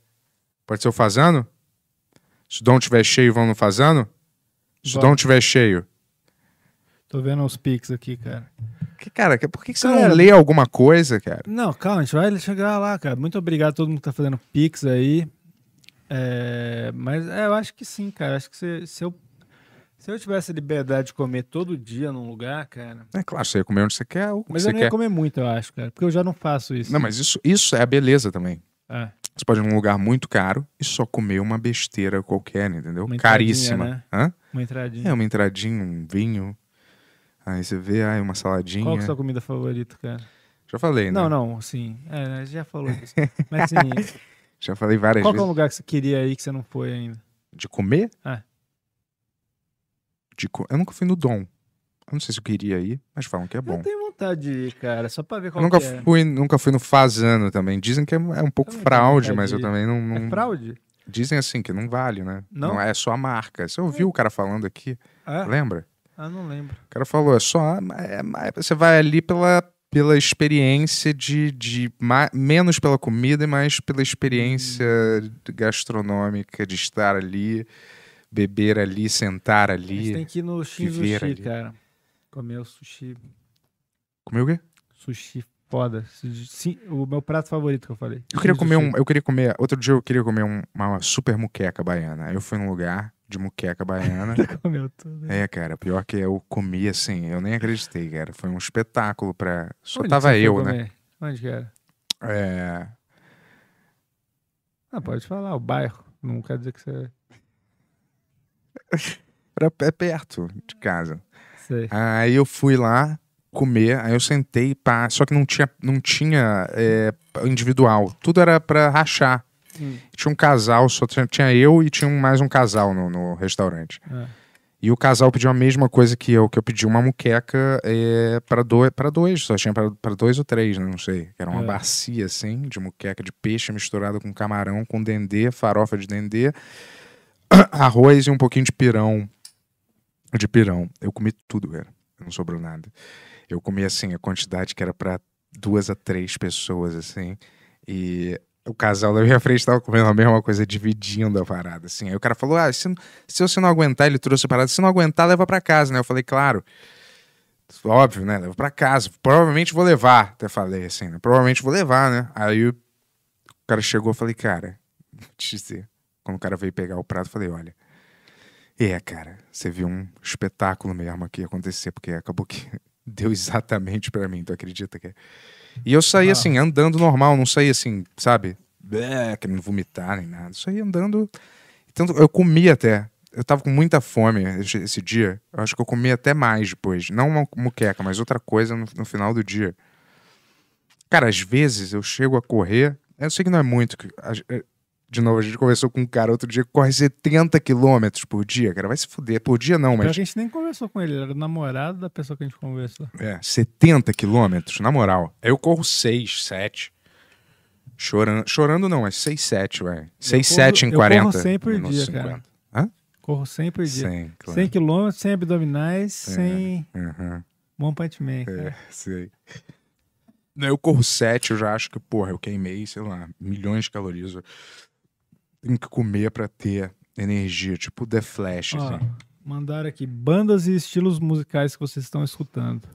Pode ser o Fazano? Se o Dom tiver cheio, vão no Fazano? Se o. Dom tiver cheio. Tô vendo os pics aqui, cara. Que, cara, que- por que, que você Cara, não lê alguma coisa, cara? Não, calma, a gente vai chegar lá, cara. Muito obrigado a todo mundo que tá fazendo Pix aí. É, mas é, eu acho que sim, cara. Acho que se, se eu, se eu tivesse a liberdade de comer todo dia num lugar, cara. É claro, você ia comer onde você quer. Mas você eu não quer. ia comer muito, eu acho, cara. Porque eu já não faço isso. Não, mas isso, isso é a beleza também. É. Você pode ir num lugar muito caro e só comer uma besteira qualquer, entendeu? Uma Caríssima. né? Hã? Uma entradinha. É, uma entradinha, um vinho. Aí você vê, ai, uma saladinha. Qual que é a sua comida favorita, cara? Já falei, né? Não, não, sim. É, né, já falou disso. *laughs* Mas assim, Já falei várias qual que é o vezes. lugar que você queria ir que você não foi ainda? De comer? É. De Eu nunca fui no Dom. Eu não sei se eu queria ir, mas falam que é bom. Eu tenho vontade de ir, cara, só pra ver Eu qual nunca que é. fui, nunca fui no Fazano também. Dizem que é, é um pouco Também fraude, mas eu também não, não- É fraude? Dizem assim que não vale, né? Não? é só a marca. Você ouviu o cara falando aqui? É? Lembra? Ah, não lembro. O cara falou, é só. é- é- você vai ali pela, pela experiência de. de ma- menos pela comida e mais pela experiência Hum. gastronômica de estar ali, beber ali, sentar ali. tem que ir no Shinzushi, cara. Comer o sushi. Comeu o quê? Sushi foda. Sim, o meu prato favorito que eu falei. Eu queria comer um. Eu queria comer. Outro dia eu queria comer um- uma super muqueca baiana. Aí eu fui num lugar de muqueca baiana. *laughs* Comeu tudo. É, cara, pior que eu comi assim, eu nem acreditei, cara. Foi um espetáculo pra. Só Onde tava eu, né? comer? Onde que era? É. Ah, pode falar, o bairro. Não quer dizer que você. *laughs* Era é perto de casa. Sei. Aí eu fui lá comer, aí eu sentei, pá, só que não tinha, não tinha é, individual, tudo era pra rachar. Hum. Tinha um casal, só tinha, tinha eu e tinha mais um casal no, no restaurante. É. E o casal pediu a mesma coisa que eu, que eu pedi uma muqueca é, para dois, para dois, só tinha para dois ou três, né, não sei. Era uma É. bacia assim, de muqueca de peixe misturada com camarão, com dendê, farofa de dendê, *coughs* arroz e um pouquinho de pirão. De pirão. Eu comi tudo, cara. Não sobrou nada. Eu comi assim a quantidade que era para duas a três pessoas assim. E o casal da minha frente estava comendo a mesma coisa, dividindo a parada, assim. Aí o cara falou: Ah, se, se você não aguentar, ele trouxe a parada, se não aguentar, leva pra casa, né? Eu falei, claro. Óbvio, né? Leva pra casa. Provavelmente vou levar. Até falei assim, né? Provavelmente vou levar, né? Aí o cara chegou e falei, cara, *laughs* vou te dizer, quando o cara veio pegar o prato, eu falei, olha, é, cara, você viu um espetáculo mesmo aqui acontecer, porque acabou que *laughs* deu exatamente pra mim, tu acredita que é? E eu saí Ah. assim, andando normal, não saí assim, sabe? É, querendo vomitar nem nada. Saí andando. Tanto, eu comi até. Eu tava com muita fome esse, esse dia. Eu acho que eu comi até mais depois. Não uma muqueca, mas outra coisa no, no final do dia. Cara, às vezes eu chego a correr. Eu sei que não é muito. É, De novo, a gente conversou com um cara outro dia que corre 70 quilômetros por dia, cara. Vai se fuder. Por dia não, mas. a gente nem conversou com ele, ele era o namorado da pessoa que a gente conversou. É, 70 quilômetros, na moral. Eu corro 6, 7. Chorando, chorando não, é 6, 7, velho. 6, 7 em eu 40. corro 100 por dia, cara. 50. Hã? Corro 100 por dia. 100, claro. 100 quilômetros, 100 abdominais, 100 Uhum. One Punch Man. cara. É, sei. Eu corro 7, eu já acho que, porra, eu queimei, sei lá, milhões de calorias. Tenho que comer pra ter energia, tipo The Flash, Ó, assim. mandaram aqui bandas e estilos musicais que vocês estão escutando.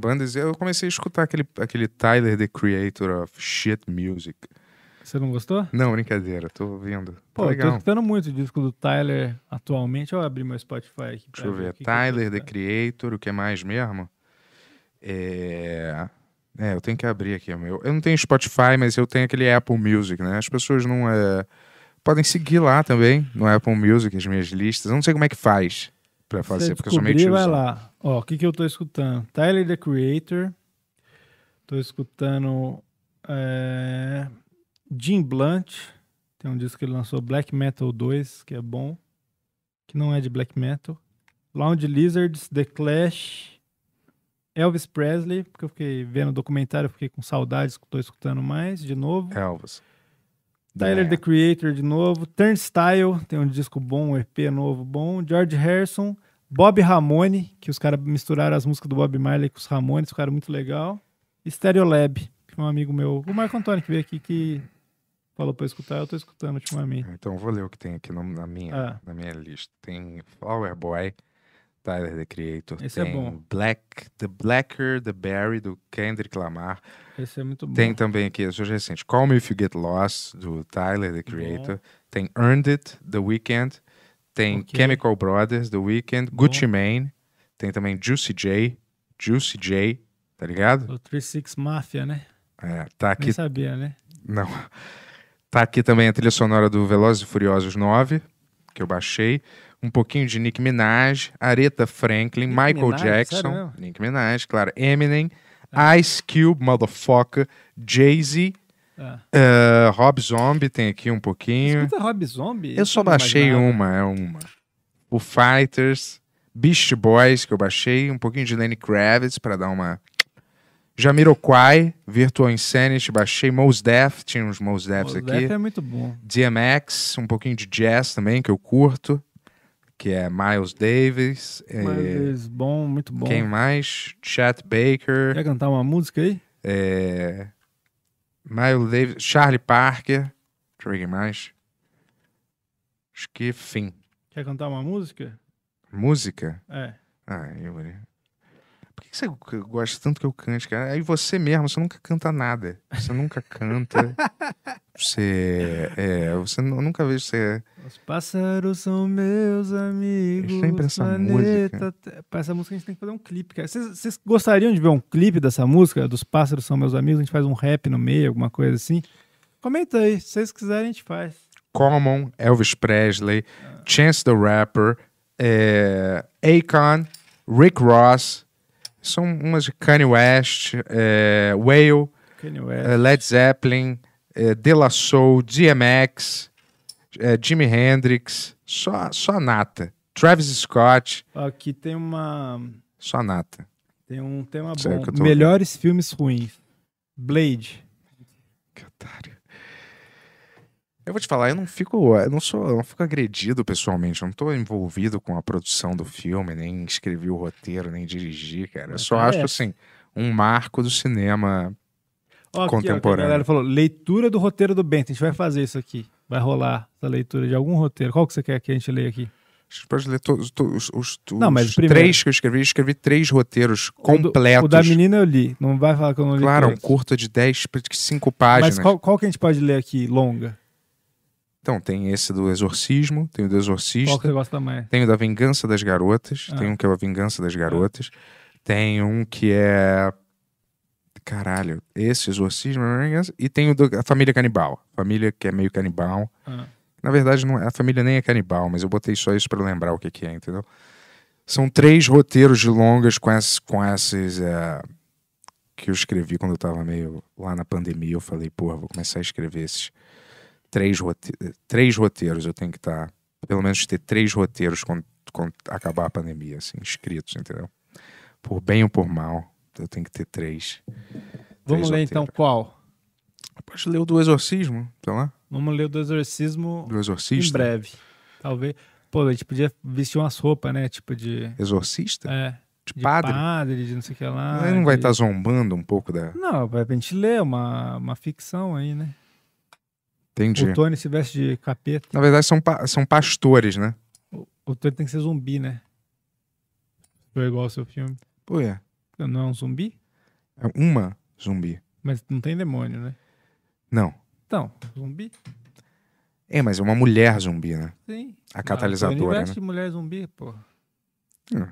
Bandas, eu comecei a escutar aquele, aquele Tyler, the Creator of Shit Music. Você não gostou? Não, brincadeira, tô ouvindo. Tá Pô, eu tô legal. escutando muito o disco do Tyler atualmente. Deixa eu abrir meu Spotify aqui. Deixa eu ver que tô Tyler, The. Creator, o que mais mesmo? É... é, eu tenho que abrir aqui. Eu não tenho Spotify, mas eu tenho aquele Apple Music, né? As pessoas não. É... Podem seguir lá também, no Apple Music, as minhas listas. Eu não sei como é que faz pra Se fazer, porque eu sou meio vai lá. Ó, o que, que eu tô escutando? Tyler, The Creator. Tô escutando é, Jim Blunt. Tem um disco que ele lançou, Black Metal 2, que é bom. Que não é de black metal. Lounge Lizards, The Clash. Elvis Presley, porque eu fiquei vendo o documentário, fiquei com saudades, tô escutando mais de novo. Elvis. Tyler, É. The Creator de novo. Turnstile, tem um disco bom, um EP novo bom. George Harrison. Bob Ramone, que os caras misturaram as músicas do Bob Marley com os Ramones, ficaram muito legal. Stereolab, que é um amigo meu, o Marco Antônio, que veio aqui, que falou pra eu escutar, eu tô escutando ultimamente. Então eu vou ler o que tem aqui no- na, minha, Ah. na minha lista. Tem Flower Boy, Tyler, The Creator. Esse é tem bom. Black, The Blacker, The Berry, do Kendrick Lamar. Esse é muito bom. Tem também aqui, as recentes, Call Me If You Get Lost, do Tyler, The Creator. Tem Earned It, The Weeknd. Tem Ok. Chemical Brothers, The Weeknd. Gucci Mane. Tem também Juicy J. Juicy J, tá ligado? O 36 Mafia, né? É, tá aqui. Nem sabia, né? Não. Tá aqui também a trilha sonora do Velozes e Furiosos 9, que eu baixei. Um pouquinho de Nicki Minaj, Aretha Franklin, Michael Minaj? Jackson? Nicki Minaj, claro, Eminem, Ice Cube, Motherfucker, Jay-Z, Ah. eh, Rob Zombie tem aqui um pouquinho. Escuta Rob Zombie? Eu só baixei uma, é uma. O Fighters, Beast Boys, que eu baixei, um pouquinho de Lenny Kravitz pra dar uma. Jamiroquai, Virtual Insanity, baixei Mos Def, tinha uns Mos Defs Mos aqui. Def é muito bom. DMX, um pouquinho de jazz também, que eu curto, que é Miles Davis. eh, Mas bom, muito bom. Quem mais? Chet Baker. Quer cantar uma música aí? É... Miles Davis, Charlie Parker. Deixa eu ver quem mais. Acho que fim. Quer cantar uma música? Música? É. Ah, Yuri. Por que você gosta tanto que eu cante, cara? Aí você mesmo, você nunca canta nada. Você nunca canta. *laughs* você. É, você nu- nunca vejo você. Os pássaros são meus amigos. sempre essa planeta Te- Pra essa música a gente tem que fazer um clipe, cara. Vocês gostariam de ver um clipe dessa música? Dos pássaros são meus amigos? A gente faz um rap no meio, alguma coisa assim? Comenta aí. Se vocês quiserem, a gente faz. Common, Elvis Presley, Chance the Rapper, é, Akon, Rick Ross. São umas de Kanye West, é, Whale, Kanye West. é, Led Zeppelin, é, De La Soul, DMX, é, Jimi Hendrix. Só, só nata. Travis Scott, Aqui tem uma. só nata. Tem um tema bom. que Melhores filmes ruins. Blade. Eu vou te falar, eu não fico, eu não sou, eu não fico agredido pessoalmente, eu não tô envolvido com a produção do filme, nem escrevi o roteiro, nem dirigi, cara. Eu só acho parece. assim, um marco do cinema Ó, aqui, ó, a contemporâneo. galera falou, leitura do roteiro do Bento. A gente vai fazer isso aqui. Vai rolar essa leitura de algum roteiro. Qual que você quer que a gente leia aqui? A gente pode ler todos os, os, os, Não, mas os primeiro- três que eu escrevi, eu escrevi três roteiros O do- completos. O da menina eu li. Não vai falar que eu não li Claro, um curta de 10, 5 páginas. Mas qual, qual que a gente pode ler aqui, longa? Então, tem esse do Exorcismo, tem o do Exorcista. Qual que você gosta mais? Tem o da Vingança das Garotas. Ah. Tem um que é a Vingança das Garotas. Tem um que é. Caralho, esse Exorcismo. E tem o da Família Canibal. Família que é meio canibal. Ah. Na verdade, não é- a família nem é canibal, mas eu botei só isso pra lembrar o que, que é, entendeu? São três roteiros de longas com, esses, com esses. é, que eu escrevi quando eu tava meio lá na pandemia. Eu falei, porra, vou começar a escrever esses três, rote três roteiros. Eu tenho que estar. pelo menos ter três roteiros quando, quando acabar a pandemia, assim, escritos, entendeu? Por bem ou por mal, eu tenho que ter três. Vamos três ler então roteiros. qual? Pode ler o do Exorcismo, sei lá. Vamos ler o do Exorcismo Do Exorcista? em breve. Talvez. Pô, a gente podia vestir umas roupas, né? Tipo de. Exorcista? É. De padre? padre, de não sei o que lá. Ele não vai de- estar zombando um pouco da. Não, vai pra gente ler uma, uma ficção aí, né? Entendi. O Tony se veste de capeta. Na verdade, são, pa- são pastores, né? O Tony tem que ser zumbi, né? Foi igual ao seu filme. Pô, é. Não é um zumbi? É uma zumbi. Mas não tem demônio, né? Não. Então, zumbi? É, mas é uma mulher zumbi, né? Sim. A Ah, o catalisadora, veste né? mulher zumbi, pô. Hum,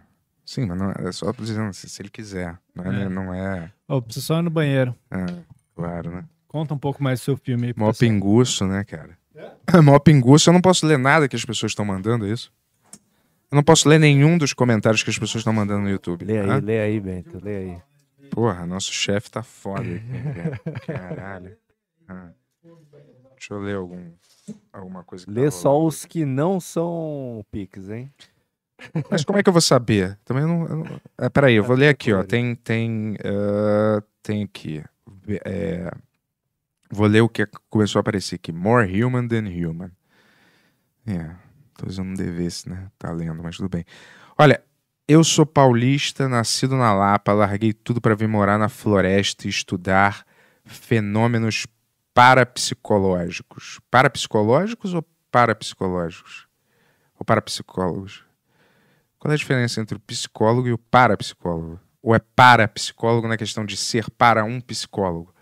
Sim, mas não é, é só dizendo se, se ele quiser. Não é. É. Não é Ó, preciso só ir no banheiro. é, claro, né? Conta um pouco mais do seu filme aí. Mó pinguço, né, cara? *clears throat* Mó pinguço. Eu não posso ler nada que as pessoas estão mandando, é isso? Eu não posso ler nenhum dos comentários que as pessoas estão mandando no YouTube. Lê aí, tá? lê aí, Bento, lê aí. Porra, nosso chefe tá foda aqui, cara. Caralho. Ah. Deixa eu ler algum, alguma coisa. Lê tá só os que não são Pix, hein? Mas como é que eu vou saber? Também não. Eu não... É, peraí, eu vou ler aqui, ó. Tem. Tem, ah, tem aqui. É, vou ler o que começou a aparecer aqui. More human than human. É. Tô usando um DVS, né? Tá lendo, mas tudo bem. Olha, eu sou paulista, nascido na Lapa, larguei tudo para vir morar na floresta e estudar fenômenos parapsicológicos. Parapsicológicos ou parapsicológicos? Ou parapsicólogos? Qual é a diferença entre o psicólogo e o parapsicólogo? Ou é parapsicólogo na questão de ser para um psicólogo?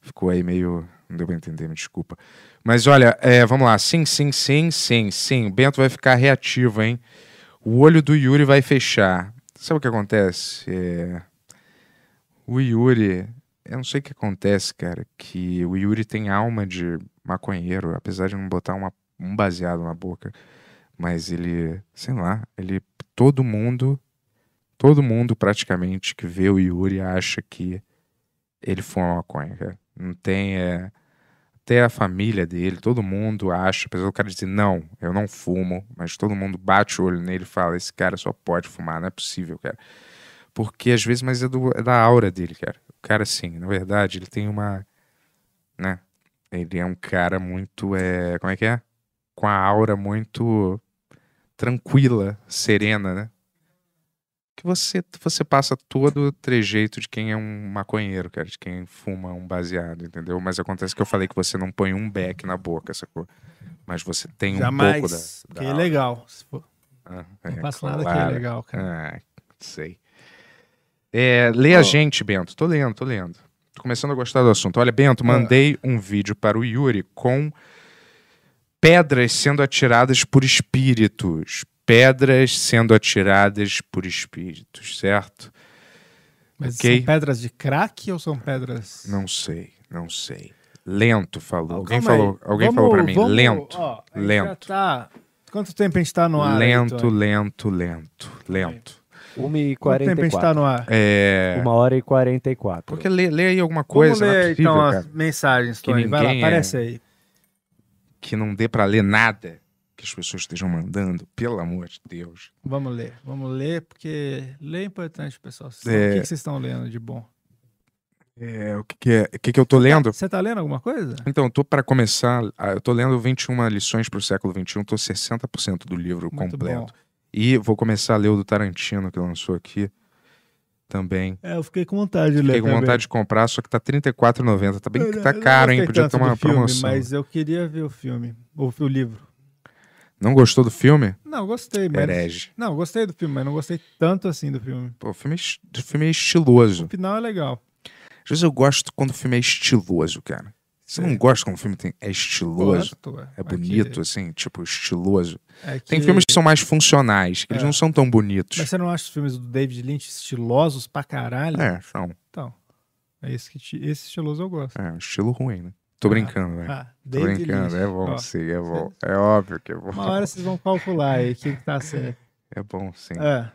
Ficou aí meio. Não deu pra entender, me desculpa. Mas olha, é, vamos lá. Sim, sim, sim, sim, sim. O Bento vai ficar reativo, hein? O olho do Yuri vai fechar. Sabe o que acontece? É, O Yuri. Eu não sei o que acontece, cara. Que o Yuri tem alma de maconheiro, apesar de não botar uma- um baseado na boca. Mas ele, sei lá, ele. Todo mundo. Todo mundo praticamente que vê o Yuri acha que ele fuma maconha, cara. Não tem. É, até a família dele, todo mundo acha, apesar do cara dizer, não, eu não fumo, mas todo mundo bate o olho nele e fala, esse cara só pode fumar, não é possível, cara. Porque às vezes, mas é, do- é da aura dele, cara. O cara, assim, na verdade, ele tem uma. Né? Ele é um cara muito. É, como é que é? Com a aura muito tranquila, serena, né? Que você, você passa todo o trejeito de quem é um maconheiro, cara, de quem fuma um baseado, entendeu? Mas acontece que eu falei que você não põe um beck na boca, sacou? Mas você tem um Jamais. pouco da. que da é aura. legal. Se for- Ah, Não é, faço nada que é claro. legal, cara. Ah, sei. É, lê a Ó. gente, Bento. Tô lendo, tô lendo. Tô começando a gostar do assunto. Olha, Bento, mandei um vídeo para o Yuri com pedras sendo atiradas por espíritos. Pedras sendo atiradas por espíritos, certo? Mas Ok. são pedras de crack ou são pedras. Não sei, não sei. Lento falou. alguém Calma aí. falou, alguém Vamos- falou para mim. vamos- lento. ó, lento. tá- Quanto tempo a gente tá no ar? aí, Lento, Tony? lento, lento, lento. 1 e Quanto tempo a 44. gente tá no ar? É... Uma hora e 44. Porque lê, lê aí alguma coisa, Vamos ler não é possível, então cara. as mensagens, Que Tony. Vai lá, é- aparece aí. que não dê pra ler nada que as pessoas estejam mandando, pelo amor de Deus. Vamos ler, vamos ler, porque ler é importante, pessoal. É. O que que vocês estão lendo de bom? É, o que, que é? O que, que eu tô lendo? Você tá lendo alguma coisa? Então, eu tô para começar, ah, eu tô lendo 21 lições pro século XXI, tô 60% do livro Muito completo. bom. E vou começar a ler o do Tarantino, que lançou aqui também. É, eu fiquei com vontade de ler. Fiquei com também. vontade de comprar, só que tá R$34,90. Tá bem tá caro, hein? Podia ter uma filme, promoção. Mas eu queria ver o filme, ou o livro. Não gostou do filme? Não, gostei, mas. Herege. Não, gostei do filme, mas não gostei tanto assim do filme. Pô, o filme é, o filme é estiloso. O final é legal. Às vezes eu gosto quando o filme é estiloso, cara. Você não gosta quando o filme tem, é estiloso? Gosto, é bonito, assim, tipo, estiloso. É Tem que- filmes que são mais funcionais, que eles É. não são tão bonitos. Mas você não acha os filmes do David Lynch estilosos pra caralho? É, são. Então, é esse, que te- esse estiloso eu gosto. É, um estilo ruim, né? Tô brincando, velho. ah, Tô brincando, é bom Ó, sim, é bom. *laughs* É óbvio que é bom. Uma hora vocês vão calcular aí o que, que tá certo. *laughs* É bom sim. É.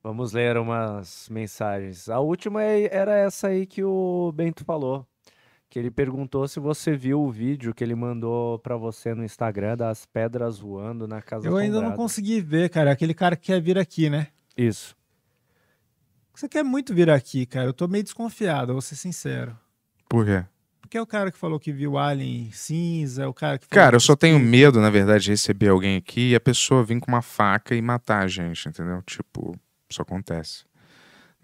Vamos ler umas mensagens. A última é- era essa aí que o Bento falou. Que ele perguntou se você viu o vídeo que ele mandou pra você no Instagram das pedras voando na casa Eu ainda não consegui ver, cara. Aquele cara que quer vir aqui, né? Isso. Você quer muito vir aqui, cara. Eu tô meio desconfiado, vou ser sincero. Por quê? Porque é o cara que falou que viu Alien cinza, é o cara que Cara, eu só tenho medo, na verdade, de receber alguém aqui e a pessoa vir com uma faca e matar a gente, entendeu? Tipo, isso acontece.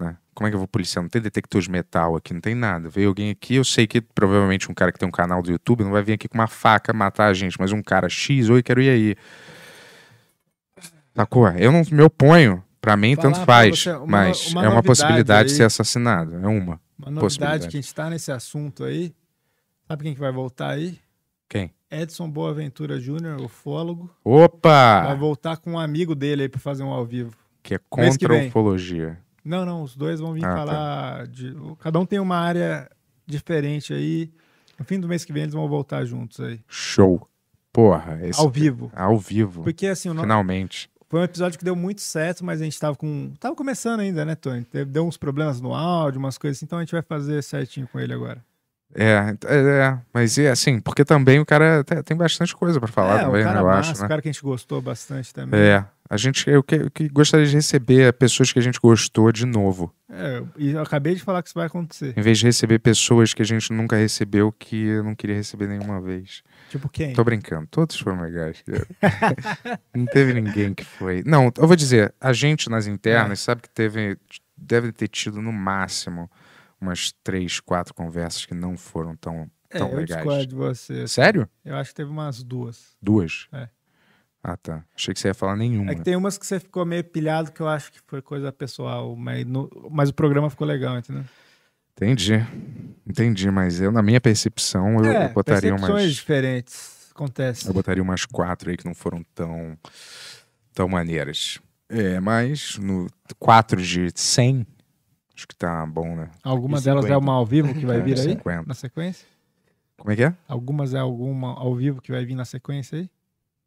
Né? Como é que eu vou policiar? Não tem detector de metal aqui, não tem nada. Veio alguém aqui, eu sei que provavelmente um cara que tem um canal do YouTube não vai vir aqui com uma faca matar a gente, mas um cara X, oi, quero ir aí. Sacou? Eu não me oponho. Pra mim, Falar tanto pra faz. você uma- mas uma é uma possibilidade de aí. ser assassinado. É uma. Uma novidade possibilidade. que a gente tá nesse assunto aí. Sabe quem que vai voltar aí? Quem? Edson Boaventura Júnior, ufólogo. Opa! Vai voltar com um amigo dele aí pra fazer um ao vivo. Que é contra a ufologia. Não, não, os dois vão vir Ah, tá. falar de. Cada um tem uma área diferente aí. No fim do mês que vem eles vão voltar juntos aí. Show. Porra. Esse... Ao vivo. Ao vivo. Porque assim, o no- Finalmente. Foi um episódio que deu muito certo, mas a gente tava com. Tava começando ainda, né, Tony? Deu uns problemas no áudio, umas coisas assim, então a gente vai fazer certinho com ele agora. É, é, é, mas é assim, porque também o cara te- tem bastante coisa pra falar é, também, o cara eu massa, acho, né? o cara que a gente gostou bastante também. É, a gente, eu que, eu que gostaria de receber pessoas que a gente gostou de novo, É, e eu acabei de falar que isso vai acontecer. em vez de receber pessoas que a gente nunca recebeu que eu não queria receber nenhuma vez. Tipo quem? Tô brincando, todos foram legais. *laughs* não teve ninguém que foi. Não, eu vou dizer, a gente nas internas É. sabe que teve, deve ter tido no máximo umas três, quatro conversas que não foram tão, É, tão eu legais. discordo de você. Sério? Eu acho que teve umas duas. Duas? É. Ah, tá. Achei que você ia falar nenhuma. É que tem umas que você ficou meio pilhado que eu acho que foi coisa pessoal, mas, no- mas o programa ficou legal, entendeu? Entendi. Entendi, mas eu, na minha percepção, eu, é, eu botaria umas. diferentes. Acontece. Eu botaria umas quatro aí que não foram tão, tão maneiras. É, mas no 4 de 100, acho que tá bom, né? Alguma E delas é 50. uma ao vivo que vai É, vir aí? 50. Na sequência? Como é que é? Algumas é alguma ao vivo que vai vir na sequência aí?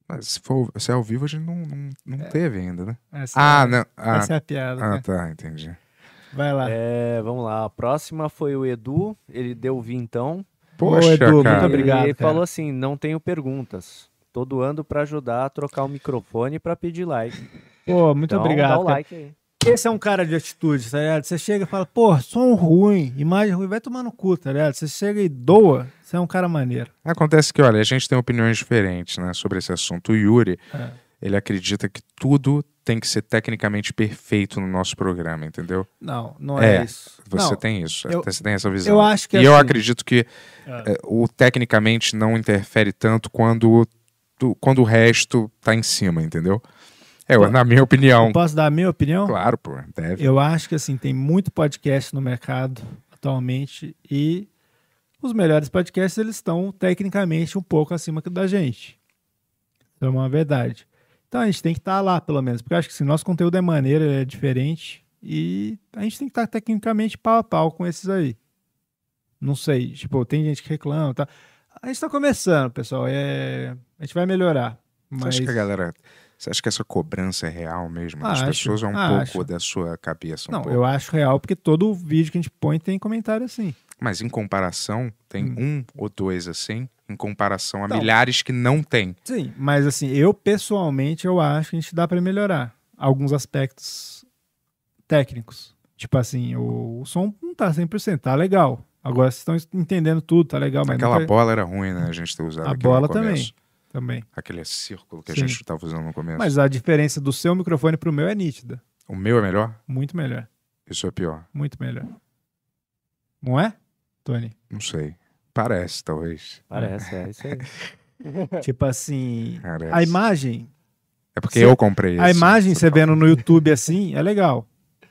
Mas se for se é ao vivo, a gente não, não, não teve ainda, né? Essa ah, é- não. Ah, essa é a piada, Ah, né? tá, entendi. Vai lá. É, vamos lá. A próxima foi o Edu. Ele deu vintão. Poxa, Edu, muito obrigado, Ele cara. falou assim: não tenho perguntas. Tô doando pra ajudar a trocar o microfone pra pedir like. Pô, muito Então, obrigado. Dá o cara. like aí. Esse é um cara de atitude, tá ligado? Você chega e fala, pô, som ruim, imagem ruim, vai tomar no cu, tá ligado? Você chega e doa, você é um cara maneiro. Acontece que, olha, a gente tem opiniões diferentes, né, sobre esse assunto. O Yuri, É. ele acredita que tudo tem que ser tecnicamente perfeito no nosso programa, entendeu? Não, não é isso. Você Não, tem isso, eu- você tem essa visão. eu acho que E eu assim- acredito que É. é, o tecnicamente não interfere tanto quando, quando o resto tá em cima, entendeu? É, Pô, na minha opinião. Eu posso dar a minha opinião? Claro, pô, deve. Eu acho que assim, tem muito podcast no mercado atualmente e os melhores podcasts eles estão tecnicamente um pouco acima da gente. Isso é uma verdade. Então a gente tem que estar lá, pelo menos, porque eu acho que se nosso conteúdo é maneiro, é diferente e a gente tem que estar tecnicamente pau a pau com esses aí. Não sei, tipo, tem gente que reclama, tá? A gente tá começando, pessoal, é... a gente vai melhorar. Mas... acha que a galera. Você acha que essa cobrança é real mesmo? Das Acho, pessoas é um acho. pouco da sua cabeça? Um Não, pouco. eu acho real, porque todo vídeo que a gente põe tem comentário assim. Mas em comparação, tem um ou dois assim, em comparação a Hum. Não. milhares que não tem. Sim, mas assim, eu pessoalmente eu acho que a gente dá pra melhorar alguns aspectos técnicos. Tipo assim, o, o som não tá 100%, tá legal. Agora vocês estão entendendo tudo, tá legal, mas Aquela nunca- bola era ruim, né? A gente ter usado A bola também, também. Aquele círculo que a Sim. gente estava usando no começo. Mas a diferença do seu microfone pro meu é nítida. O meu é melhor? Muito melhor, Isso é pior? muito melhor. Não é, Tony? Não sei. Parece, talvez. Parece, é isso aí. *laughs* tipo assim, Parece. a imagem. É porque Cê- eu comprei A imagem você vendo no YouTube assim é legal.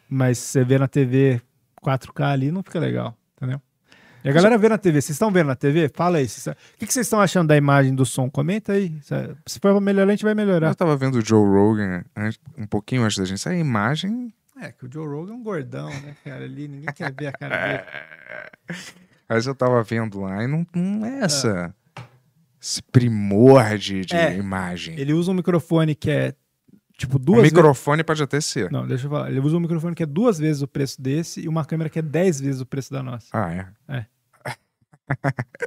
Mas você vê na TV 4K ali não fica legal? E a galera vê na TV. Vocês estão vendo na TV? Fala aí. O que vocês estão achando da imagem do som? Comenta aí. Se for pra melhorar, a gente vai melhorar. Eu tava vendo o Joe Rogan um pouquinho antes da gente sair. A imagem. É, que o Joe Rogan é um gordão, né, cara? Ali, ninguém quer ver a cara dele. *laughs* Mas eu tava vendo lá e não, não é essa. Esse primor de, de É, imagem. Ele usa um microfone que é, tipo, O duas vezes... microfone pode até ser. Não, deixa eu falar. Ele usa um microfone que é duas vezes o preço desse e uma câmera que é dez vezes o preço da nossa. Ah, é? É.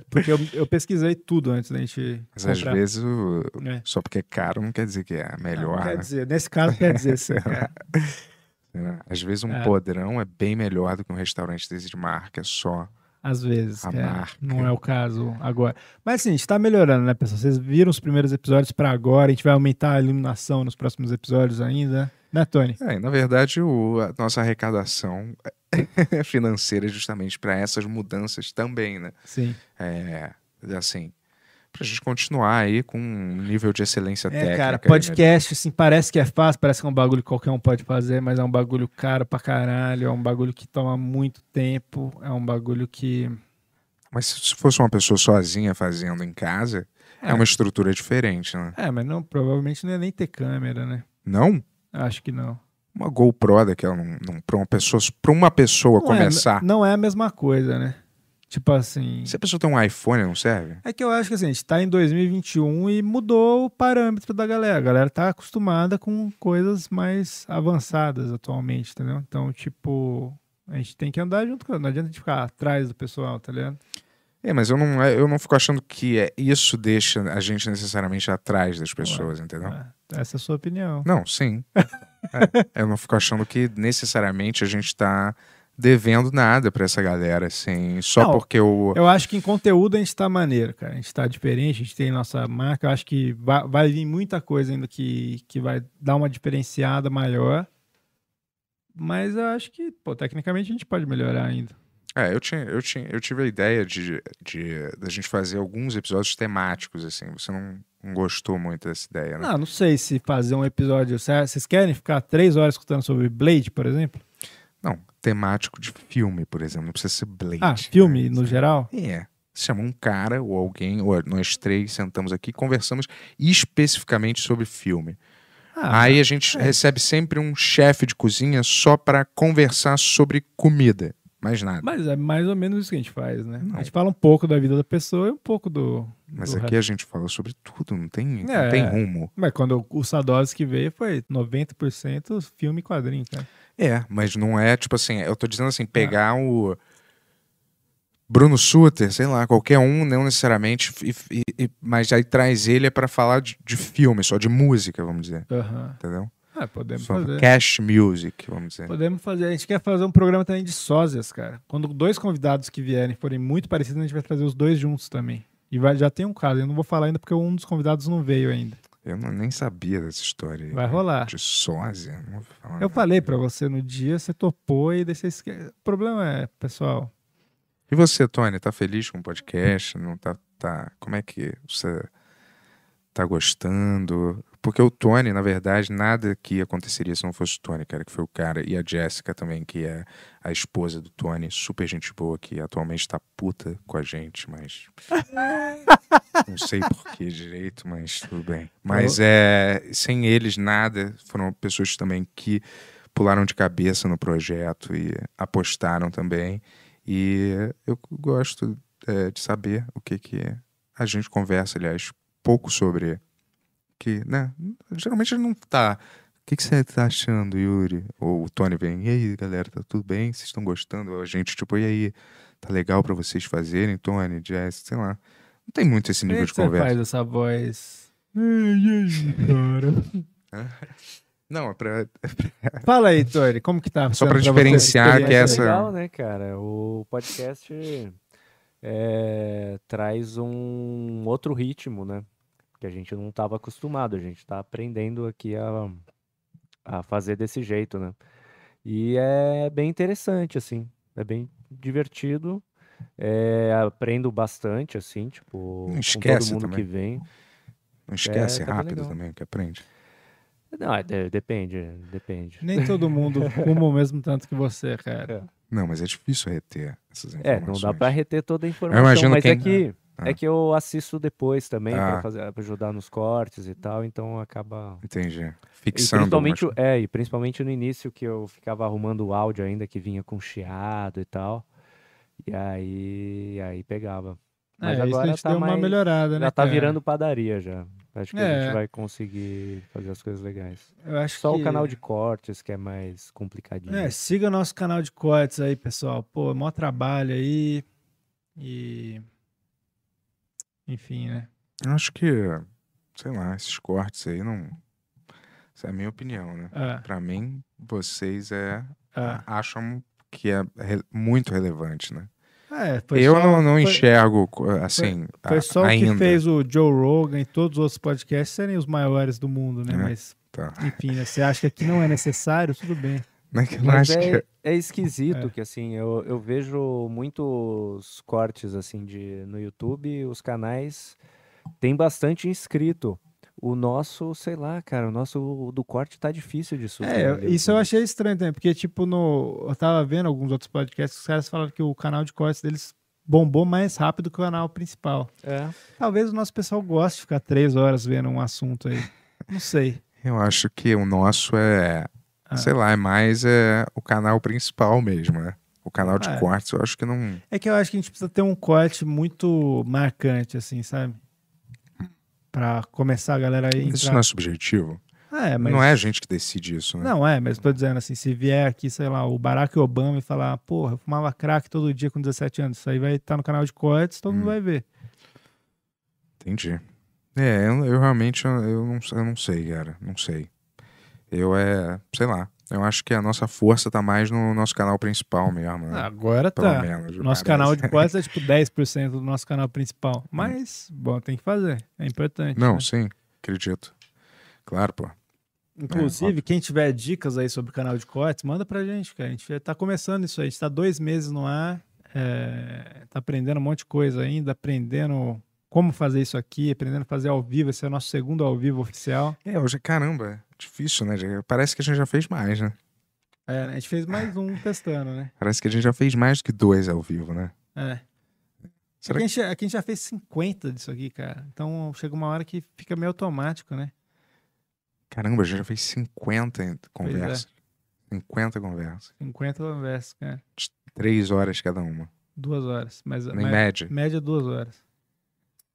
Porque eu, eu pesquisei tudo antes da gente Mas às comprar. vezes, o- É. só porque é caro não quer dizer que é melhor. Não, quer né? dizer, nesse caso quer dizer sim. *laughs* É. É, Às vezes um É. podrão é bem melhor do que um restaurante desse de marca, só. Às vezes, A é, marca. não é o caso agora. Mas assim, a gente tá melhorando, né, pessoal? Vocês viram os primeiros episódios pra agora, a gente vai aumentar a iluminação nos próximos episódios ainda, né, Tony? É, na verdade, o- a nossa arrecadação *laughs* financeira justamente para essas mudanças também, né? Sim. É, assim, pra gente continuar aí com um nível de excelência É, técnica. cara, aí, né? podcast, assim, parece que é fácil, parece que é um bagulho que qualquer um pode fazer, mas é um bagulho caro pra caralho, é um bagulho que toma muito tempo, é um bagulho que... Mas se fosse uma pessoa sozinha fazendo em casa, é, É. uma estrutura diferente, né? É, mas não, provavelmente não é nem ter câmera, né? Não? Acho que não. Uma GoPro daquela, pra uma pessoa, pra uma pessoa Não é- começar. não é a mesma coisa, né? Tipo assim... Se a pessoa tem um iPhone, não serve? É que eu acho que assim, a gente tá em 2021 e mudou o parâmetro da galera. A galera tá acostumada com coisas mais avançadas atualmente, entendeu? Então, tipo, a gente tem que andar junto com Não adianta a gente ficar atrás do pessoal, tá ligado? É, mas eu não, eu não fico achando que é, isso deixa a gente necessariamente atrás das pessoas, entendeu? Essa é a sua opinião. Não, sim. *laughs* É, eu não fico achando que necessariamente a gente tá devendo nada pra essa galera, assim, só Não, porque o. Eu acho que em conteúdo a gente tá maneiro, cara. A gente tá diferente, a gente tem nossa marca. Eu acho que vai, vai vir muita coisa ainda que, que vai dar uma diferenciada maior. Mas eu acho que, pô, tecnicamente a gente pode melhorar ainda. É, eu, tinha, eu, tinha, eu tive a ideia de, de da gente fazer alguns episódios temáticos, assim. Você não gostou muito dessa ideia, né? Ah, não sei se fazer um episódio. Cê- Vocês querem ficar três horas escutando sobre Blade, por exemplo? Não, temático de filme, por exemplo. Não precisa ser Blade. Ah, filme no geral? É. Chama um cara ou alguém, ou nós três sentamos aqui e conversamos especificamente sobre filme. Ah, Aí a gente recebe sempre um chefe de cozinha só para conversar sobre comida, mais nada. Mas é mais ou menos isso que a gente faz, né? A gente fala um pouco da vida da pessoa e um pouco do. Mas do aqui a resto. gente fala sobre tudo, não tem, É, não tem rumo. Mas quando o Sadowski veio, foi 90% filme e quadrinho, cara. É, mas não é tipo assim, eu tô dizendo assim, pegar o Bruno Suter, sei lá, qualquer um, não necessariamente, e- e- mas aí traz ele para falar de, de filme, só de música, vamos dizer. Entendeu? Ah, podemos Só fazer. Cash music, vamos dizer. Podemos fazer. A gente quer fazer um programa também de sósias, cara. Quando dois convidados que vierem forem muito parecidos, a gente vai trazer os dois juntos também. E vai, já tem um caso, eu não vou falar ainda porque um dos convidados não veio ainda. Eu não- nem sabia dessa história. aí, Vai rolar. De sósia. Não vou falar Eu falei pra você no dia, você topou e daí você esque... O problema é, pessoal. E você, Tony, tá feliz com o podcast? Não tá, tá... Como é que você tá gostando? Porque o Tony, na verdade, nada que aconteceria se não fosse o Tony, cara, que foi o cara. E a Jéssica também, que é a esposa do Tony, super gente boa, que atualmente tá puta com a gente, mas. *laughs* não sei por que direito, mas tudo bem. Mas é. Sem eles, nada. Foram pessoas também que pularam de cabeça no projeto e apostaram também. E eu gosto é, de saber o que que a gente conversa, aliás, pouco sobre que, né? Geralmente ele não tá. O que, você tá achando, Yuri? Ou o Tony vem, e aí, galera, tá tudo bem? Vocês estão gostando? Ou a gente, tipo, e aí, tá legal pra vocês fazerem, Tony, Jess, sei lá. Não tem muito esse nível que de você conversa. faz essa voz? Ei, e cara? Não, é pra. *laughs* Fala aí, Tori, como que tá? Só pra você diferenciar que essa- legal, né, cara? O podcast é, traz um outro ritmo, né? Que a gente não estava acostumado, a gente está aprendendo aqui a, a fazer desse jeito, né? E é bem interessante, assim, é bem divertido, é, aprendo bastante, assim, tipo, Não com esquece todo mundo também. que vem. Não esquece É, tá rápido também, que aprende. Não, é, de- depende, depende. Nem todo mundo *laughs* fuma o mesmo tanto que você, cara. Não, mas é difícil reter essas É, informações. não dá pra reter toda a informação, mas é quem- que Ah. É que eu assisto depois também Ah. pra ajudar nos cortes e tal, então acaba Entendi. E Fixando principalmente, algumas o- é, e principalmente no início que eu ficava arrumando o áudio ainda que vinha com chiado e tal. E aí, aí pegava. Mas É, isso a agora gente tá deu uma mais- melhorada, já né, tá cara? virando padaria já. Acho que a É. gente vai conseguir fazer as coisas legais. Eu acho Só que- o canal de cortes que é mais complicadinho. É, siga nosso canal de cortes aí, pessoal. Pô, maior trabalho aí. E. Enfim, né? Eu acho que, sei lá, esses cortes aí não. Essa é a minha opinião, né? É. Pra mim, vocês é, É. acham que é re- muito relevante, né? É, foi eu só- não, não foi- enxergo assim. Foi a- só o ainda. que fez o Joe Rogan e todos os outros podcasts serem os maiores do mundo, né? É, Mas, tá. enfim, né? você acha que aqui não é necessário, tudo bem. É Mas acho é, que- é esquisito É. que assim, eu, eu vejo muitos cortes assim de no YouTube, os canais tem bastante inscrito. O nosso, sei lá, cara, o nosso o do corte tá difícil de subir. É, né? isso eu achei estranho também, porque, tipo, no. Eu tava vendo alguns outros podcasts, os caras falaram que o canal de cortes deles bombou mais rápido que o canal principal. É. Talvez o nosso pessoal goste de ficar três horas vendo um assunto aí. Não sei. *laughs* Eu acho que o nosso é, Ah. sei lá, é mais é, o canal principal mesmo, né? O canal de É. cortes, eu acho que não. É que eu acho que a gente precisa ter um corte muito marcante, assim, sabe? Pra começar a galera aí. Isso não é subjetivo. É, mas- Não é a gente que decide isso, né? Não, é, mas tô dizendo assim, se vier aqui, sei lá, o Barack Obama e falar, porra, eu fumava crack todo dia com 17 anos, isso aí vai estar no canal de cortes, todo mundo Hum. vai ver. Entendi. É, eu, eu realmente eu, eu não, eu não sei, cara. Não sei. Eu é, sei lá. Eu acho que a nossa força tá mais no nosso canal principal mesmo. né? Agora Pelo tá. menos, nosso parece. canal de cortes é tipo 10% do nosso canal principal. Mas, bom, tem que fazer. É importante. Não, né? sim, acredito. Claro, pô. Inclusive, quem tiver dicas aí sobre o canal de cortes, manda pra gente, cara. A gente tá começando isso aí. A gente tá dois meses no ar, é, tá aprendendo um monte de coisa ainda, aprendendo como fazer isso aqui, aprendendo a fazer ao vivo. Esse é o nosso segundo ao vivo oficial. É, hoje, caramba, é difícil, né? Parece que a gente já fez mais, né? É, a gente fez mais um testando, né? Parece que a gente já fez mais do que dois ao vivo, né? É. Será Aqui, a gente, aqui a gente já fez 50 disso aqui, cara. Então chega uma hora que fica meio automático, né? Caramba, a gente já fez 50 em- é. conversas. 50 conversas. 50 conversas, cara. Três horas cada uma. Duas horas. Mas, Em média. Média duas horas.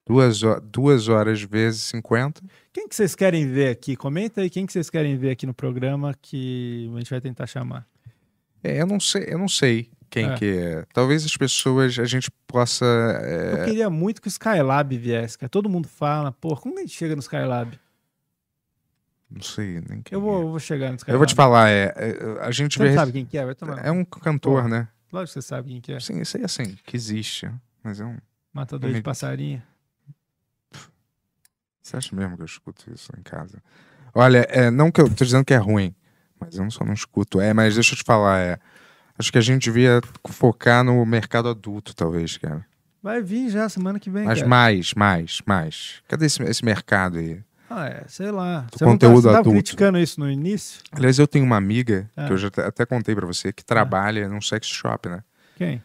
Duas, duas horas vezes 50. Quem que vocês querem ver aqui? Comenta aí quem que vocês querem ver aqui no programa que a gente vai tentar chamar. É, eu não sei, eu não sei quem É. que é. Talvez as pessoas a gente possa. é, Eu queria muito que o Skylab viesse, cara. Todo mundo fala, pô, como a gente chega no Skylab? Não sei nem quem. Eu vou, eu vou chegar no Skylab. Eu vou te falar, é, é, a gente Você vê. sabe quem que é? Vai tomar. É um cantor, Pô, né? Lógico que você sabe quem que é. Sim, sei assim, que existe. Mas é um. Matador de passarinho. Você acha mesmo que eu escuto isso em casa? Olha, é, não que eu tô dizendo que é ruim, mas eu só não escuto. É, mas deixa eu te falar, é. Acho que a gente devia focar no mercado adulto, talvez, cara. Vai vir já semana que vem, Mas cara. mais, mais, mais. Cadê esse, esse mercado aí? Ah, é, sei lá. Do Você não tá, conteúdo você tava adulto. criticando isso no início? Aliás, eu tenho uma amiga, Ah. que eu já até- contei pra você, que trabalha num sex shop, né? Quem?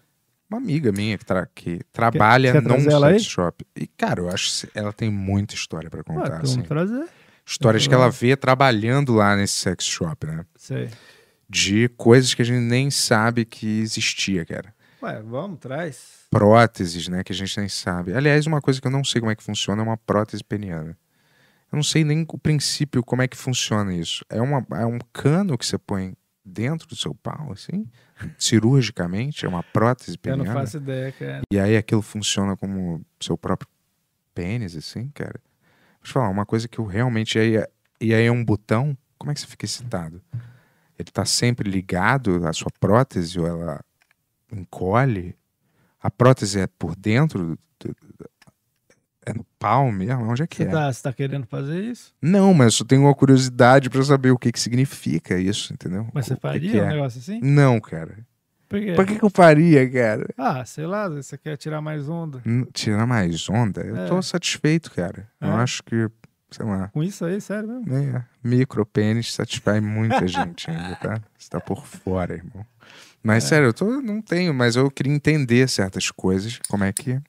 Uma amiga minha que, tra- que trabalha quer num trazer ela sex shop. E, cara, eu acho que ela tem muita história pra Ué, contar. vamos assim. trazer. Histórias que ela vê trabalhando lá nesse sex shop, né? Sei. De coisas que a gente nem sabe que existia, cara. Ué, vamos, traz. Próteses, né? Que a gente nem sabe. Aliás, uma coisa que eu não sei como é que funciona é uma prótese peniana. Eu não sei nem o princípio como é que funciona isso. É, uma, é um cano que você põe dentro do seu pau, assim? Cirurgicamente? É uma prótese Eu não peniana? faço ideia, cara. E aí aquilo funciona como seu próprio pênis, assim, cara? Vou te falar, uma coisa que eu realmente. E aí, e aí é um botão, como é que você fica excitado? Ele tá sempre ligado à sua prótese ou ela encolhe? A prótese é por dentro? do- do- É no pau mesmo? Onde é que Você é? tá, você tá querendo fazer isso? Não, mas eu tenho uma curiosidade pra saber o que que significa isso, entendeu? Mas você O que faria que um é. negócio assim? Não, cara. Por quê? Por que, que eu faria, cara? Ah, sei lá, você quer tirar mais onda. Hum, Tirar mais onda? Eu É. tô satisfeito, cara. Eu É? acho que sei lá. Com isso aí, sério mesmo? É, micropênis satisfaz muita gente ainda, tá? Você tá por fora, irmão. Mas, É. sério, eu tô, não tenho, mas eu queria entender certas coisas, como é que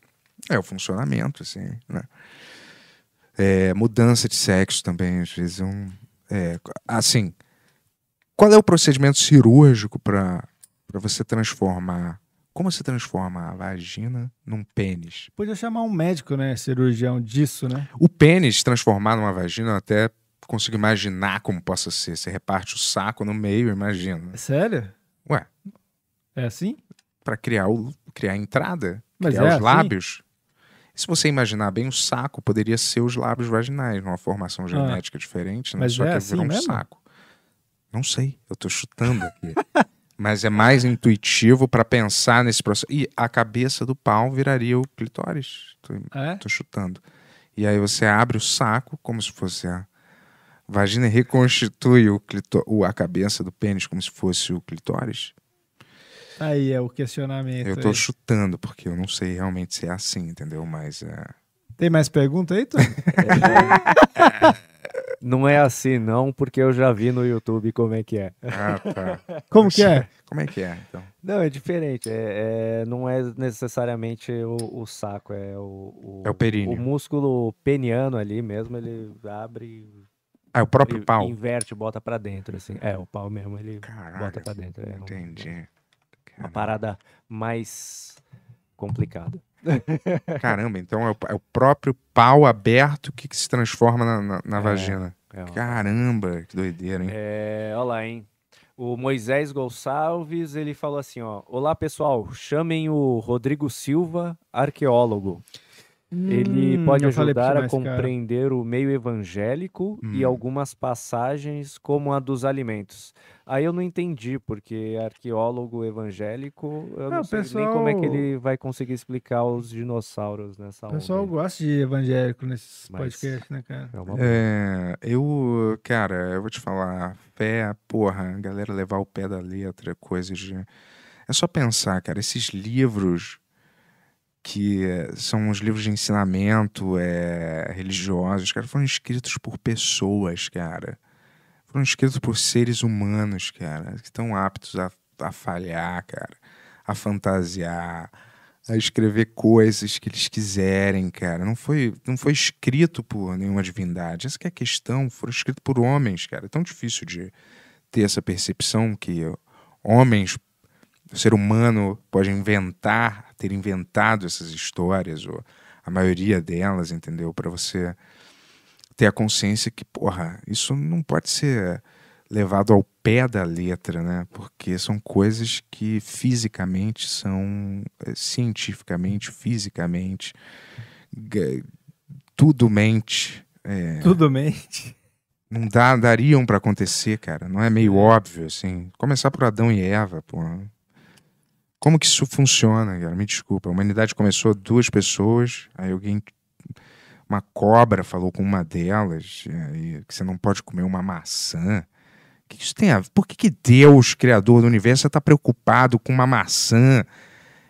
é o funcionamento, assim, né? É, mudança de sexo também, às vezes, é um... É, assim, qual é o procedimento cirúrgico para você transformar... Como você transforma a vagina num pênis? Podia chamar um médico, né? Cirurgião disso, né? O pênis transformar numa vagina, eu até consigo imaginar como possa ser. Você reparte o saco no meio, imagina. Sério? Ué, É assim? para criar, o, criar a entrada, Mas criar é os assim? lábios. Se você imaginar bem, o saco poderia ser os lábios vaginais, numa formação genética diferente, né? Ah. Mas Só é que assim virou um mesmo? saco. Não sei, eu tô chutando aqui. *laughs* Mas é mais intuitivo para pensar nesse processo. E a cabeça do pau viraria o clitóris. Tô, É? tô chutando. E aí você abre o saco como se fosse a vagina e reconstitui o clitó- o- a cabeça do pênis como se fosse o clitóris. Aí é o questionamento. Eu tô aí. chutando, porque eu não sei realmente se é assim, entendeu? Mas é. Tem mais pergunta aí, Tony? *laughs* Não é assim, não, porque eu já vi no YouTube como é que é. Ah, tá. *laughs* Como que é? Como é que é, então? Não, é diferente. É, é- não é necessariamente o, o saco, é o, É o períneo. O músculo peniano ali mesmo, ele abre. Ah, é o próprio e- pau? Inverte, bota pra dentro, assim. É, o pau mesmo, ele bota pra dentro. É um- Uma parada mais complicada. *laughs* Caramba, então é o, é o próprio pau aberto que, que se transforma na, na- na É, vagina. é Caramba, que doideira, hein? É, olha lá, hein? O Moisés Gonçalves, ele falou assim, ó. Olá, pessoal, chamem o Rodrigo Silva, arqueólogo. Ele Hum, pode falei pra ajudar a esse cara. compreender o meio evangélico e Hum. algumas passagens como a dos alimentos. Aí eu não entendi, porque arqueólogo evangélico, eu não, Ah, o sei nem como é que pessoal- ele vai conseguir explicar os dinossauros nessa O onda. pessoal aí. gosta de evangélico nesses Mas podcasts, né, cara? É uma É, eu, cara, eu vou te falar, fé, porra, a galera levar o pé da letra, coisas de. É só pensar, cara, esses livros que são os livros de ensinamento é, religiosos, cara, foram escritos por pessoas, cara. Foram escritos por seres humanos, cara, que estão aptos a, a falhar, cara, a fantasiar, a escrever coisas que eles quiserem, cara. Não foi, não foi escrito por nenhuma divindade. Essa é a questão. Foram escritos por homens, cara. É tão difícil de ter essa percepção que homens, o ser humano pode inventar, ter inventado essas histórias, ou a maioria delas, entendeu? Para você ter a consciência que, porra, isso não pode ser levado ao pé da letra, né? Porque são coisas que fisicamente são eh, cientificamente, fisicamente, tudo mente. é, Tudo mente. não dá, dariam para acontecer, cara. Não é meio óbvio, assim. Começar por Adão e Eva, pô. Como que isso funciona, cara? Me desculpa. A humanidade começou duas pessoas, aí alguém. Uma cobra falou com uma delas, aí que você não pode comer uma maçã. O que isso tem a ver? Por que, que Deus, Criador do universo, está preocupado com uma maçã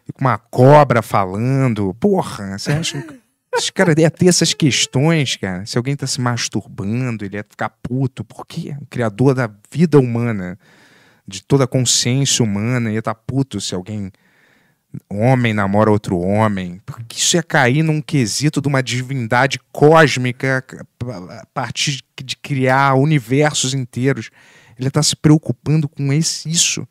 e com uma cobra falando? Porra, você acha que. *laughs* Esse cara ia ter essas questões, cara. Se alguém tá se masturbando, ele ia ficar puto. Por quê? O criador da vida humana, de toda a consciência humana, ia estar puto se alguém. Homem namora outro homem. Porque isso ia cair num quesito de uma divindade cósmica a partir de criar universos inteiros. Ele está se preocupando com esse, isso.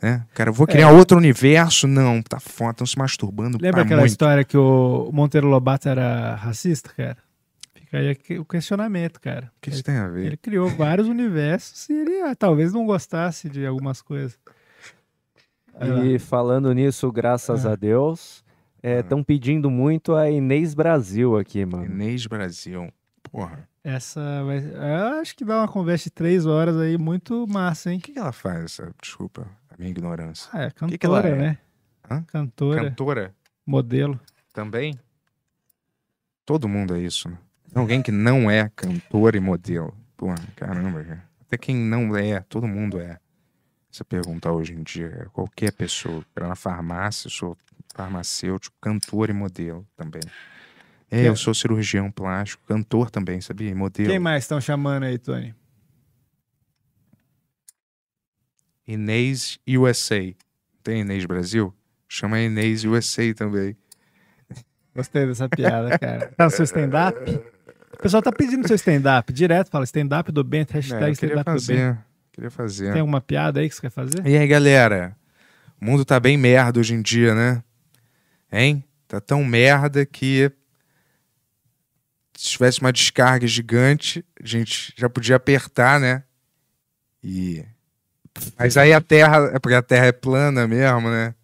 Né? Cara, eu vou criar É. outro universo? Não, tá foda, estão se masturbando. Lembra aquela muito. história que o Monteiro Lobato era racista, cara? Fica aí o questionamento, cara. O que isso tem a ver? Ele criou vários universos e ele ah, talvez não gostasse de algumas coisas. E falando nisso, graças Ah. a Deus, estão pedindo muito a Inês Brasil aqui, mano. Inês Brasil. Porra. Essa vai. Eu acho que dá uma conversa de três horas aí muito massa, hein? O que, que ela faz, essa? Desculpa, a minha ignorância. Ah, é que cantora, que ela é? né? Hã? Cantora. Cantora? Modelo. Também? Todo mundo é isso, né? Tem Alguém que não é cantor e modelo. Porra, caramba, cara. Até quem não é, todo mundo é. Você perguntar hoje em dia, qualquer pessoa, era na farmácia, eu sou farmacêutico, cantor e modelo também. É, eu sou cirurgião plástico, cantor também, sabia? E Modelo. Quem mais estão chamando aí, Tony? Inês USA. Tem Inês Brasil? Chama Inês USA também. Gostei dessa piada, *laughs* cara. Tá no seu stand-up? O pessoal tá pedindo seu stand-up direto, fala stand-up do Bento, É, hashtag queria stand-up do Bento. Queria fazer. Tem alguma piada aí que você quer fazer? E aí, galera? O mundo tá bem merda hoje em dia, né? Hein? Tá tão merda que se tivesse uma descarga gigante, a gente já podia apertar, né? E mas aí a Terra, é porque a Terra é plana mesmo, né?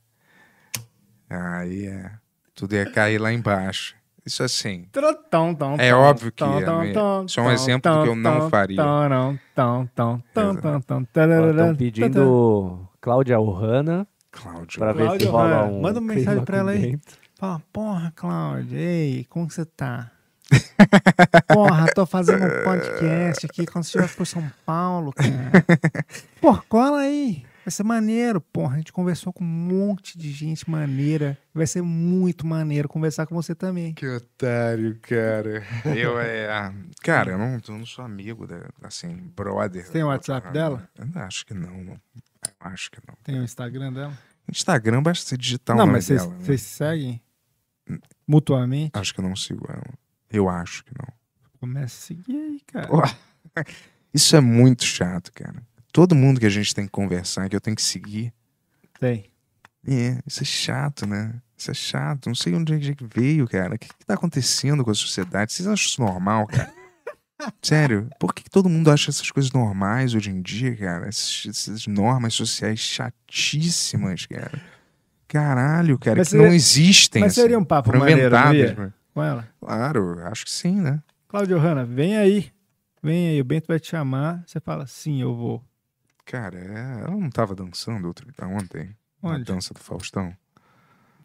Aí é, tudo ia cair lá embaixo. Isso assim. Tom, É óbvio que tom, é, tom, né? tom, Isso é um exemplo do que eu não faria. Estão pedindo Cláudia Ohana. Cláudia Pra ver se rola um. manda uma mensagem pra ela aí. Fala, porra, Cláudia, ei, como você tá? *laughs* Porra, tô fazendo um podcast aqui quando você estiver por São Paulo, cara. *laughs* Porra, cola aí. Vai ser maneiro, porra. A gente conversou com um monte de gente maneira. Vai ser muito maneiro conversar com você também. Que otário, cara. *laughs* Eu é. Cara, eu não, eu não sou amigo da, assim, brother. Você tem o WhatsApp dela? Eu acho que não, não. Eu acho que não. Tem o Instagram dela? Instagram basta você digitar o não, nome mas vocês dela. né? vocês se seguem mutuamente? Acho que eu não sigo ela. Eu acho que não. Começa a seguir aí, cara. *laughs* Isso é muito chato, cara. Todo mundo que a gente tem que conversar, que eu tenho que seguir. Tem. É, isso é chato, né? Isso é chato. Não sei onde é que veio, cara. O que, que tá acontecendo com a sociedade? Vocês acham isso normal, cara? *laughs* Sério, por que, que todo mundo acha essas coisas normais hoje em dia, cara? Essas, essas normas sociais chatíssimas, cara. Caralho, cara, Mas que seria- não existem. mas seria um assim, papo maneiro, né? Com ela? Claro, acho que sim, né? Cláudio Hanna, vem aí. Vem aí, o Bento vai te chamar. Você fala, sim, eu vou. Cara, é, ela não tava dançando outro, ontem? Na Onde? dança do Faustão.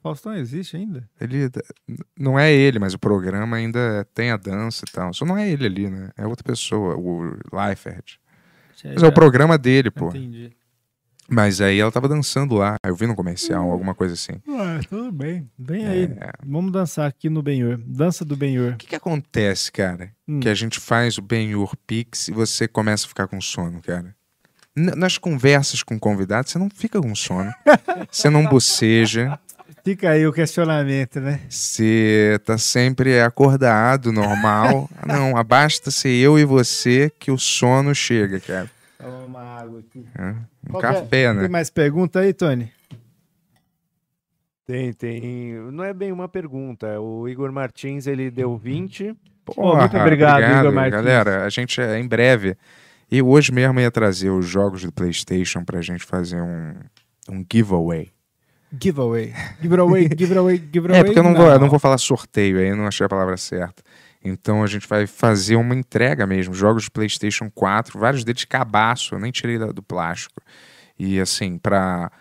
Faustão existe ainda? Ele não é ele, mas o programa ainda tem a dança e tal. Só não é ele ali, né? É outra pessoa, o Leifert. Mas é o programa dele, pô. Entendi. Mas aí ela tava dançando lá. Eu vi no comercial, alguma coisa assim. Ah, tudo bem. Vem É. aí. Vamos dançar aqui no Benhur. Dança do Benhur. O que, que acontece, cara? Hum. Que a gente faz o Ben-Hur Pix e você começa a ficar com sono, cara. Nas conversas com convidados, você não fica com sono. você não boceja. Fica aí o questionamento, né? Você tá sempre acordado, normal. Ah, não, basta ser eu e você que o sono chega, cara. Toma uma água aqui. É, Um Qual é? café, né? Tem mais pergunta aí, Tony? Tem, tem. Não é bem uma pergunta. O Igor Martins, ele deu 20. Porra, muito obrigado, Igor Martins. Galera, a gente é em breve. E hoje mesmo ia trazer os jogos do PlayStation pra gente fazer um, um giveaway. Giveaway. Giveaway, giveaway, giveaway. É, porque eu não, Vou, eu não vou falar sorteio aí, eu não achei a palavra certa. Então a gente vai fazer uma entrega mesmo, jogos de PlayStation 4, vários deles cabaço, eu nem tirei do plástico. E assim, pra.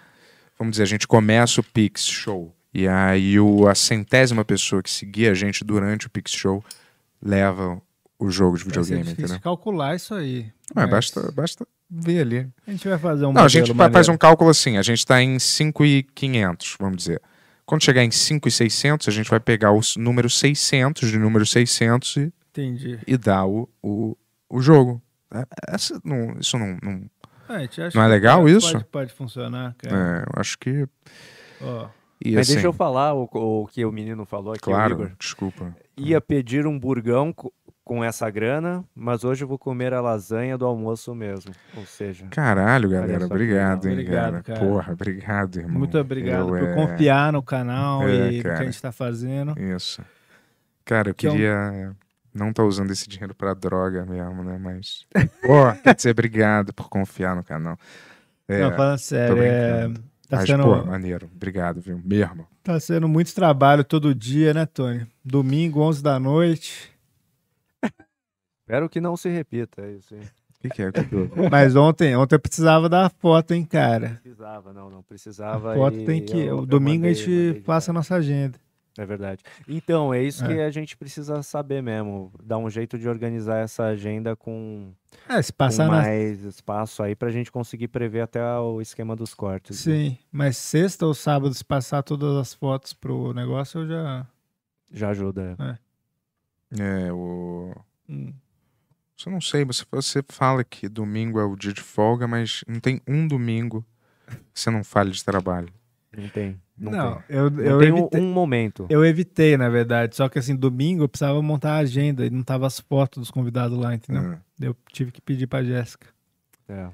Vamos dizer, a gente começa o Pix Show. E aí o, a centésima pessoa que seguir a gente durante o Pix Show leva o jogo de Vai ser videogame, difícil entendeu? de calcular isso aí. Ué, mas basta, basta ver ali. A gente vai fazer um Não, a gente fa- faz maneiro. um cálculo assim, a gente está em 5,500, vamos dizer. Quando chegar em 5,600, a gente vai pegar o número 600 de número 600 e, Entendi. e dar o, o, o jogo. É, essa não- isso não... não a gente acha Não é que legal pode- isso? Pode, pode funcionar, cara. é, eu acho que... Ó. E Mas assim, deixa eu falar o, o que o menino falou aqui, o Claro, Igor. desculpa. Ia pedir um burgão com essa grana, mas hoje eu vou comer a lasanha do almoço mesmo. Ou seja. Caralho, galera, obrigado, hein, Obrigado, cara. cara. Porra, obrigado, irmão. Muito obrigado Eu, por é, confiar no canal É, e no que cara. a gente tá fazendo. Isso. Cara, eu Que é um- queria não estar usando esse dinheiro pra droga mesmo, né? Mas. *laughs* Pô, quer dizer, obrigado por confiar no canal. É, Não, falando tô sério, é, tá Mas, sendo- pô, maneiro. Obrigado, viu? Mesmo. Tá sendo muito trabalho todo dia, né, Tony? Domingo, 11 da noite. Espero que não se repita é isso aí. O que, que é? Que? *laughs* Mas ontem, ontem eu precisava da foto, hein, cara. Precisava, não, não precisava. A foto e tem que. eu- o domingo a mandei- gente mandei de passa a nossa agenda. É verdade. Então, é isso É. que a gente precisa saber mesmo. Dar um jeito de organizar essa agenda com, É, se passar com na- mais espaço aí pra gente conseguir prever até o esquema dos cortes. né? Sim, mas sexta ou sábado, se passar todas as fotos pro negócio, eu já. Já ajuda. É. É, o. Hum. Você não sei, você, você fala que domingo é o dia de folga, mas não tem um domingo que você não fale de trabalho. Não tem. Não, Não, tem. eu, eu um- evitei, um momento. Eu evitei, na verdade. Só que assim, domingo eu precisava montar a agenda e não tava as fotos dos convidados lá, entendeu? Daí Eu tive que pedir pra Jéssica. É.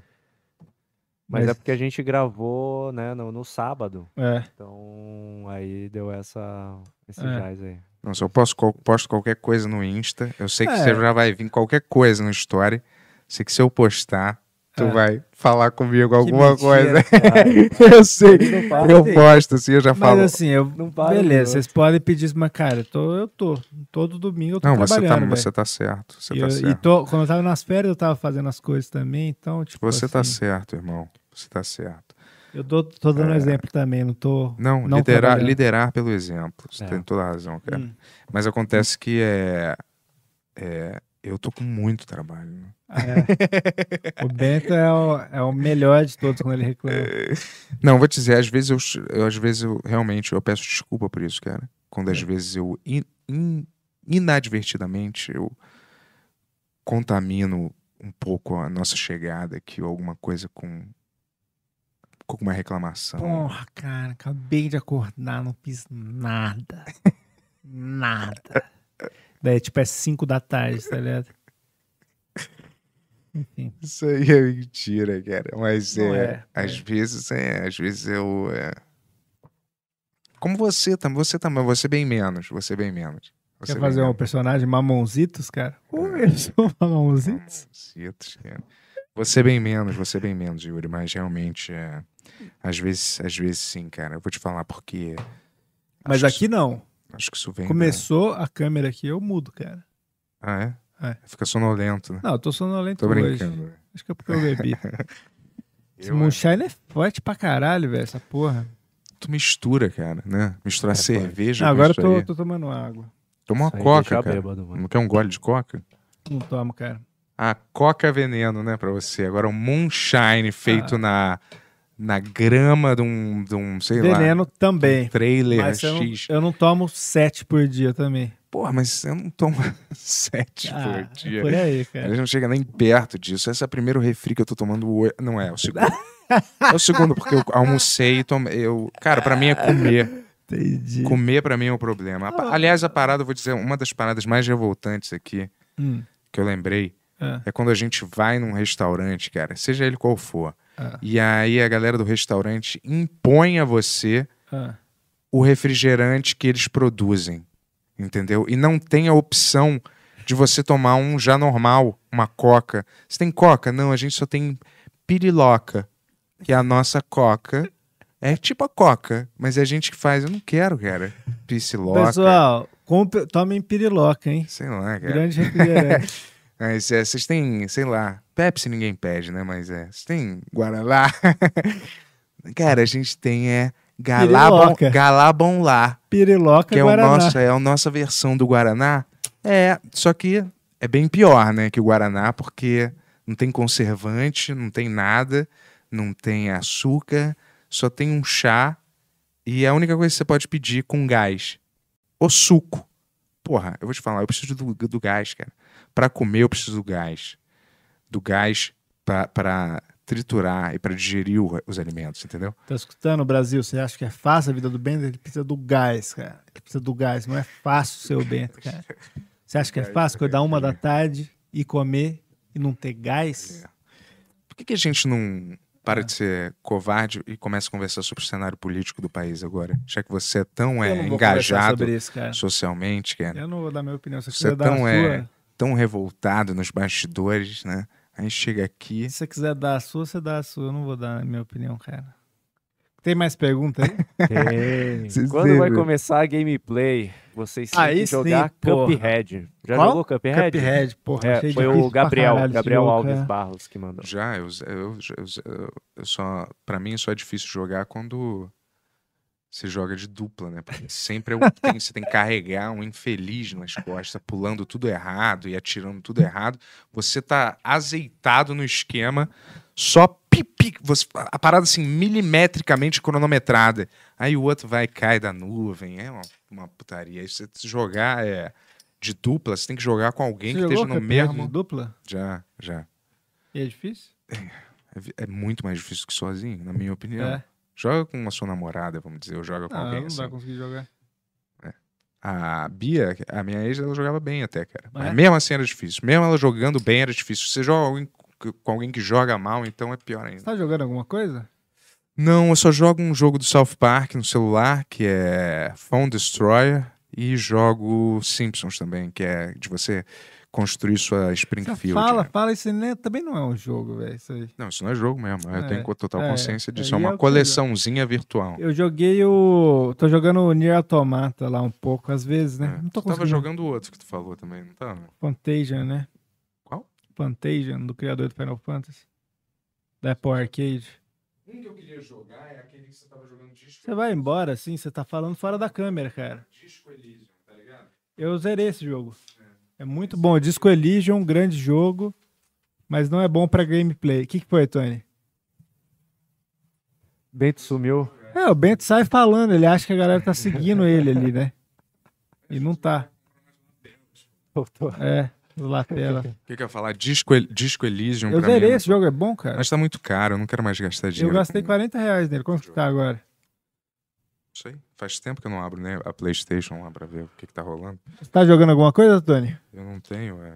Mas, Mas- é porque a gente gravou, né, no, no sábado. É. Então, aí deu essa, esse É. jazz aí. Não, se eu posto, qual- posto qualquer coisa no Insta, eu sei que É. você já vai vir qualquer coisa no story. Sei que se eu postar, tu É. vai falar comigo alguma mentira, coisa. *laughs* eu sei. Não. Eu posto, assim, eu já Mas falo. assim, eu. Não para, beleza, não. vocês podem pedir isso, mas, cara, eu tô, eu tô. Todo domingo eu tô Não, você tá, trabalhando. você tá certo. Você e tá eu, certo. E tô, quando eu tava nas férias, eu tava fazendo as coisas também, então, tipo. Você tá assim, certo, irmão. Você tá certo. Eu tô, tô dando É. exemplo também, não tô. Não, não liderar, liderar pelo exemplo. Você É. tem toda a razão, cara. Hum. Mas acontece que é, é. Eu tô com muito trabalho. né? É. O Bento é o, é o melhor de todos quando ele reclama. Não, vou te dizer, às vezes eu, eu- às vezes eu realmente eu peço desculpa por isso, cara. Quando É. às vezes eu in- in- inadvertidamente eu contamino um pouco a nossa chegada aqui ou alguma coisa com com alguma reclamação. Porra, cara, acabei de acordar, não fiz nada. *laughs* nada. Daí, tipo, é 5 da tarde, tá ligado? Enfim. Isso aí é mentira, cara. Mas é, é, às é. vezes é, às vezes eu é... como você também, você também, você bem menos, você bem menos. Você Quer bem fazer um menos. personagem Mamonzitos, cara? Oi, eu sou Mamonzitos. Citos, cara. Você bem menos, você bem menos, Yuri, mas realmente é. Às vezes, às vezes sim, cara. Eu vou te falar porque. Mas aqui não. isso- Acho que isso vem. Começou a câmera aqui, eu mudo, cara. Ah, é? É. Fica sonolento, né? Não, eu tô sonolento Tô hoje. brincando. Acho que é porque eu bebi. *laughs* Esse Eu, moonshine é forte pra caralho, velho, essa porra. Tu mistura, cara, né? Misturar cerveja. Não, agora eu tô, tô tomando água. Toma uma coca, cara. bêbado. Não quer um gole de coca? Não tomo, cara. Ah, coca veneno, né, pra você. Agora um moonshine feito Ah. na, na grama de um, de um sei lá. Veneno também. um trailer Mas eu não, X. eu não tomo sete por dia também. Porra, mas eu não tomo *laughs* sete Ah, por é dia. por aí, cara. A gente não chega nem perto disso. Esse é o primeiro refri que eu tô tomando hoje. Não é, é o segundo. é o segundo, porque eu almocei e tomei. Eu... Cara, pra mim é comer. Entendi. Comer pra mim é o problema. A pa- Aliás, a parada, eu vou dizer, uma das paradas mais revoltantes aqui, Hum. que eu lembrei, Ah. é quando a gente vai num restaurante, cara, seja ele qual for, Ah. e aí a galera do restaurante impõe a você Ah. o refrigerante que eles produzem, entendeu? E não tem a opção de você tomar um já normal, uma coca. Você tem coca? Não, a gente só tem piriloca, que é a nossa coca. É tipo a coca, mas é a gente que faz. Eu não quero, cara. Pisciloca. Pessoal, compre, tomem piriloca, hein? Sei lá, cara. Grande refrigerante. *laughs* Mas é, vocês têm, sei lá, Pepsi ninguém pede, né? Mas é, vocês têm Guaraná. *laughs* Cara, a gente tem é Galabon. Galabon lá, Piriloca que é o Guaraná. nosso, é a nossa versão do Guaraná. É, só que é bem pior, né, que o Guaraná, porque não tem conservante, não tem nada, não tem açúcar, só tem um chá e a única coisa que você pode pedir com gás. O suco. Porra, eu vou te falar, eu preciso do, do gás, cara. Pra comer eu preciso do gás. Do gás pra triturar e pra digerir os alimentos, entendeu? Tá escutando, Brasil? Você acha que é fácil a vida do Bento? Ele precisa do gás, cara. Ele precisa do gás. Não é fácil ser o Bento, cara. Você acha que é *laughs* fácil acordar uma da tarde e comer e não ter gás? Por que, que a gente não para de ser covarde e começa a conversar sobre o cenário político do país agora? Já que você é tão é, engajado isso, cara. socialmente, cara. Eu não vou dar minha opinião. Você você é tão, sua... é, tão revoltado nos bastidores, né? A gente chega aqui. Se você quiser dar a sua, você dá a sua. Eu não vou dar a minha opinião, cara. Tem mais pergunta aí? *laughs* Tem. Quando vai começar a gameplay, vocês têm Aí que sim, jogar porra. Cuphead. Já Qual? jogou Cuphead? Cuphead, porra, É, foi o Gabriel, Gabriel jogo, Alves cara. Barros que mandou. Já, eu, eu, eu, eu- eu só. Pra mim, só é difícil jogar quando você joga de dupla, né? Porque sempre é tem, você tem que carregar um infeliz nas costas, pulando tudo errado e atirando tudo errado. Você tá azeitado no esquema, só pipi. Você, a parada assim, milimetricamente cronometrada. Aí o outro vai e cai da nuvem. É uma, uma putaria. Aí você jogar é. de dupla, você tem que jogar com alguém Você que esteja no mesmo. de dupla? Já, já. E é difícil? É, vi- é muito mais difícil que sozinho, na minha opinião. É. Joga com a sua namorada, vamos dizer, ou joga com Não, alguém não assim. vai conseguir jogar. A Bia, a minha ex, ela jogava bem até, cara. Mas É? mesmo assim era difícil. Mesmo ela jogando bem era difícil. Você joga com alguém que joga mal, então é pior ainda. Você tá jogando alguma coisa? Não, eu só jogo um jogo do South Park no celular, que é Phone Destroyer, e jogo Simpsons também, que é de você construir sua Springfield. fala, né? fala, isso nem- também não é um jogo, velho. Isso aí. Não, isso não é jogo mesmo. Eu É, tenho total é, consciência disso. É é uma que coleçãozinha virtual. Eu joguei o. tô jogando o Nier Automata lá um pouco, às vezes, né? Não tô Tu tava conseguindo. jogando o outro que tu falou também, não tava? Plantation, né? Qual? Plantation, do criador do Final Fantasy. Da Apple Arcade. Um que eu queria jogar é aquele que você tava jogando disco. Você vai embora, assim, você tá falando fora da câmera, cara. Disco Elysium, tá ligado? Eu zerei esse jogo. É muito bom. Disco Elysium, um grande jogo, mas não é bom pra gameplay. O que, que foi, Tony? Bento sumiu. É, o Bento sai falando, ele acha que a galera tá seguindo ele ali, né? E não tá. Voltou. É, do Latela. *laughs* O que, que eu ia falar? Disco, El- Disco Elysium Eu zerei é esse jogo, é bom, cara. Mas tá muito caro, eu não quero mais gastar Eu dinheiro. gastei 40 reais nele. Quanto que tá agora? Não sei. Faz tempo que eu não abro né, a PlayStation lá pra ver o que, que tá rolando. Você tá jogando alguma coisa, Tony? Eu não tenho, é.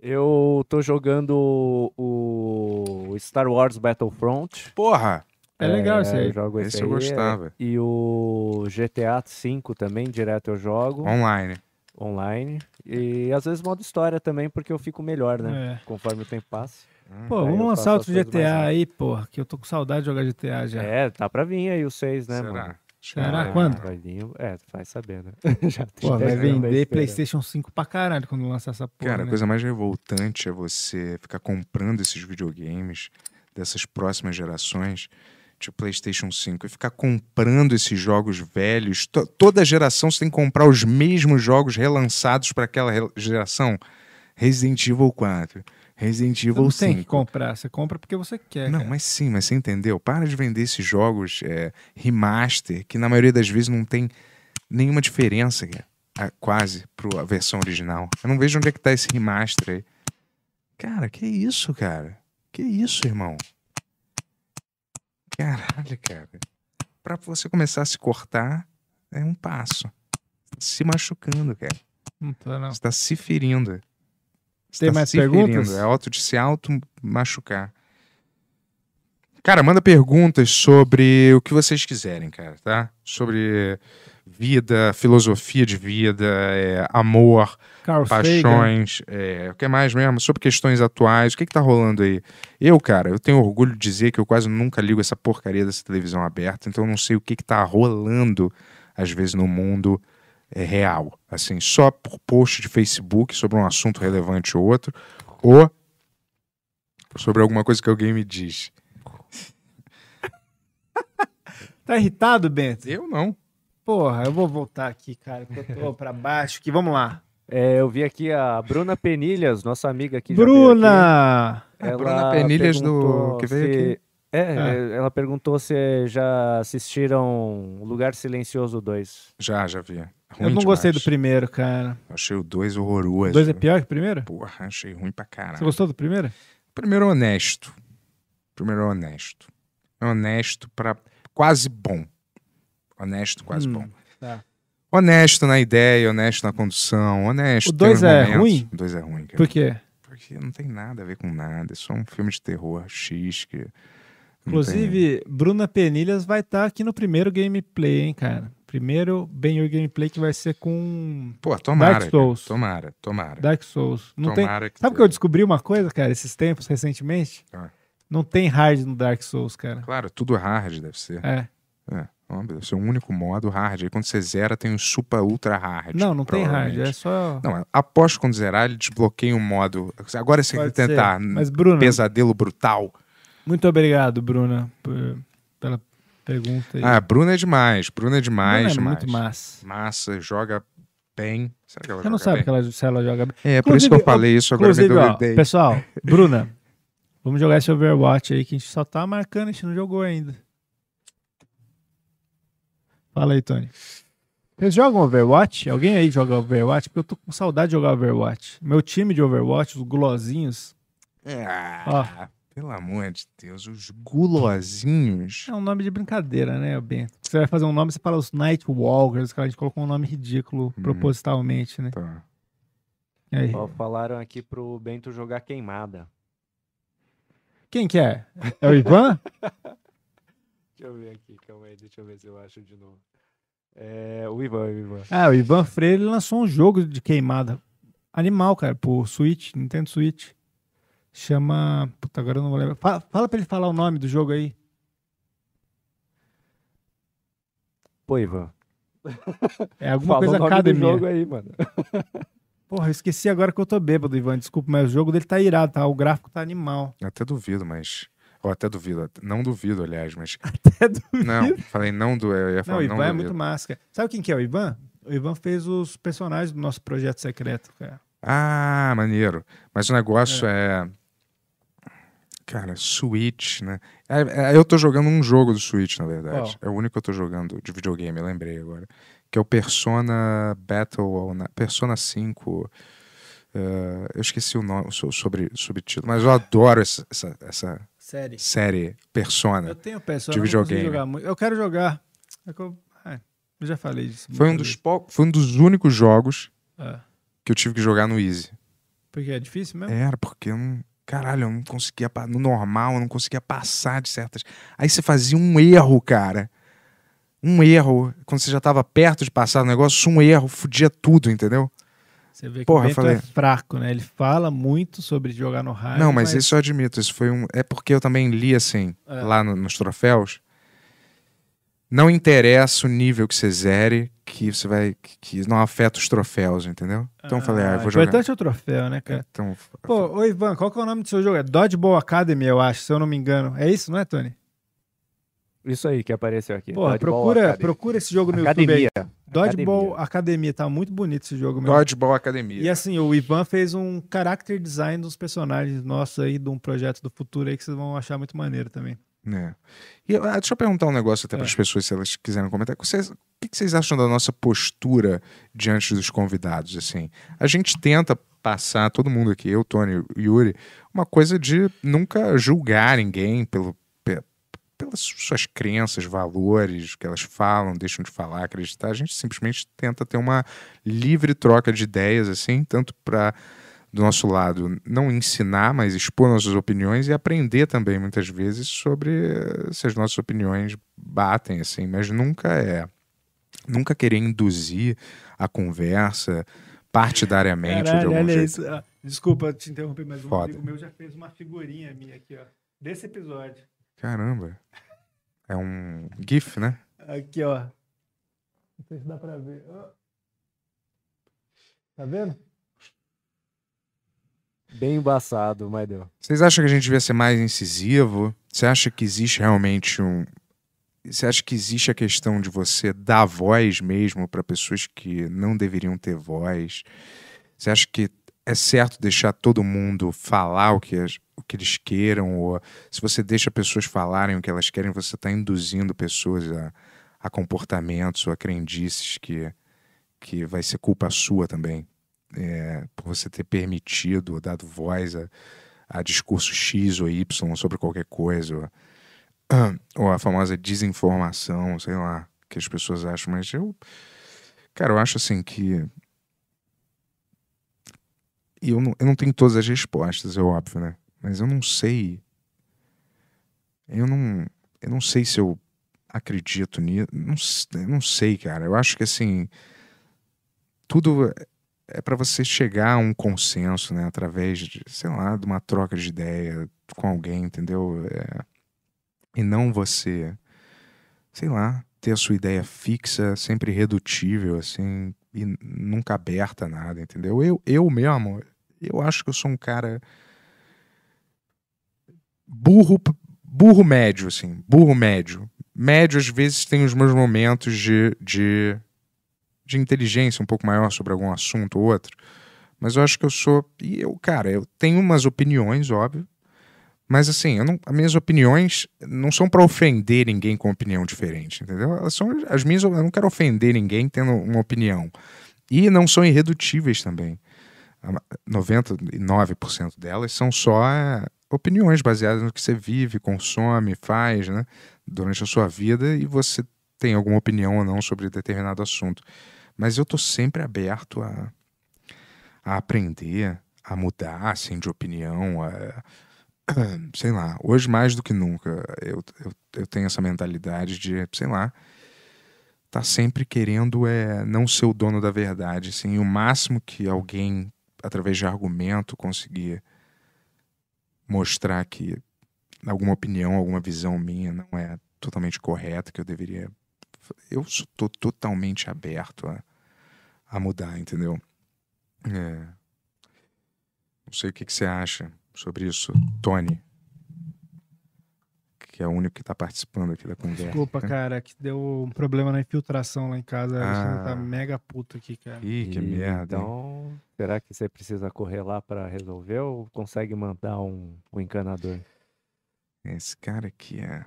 Eu tô jogando o Star Wars Battlefront. Porra! É legal esse aí. eu jogo esse, Esse eu aí, gostava. E o GTA V também, direto eu jogo. Online. Online. E às vezes modo história também, porque eu fico melhor, né? É. Conforme o tempo passa. Pô, Aí vamos lançar outro GTA aí, porra, que eu tô com saudade de jogar GTA já. É, tá pra vir aí o 6, né, Será? mano? Será? vai. Quando? É, vai saber, né? *laughs* Já Pô, vai vender. PlayStation 5 pra caralho quando lançar essa porra. Cara, a né? coisa mais revoltante é você ficar comprando esses videogames dessas próximas gerações, tipo PlayStation 5, e ficar comprando esses jogos velhos. To- toda geração você tem que comprar os mesmos jogos relançados para aquela re- geração. Resident Evil 4, Resident Você Evil não 5. tem que comprar, você compra porque você quer. Não, cara. mas sim, mas você entendeu? Para de vender esses jogos é, remaster, que na maioria das vezes não tem nenhuma diferença, cara, quase, para a versão original. Eu não vejo onde é que tá esse remaster aí. Cara, que isso, cara? Que isso, irmão? Caralho, cara. Pra você começar a se cortar, é um passo. Se machucando, cara. Não tô, não. Você tá se ferindo. Tem tá mais perguntas? É auto de se auto machucar. Cara, manda perguntas sobre o que vocês quiserem, cara, tá? Sobre vida, filosofia de vida, é, amor, Carl paixões, é, o que mais mesmo? Sobre questões atuais, o que que tá rolando aí? Eu, cara, eu tenho orgulho de dizer que eu quase nunca ligo essa porcaria dessa televisão aberta, então eu não sei o que que tá rolando, às vezes, no mundo real. Assim, só por post de Facebook sobre um assunto relevante ou outro, ou sobre alguma coisa que alguém me diz. *laughs* Tá irritado, Bento? Eu não. Porra, eu vou voltar aqui, cara, que eu tô pra baixo aqui. Vamos lá. É, eu vi aqui a Bruna Penilhas, nossa amiga aqui. Bruna! aqui. A Ela Bruna Penilhas do- que veio se- aqui. É, Ah. é, ela perguntou se já assistiram Lugar Silencioso 2. Já, já vi. Eu Ruim não gostei do demais. primeiro, cara. Achei o 2 horroroso. O dois é pior que o primeiro? Porra, achei ruim pra caralho. Você gostou do primeiro? Primeiro honesto. Primeiro honesto. Honesto pra quase bom. Honesto, quase Hum, bom. Tá. Honesto na ideia, honesto na condução, honesto. O dois tem é momentos- ruim? O 2 é ruim, cara. Por quê? Porque não tem nada a ver com nada. É só um filme de terror X que. Inclusive, Bruna Penilhas vai estar aqui no primeiro gameplay, hein, cara? Primeiro Benhur gameplay que vai ser com tem- Pô, tomara. Dark Souls. cara. Tomara, tomara. Dark Souls. Não tem... Tomara que Sabe que eu descobri uma coisa, cara, esses tempos, recentemente? Ah. Não tem hard no Dark Souls, cara. Claro, tudo hard deve ser. É. É, deve ser o único modo hard. Aí quando você zera, tem o super ultra hard. Não, não tem hard, é só... Não, aposto que quando zerar, ele desbloqueia um modo. Agora você tem que Pode ser. tentar. Mas, Bruno- Pesadelo brutal. Muito obrigado, Bruna, por- pela pergunta aí. Ah, Bruna é demais. Bruna é demais. Bruna é demais. muito massa. Massa, joga bem. Será que ela Você não sabe bem? que ela, se ela joga bem. É, por isso que eu Inclusive, falei isso, agora me inclusive, ó. Pessoal, *laughs* Bruna, vamos jogar esse Overwatch aí que a gente só tá marcando, a gente não jogou ainda. Fala aí, Tony. Vocês jogam Overwatch? Alguém aí joga Overwatch? Porque eu tô com saudade de jogar Overwatch. Meu time de Overwatch, os gulosinhos. Ah, pelo amor de Deus, os gulosinhos. É um nome de brincadeira, né, Bento? Você vai fazer um nome, você fala os Nightwalkers, que a gente colocou um nome ridículo propositalmente, né? Tá. E aí? Ó, falaram aqui pro Bento jogar queimada. Quem que é? É o Ivan? *laughs* Deixa eu ver aqui, calma aí, deixa eu ver se eu acho de novo. É, o Ivan, o Ivan. ah, o Ivan Freire lançou um jogo de queimada animal, cara, por Switch, Nintendo Switch. Chama. Puta, agora eu não vou lembrar. Fala, fala pra ele falar o nome do jogo aí. Pô, Ivan. É alguma Fala coisa o nome do academia. jogo aí, mano. *laughs* Porra, eu esqueci agora que eu tô bêbado, Ivan. Desculpa, mas o jogo dele tá irado, tá? O gráfico tá animal. Eu até duvido, mas. Ou até duvido. Não duvido, aliás, mas. *laughs* Até duvido. Não, falei não do. Eu ia Não, falar o não, Ivan é duvido. muito máscara. Sabe quem que é o Ivan? O Ivan fez os personagens do nosso projeto secreto, cara. Ah, maneiro. Mas o negócio é. Cara, Switch, né? É, é, eu tô jogando um jogo do Switch, na verdade. É o único que eu tô jogando de videogame, eu lembrei agora. Que é o Persona Battle, na- Persona 5. eh, eu esqueci o nome, so- sobre subtítulo, mas eu adoro essa, essa, essa Série. série Persona Eu tenho Persona, de videogame. muito. Eu quero jogar. É que eu, é, eu já falei disso. Foi um, dos pou- foi um dos únicos jogos que eu tive que jogar no Easy. Porque é difícil mesmo? Era, porque eu não. Caralho, eu não conseguia. No normal, eu não conseguia passar de certas. Aí você fazia um erro, cara. Um erro. Quando você já tava perto de passar o negócio, um erro, fudia tudo, entendeu? Você vê que Porra, o Bento falei- é fraco, né? Ele fala muito sobre jogar no raio. não, mas, isso eu admito. Isso foi um. É porque eu também li assim, É. lá no- nos troféus. Não interessa o nível que você zere, que você vai. que- não afeta os troféus, entendeu? Então eu falei, ah, eu vou o jogar. importante é o troféu, né, cara? Então, Pô, ô Ivan, qual que é o nome do seu jogo? É Dodgeball Academy, eu acho, se eu não me engano. É isso, não é, Tony? Isso aí que apareceu aqui. Porra, Dodgeball procura, Academy. procura esse jogo no Academia. YouTube aí. Dodgeball Academia. tá muito bonito esse jogo mesmo. Dodgeball Academia. E assim, o Ivan fez um character design dos personagens nossos aí, de um projeto do futuro aí, que vocês vão achar muito maneiro também. É. E, ah, deixa eu perguntar um negócio até É. para as pessoas, se elas quiserem comentar. Vocês, o que vocês acham da nossa postura diante dos convidados? Assim, a gente tenta passar, todo mundo aqui, eu, Tony, Yuri, uma coisa de nunca julgar ninguém pelo, pe- pelas suas crenças, valores, que elas falam, deixam de falar, acreditar. A gente simplesmente tenta ter uma livre troca de ideias, assim, tanto para do nosso lado, não ensinar, mas expor nossas opiniões e aprender também, muitas vezes, sobre se as nossas opiniões batem, assim, mas nunca é. Nunca querer induzir a conversa partidariamente Caralho, de algum olha jeito. isso. Ah, Desculpa te interromper, mas um Foda. amigo meu já fez uma figurinha minha aqui, ó. Desse episódio. Caramba. É um GIF, né? Aqui, ó. Não sei se dá pra ver. Tá vendo? Bem embaçado, mas deu. Vocês acham que a gente devia ser mais incisivo? Você acha que existe realmente um. Você acha que existe a questão de você dar voz mesmo para pessoas que não deveriam ter voz? Você acha que é certo deixar todo mundo falar o que, o que eles queiram? Ou se você deixa pessoas falarem o que elas querem, você está induzindo pessoas a, a comportamentos ou a crendices que, que vai ser culpa sua também? É, por você ter permitido, dado voz a, a discurso X ou Y sobre qualquer coisa, ou, a famosa desinformação, sei lá, que as pessoas acham, mas eu, cara, eu acho assim que e eu não, eu não tenho todas as respostas, é óbvio, né? Mas eu não sei. Eu não, eu não sei se eu acredito nisso. Não, eu não sei, cara. Eu acho que assim. Tudo é para você chegar a um consenso, né? Através de, sei lá, de uma troca de ideia com alguém, entendeu? É, e não você, sei lá, ter a sua ideia fixa, sempre redutível, assim, e nunca aberta a nada, entendeu? Eu, eu mesmo, eu acho que eu sou um cara burro, burro médio, assim, burro médio. Médio, às vezes, tem os meus momentos de, de, de inteligência um pouco maior sobre algum assunto ou outro. Mas eu acho que eu sou. E eu, cara, eu tenho umas opiniões, óbvio, Mas assim, eu não, as minhas opiniões não são para ofender ninguém com opinião diferente, entendeu? Elas são as minhas, eu não quero ofender ninguém tendo uma opinião. E não são irredutíveis também. 99% delas são só é, opiniões baseadas no que você vive, consome, faz, né? Durante a sua vida e você tem alguma opinião ou não sobre determinado assunto. Mas eu tô sempre aberto a, a aprender, a mudar, assim, de opinião, a, *clears throat* sei lá, hoje mais do que nunca eu, eu, eu tenho essa mentalidade de, sei lá, tá sempre querendo é não ser o dono da verdade, assim, o máximo que alguém através de argumento conseguir mostrar que alguma opinião, alguma visão minha não é totalmente correta, que eu deveria eu estou totalmente aberto a, a mudar, entendeu? É. Não sei o que, que você acha sobre isso, Tony. Que é o único que está participando aqui da conversa. Desculpa, cara, que deu um problema na infiltração lá em casa. A gente tá Ah. mega puto aqui, cara. Ih, que merda. hein? Então, será que você precisa correr lá para resolver ou consegue mandar um, um encanador? Esse cara aqui é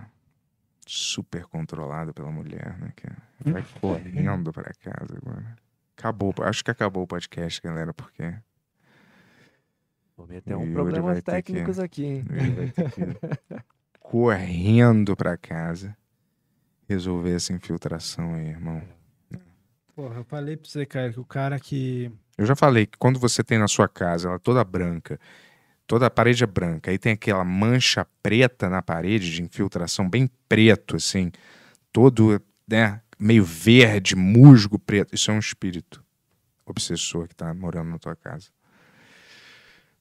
super controlado pela mulher, né? Que vai correndo para casa agora. Acabou, acho que acabou o podcast, galera, porque. Vou meter um problemas vai ter que- aqui, hein? correndo para casa resolver essa infiltração aí, irmão. Porra, eu falei pra você, cara, que o cara que. Eu já falei que quando você tem na sua casa, ela toda branca, toda a parede é branca, aí tem aquela mancha preta na parede de infiltração, bem preto, assim, todo, né, meio verde, musgo preto. Isso é um espírito obsessor que tá morando na tua casa.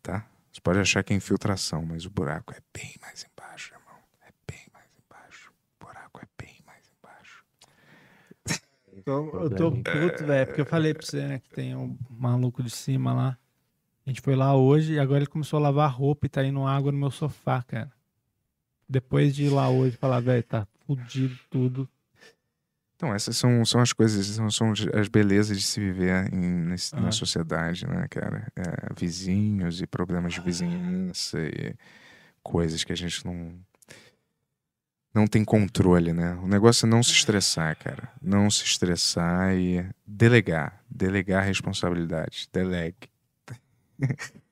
Tá? Você pode achar que é infiltração, mas o buraco é bem mais embaixo, irmão. É bem mais embaixo. O buraco é bem mais embaixo. Tô- eu tô puto, velho, porque eu falei pra você, né, que tem um maluco de cima lá. A gente foi lá hoje e agora ele começou a lavar roupa e tá indo água no meu sofá, cara. Depois de ir lá hoje falar, velho, tá fudido tudo. Então, essas são, são as coisas, são, são as belezas de se viver em, nesse- na Ah. sociedade, né, cara? É, vizinhos e problemas de vizinhança e coisas que a gente não. Não tem controle, né? O negócio é não se estressar, cara. Não se estressar e delegar. Delegar a responsabilidade. Delegue. *laughs*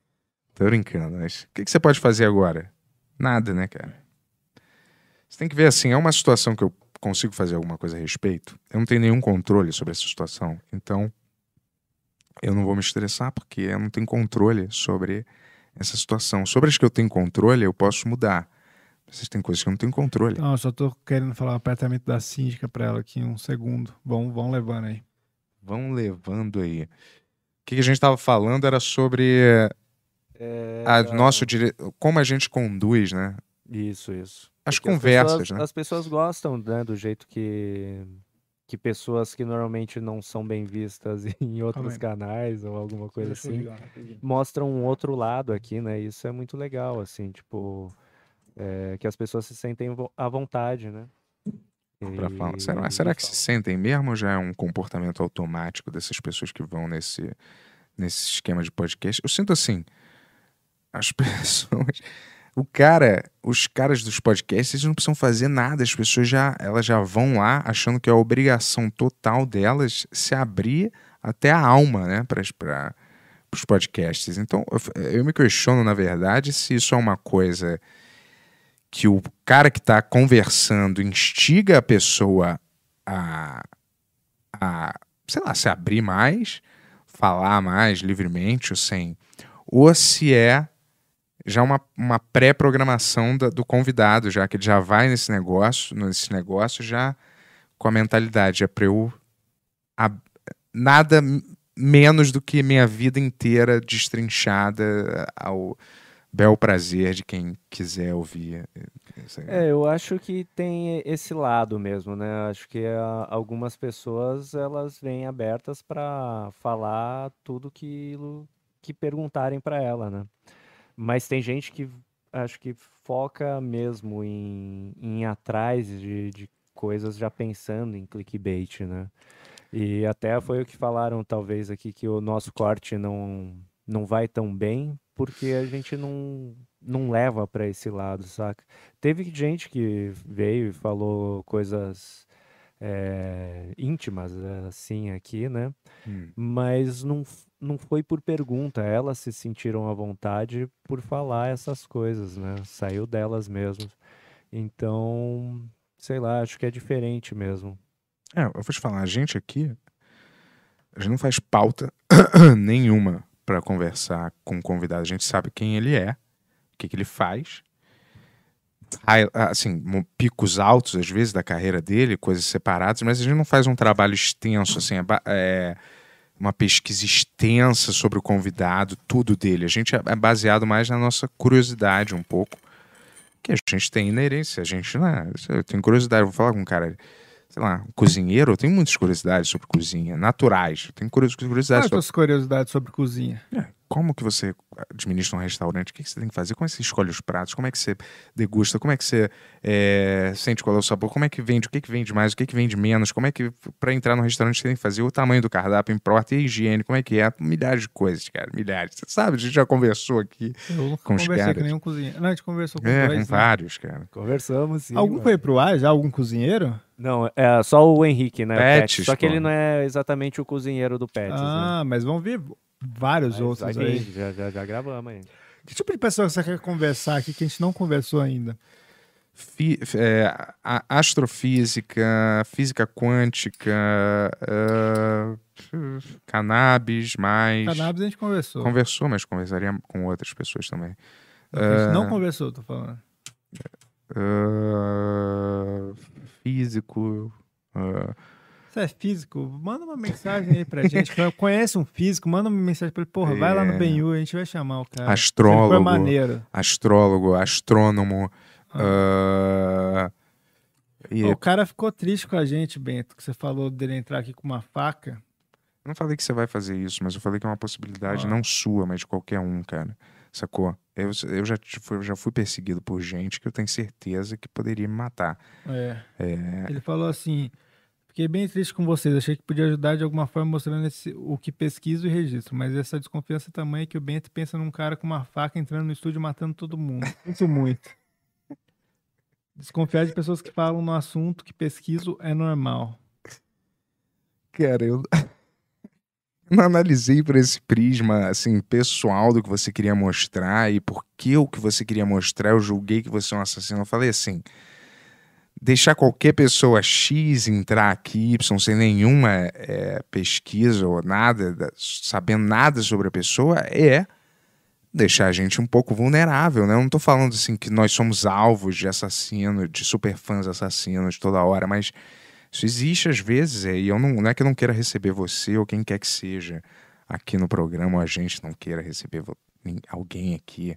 Tô brincando, mas o que, que você pode fazer agora? Nada, né, cara? Você tem que ver assim, é uma situação que eu consigo fazer alguma coisa a respeito. Eu não tenho nenhum controle sobre essa situação. Então, eu não vou me estressar porque eu não tenho controle sobre essa situação. Sobre as que eu tenho controle, eu posso mudar. Vocês têm coisas que eu não tenho controle. Não, eu só tô querendo falar o apartamento da síndica pra ela aqui um segundo. Vão, vão levando aí. Vão levando aí. O que a gente estava falando era sobre É, a nosso dire... como a gente conduz, né? Isso, isso. As Porque conversas, pessoas, né? As pessoas gostam, né, do jeito que que pessoas que normalmente não são bem vistas *laughs* em outros canais ou alguma coisa assim, ligar mostram um outro lado aqui, né? Isso é muito legal, assim, tipo, é, que as pessoas se sentem à vontade, né? Pra falar. Será, será que se sentem mesmo ou já é um comportamento automático dessas pessoas que vão nesse, nesse esquema de podcast? Eu sinto assim, as *laughs* pessoas. O cara, os caras dos podcasts, eles não precisam fazer nada, as pessoas já, elas já vão lá achando que é a obrigação total delas se abrir até a alma, né, para os podcasts. Então, eu, eu me questiono, na verdade, se isso é uma coisa que o cara que está conversando instiga a pessoa a, a, sei lá, se abrir mais, falar mais livremente ou sem, ou se é já uma, uma pré-programação do convidado, já que ele já vai nesse negócio, nesse negócio já com a mentalidade, é para eu ab- nada menos do que minha vida inteira destrinchada ao bel prazer de quem quiser ouvir. Aí. É, eu acho que tem esse lado mesmo, né? Acho que ah, algumas pessoas elas vêm abertas para falar tudo aquilo que perguntarem para ela, né? Mas tem gente que acho que foca mesmo em, em ir atrás de, de coisas já pensando em clickbait, né? E até foi o que falaram talvez aqui que o nosso corte não não vai tão bem porque a gente não não leva pra esse lado, saca? Teve gente que veio e falou coisas é, íntimas, assim, aqui, né? Hum. Mas não, não foi por pergunta, elas se sentiram à vontade por falar essas coisas, né? Saiu delas mesmo. Então, sei lá, acho que é diferente mesmo. É, eu vou te falar, a gente aqui, a gente não faz pauta *clears throat* nenhuma pra conversar com o convidado. A gente sabe quem ele é, o que, que ele faz. Assim, picos altos, às vezes, da carreira dele, coisas separadas, mas a gente não faz um trabalho extenso, assim, é é uma pesquisa extensa sobre o convidado, tudo dele. A gente é é baseado mais na nossa curiosidade um pouco, que a gente tem inerência. A gente, né, eu tenho curiosidade, vou falar com um cara sei lá, um cozinheiro, eu tenho muitas curiosidades sobre cozinha, naturais. Eu tenho curios- Quais curiosidades as sobre suas curiosidades sobre cozinha? como que você administra um restaurante, o que, que você tem que fazer, como é que você escolhe os pratos, como é que você degusta, como é que você é, sente qual é o sabor, como é que vende, o que, que vende mais, o que, que vende menos, como é que, para entrar no restaurante, você tem que fazer o tamanho do cardápio importa e a higiene, como é que é, milhares de coisas, cara, milhares. Você sabe, a gente já conversou aqui Eu nunca com os conversei caras. com nenhum cozinheiro. Não, a gente conversou com É, dois. com né? vários, cara. Conversamos, sim. Algum mano. foi pro ar já? Algum cozinheiro? Não, é só o Henrique, né? o Pets, Pets, Só que ele não é exatamente o cozinheiro do Pets, né? Ah, mas vão vir vários Mas outros aí. vir, Já, já, já gravamos aí. Que tipo de pessoa você quer conversar aqui que a gente não conversou ainda? Fi- é, a- astrofísica, física quântica, ah, cannabis, mais. Cannabis a gente conversou. Conversou, mas conversaria com outras pessoas também. Não, a gente não Ah, conversou, tô falando. Ah, físico. ah, Você é físico? Manda uma mensagem aí pra gente. *laughs* Conhece um físico? Manda uma mensagem pra ele. Porra, vai lá no É. Benhu, a gente vai chamar o cara. Astrólogo. maneiro. Astrólogo, astrônomo. ah, e Pô, o cara ficou triste com a gente, Bento, que você falou dele entrar aqui com uma faca. Eu não falei que você vai fazer isso, mas eu falei que é uma possibilidade Ah. não sua, mas de qualquer um, cara. Sacou? Eu, eu já, já fui perseguido por gente que eu tenho certeza que poderia me matar. É. É, Ele falou assim: Fiquei bem triste com vocês. Achei que podia ajudar de alguma forma mostrando esse- o que pesquiso e registro. Mas essa desconfiança é tamanha que o Bento pensa num cara com uma faca entrando no estúdio e matando todo mundo. *laughs* Muito, muito. Desconfiar de pessoas que falam no assunto que pesquiso é normal. Cara, eu não analisei por esse prisma, assim, pessoal do que você queria mostrar e por que o que você queria mostrar eu julguei que você é um assassino. Eu falei assim, deixar qualquer pessoa X entrar aqui, Y, sem nenhuma é, pesquisa ou nada, da- sabendo nada sobre a pessoa, é deixar a gente um pouco vulnerável, né? Eu não tô falando assim que nós somos alvos de assassino, de superfãs assassinos toda hora, mas isso existe às vezes, é, e eu não, não é que eu não queira receber você ou quem quer que seja aqui no programa, a gente não queira receber alguém aqui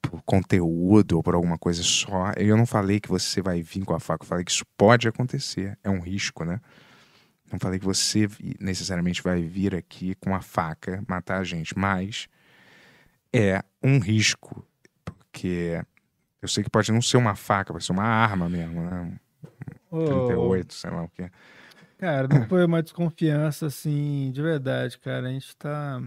por conteúdo ou por alguma coisa só. Eu não falei que você vai vir com a faca, eu falei que isso pode acontecer, é um risco, né? Não falei que você necessariamente vai vir aqui com a faca matar a gente, mas é um risco, porque eu sei que pode não ser uma faca, pode ser uma arma mesmo, né? Um Ô, 38, sei lá o que. Cara, não foi uma desconfiança assim, de verdade, cara. A gente tá.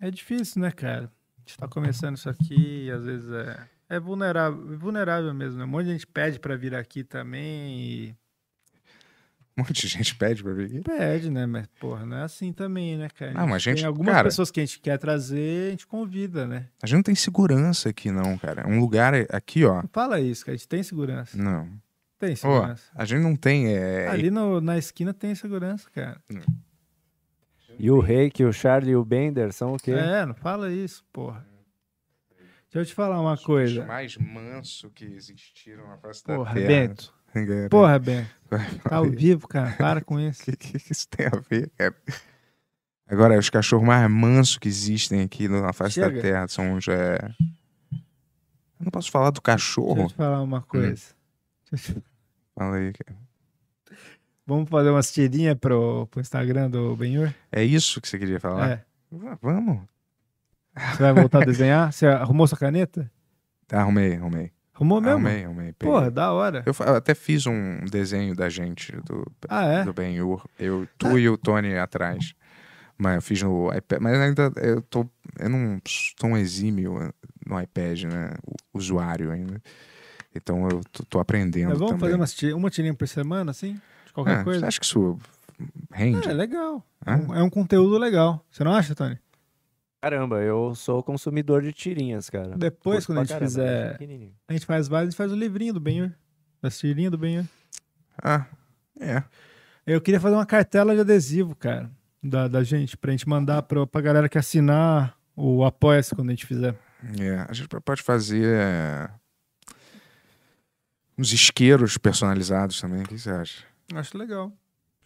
É difícil, né, cara? A gente tá começando isso aqui e às vezes é. É vulnerável, vulnerável mesmo, né? Um monte de gente pede pra vir aqui também e. Um monte de gente pede pra vir aqui. Pede, né? Mas, porra, não é assim também, né, cara? Não, mas a gente- Tem algumas cara- pessoas que a gente quer trazer, a gente convida, né? A gente não tem segurança aqui, não, cara. Um lugar aqui, ó. Não fala isso, cara. A gente tem segurança. Não. Tem segurança. a gente não tem. É... Ali no- na esquina tem segurança, cara. E o Reiki, o Charlie e o Bender são o quê? É, não fala isso, porra. Deixa eu te falar uma coisa. mais manso que existiram na face da Porra, Terra. Bento. Porra, Bento. *laughs* Tá ao vivo, cara. Para com *laughs* isso. O que, que isso tem a ver, cara? Agora, os cachorros mais mansos que existem aqui na face Chega. da Terra são os. É... Eu não posso falar do Deixa eu cachorro. te falar uma coisa. Fala aí, cara. Vamos fazer umas tirinhas pro, pro Instagram do Benhur? É isso que você queria falar? É. Va- Vamos. Você vai voltar a desenhar? Você arrumou sua caneta? Tá, arrumei, arrumei. Arrumou mesmo? Arrumei, arrumei. peguei. Porra, da hora. Eu eu até fiz um desenho da gente, do, Ah, é? do Ben-Hur. Eu, tu e o Tony atrás. Mas eu fiz no iPad. Mas ainda eu tô. Eu não sou um exímio no iPad, né? O usuário ainda. Então eu tô, tô aprendendo Mas vamos também. fazer umas ti- uma tirinha por semana, assim? De qualquer É, coisa? Você acha que isso rende? É, legal. É? É um- É um conteúdo legal. Você não acha, Tony? Caramba, eu sou consumidor de tirinhas, cara. Depois, Curto quando a gente caramba, acho fizer. A gente faz vários, a gente faz o livrinho do Benhur. Das tirinhas do Benhur. Ah, é. Eu queria fazer uma cartela de adesivo, cara, da, da gente, pra gente mandar pra, pra galera que assinar o Apoia-se quando a gente fizer. É, a gente pode fazer é, uns isqueiros personalizados também. O que você acha? Acho legal.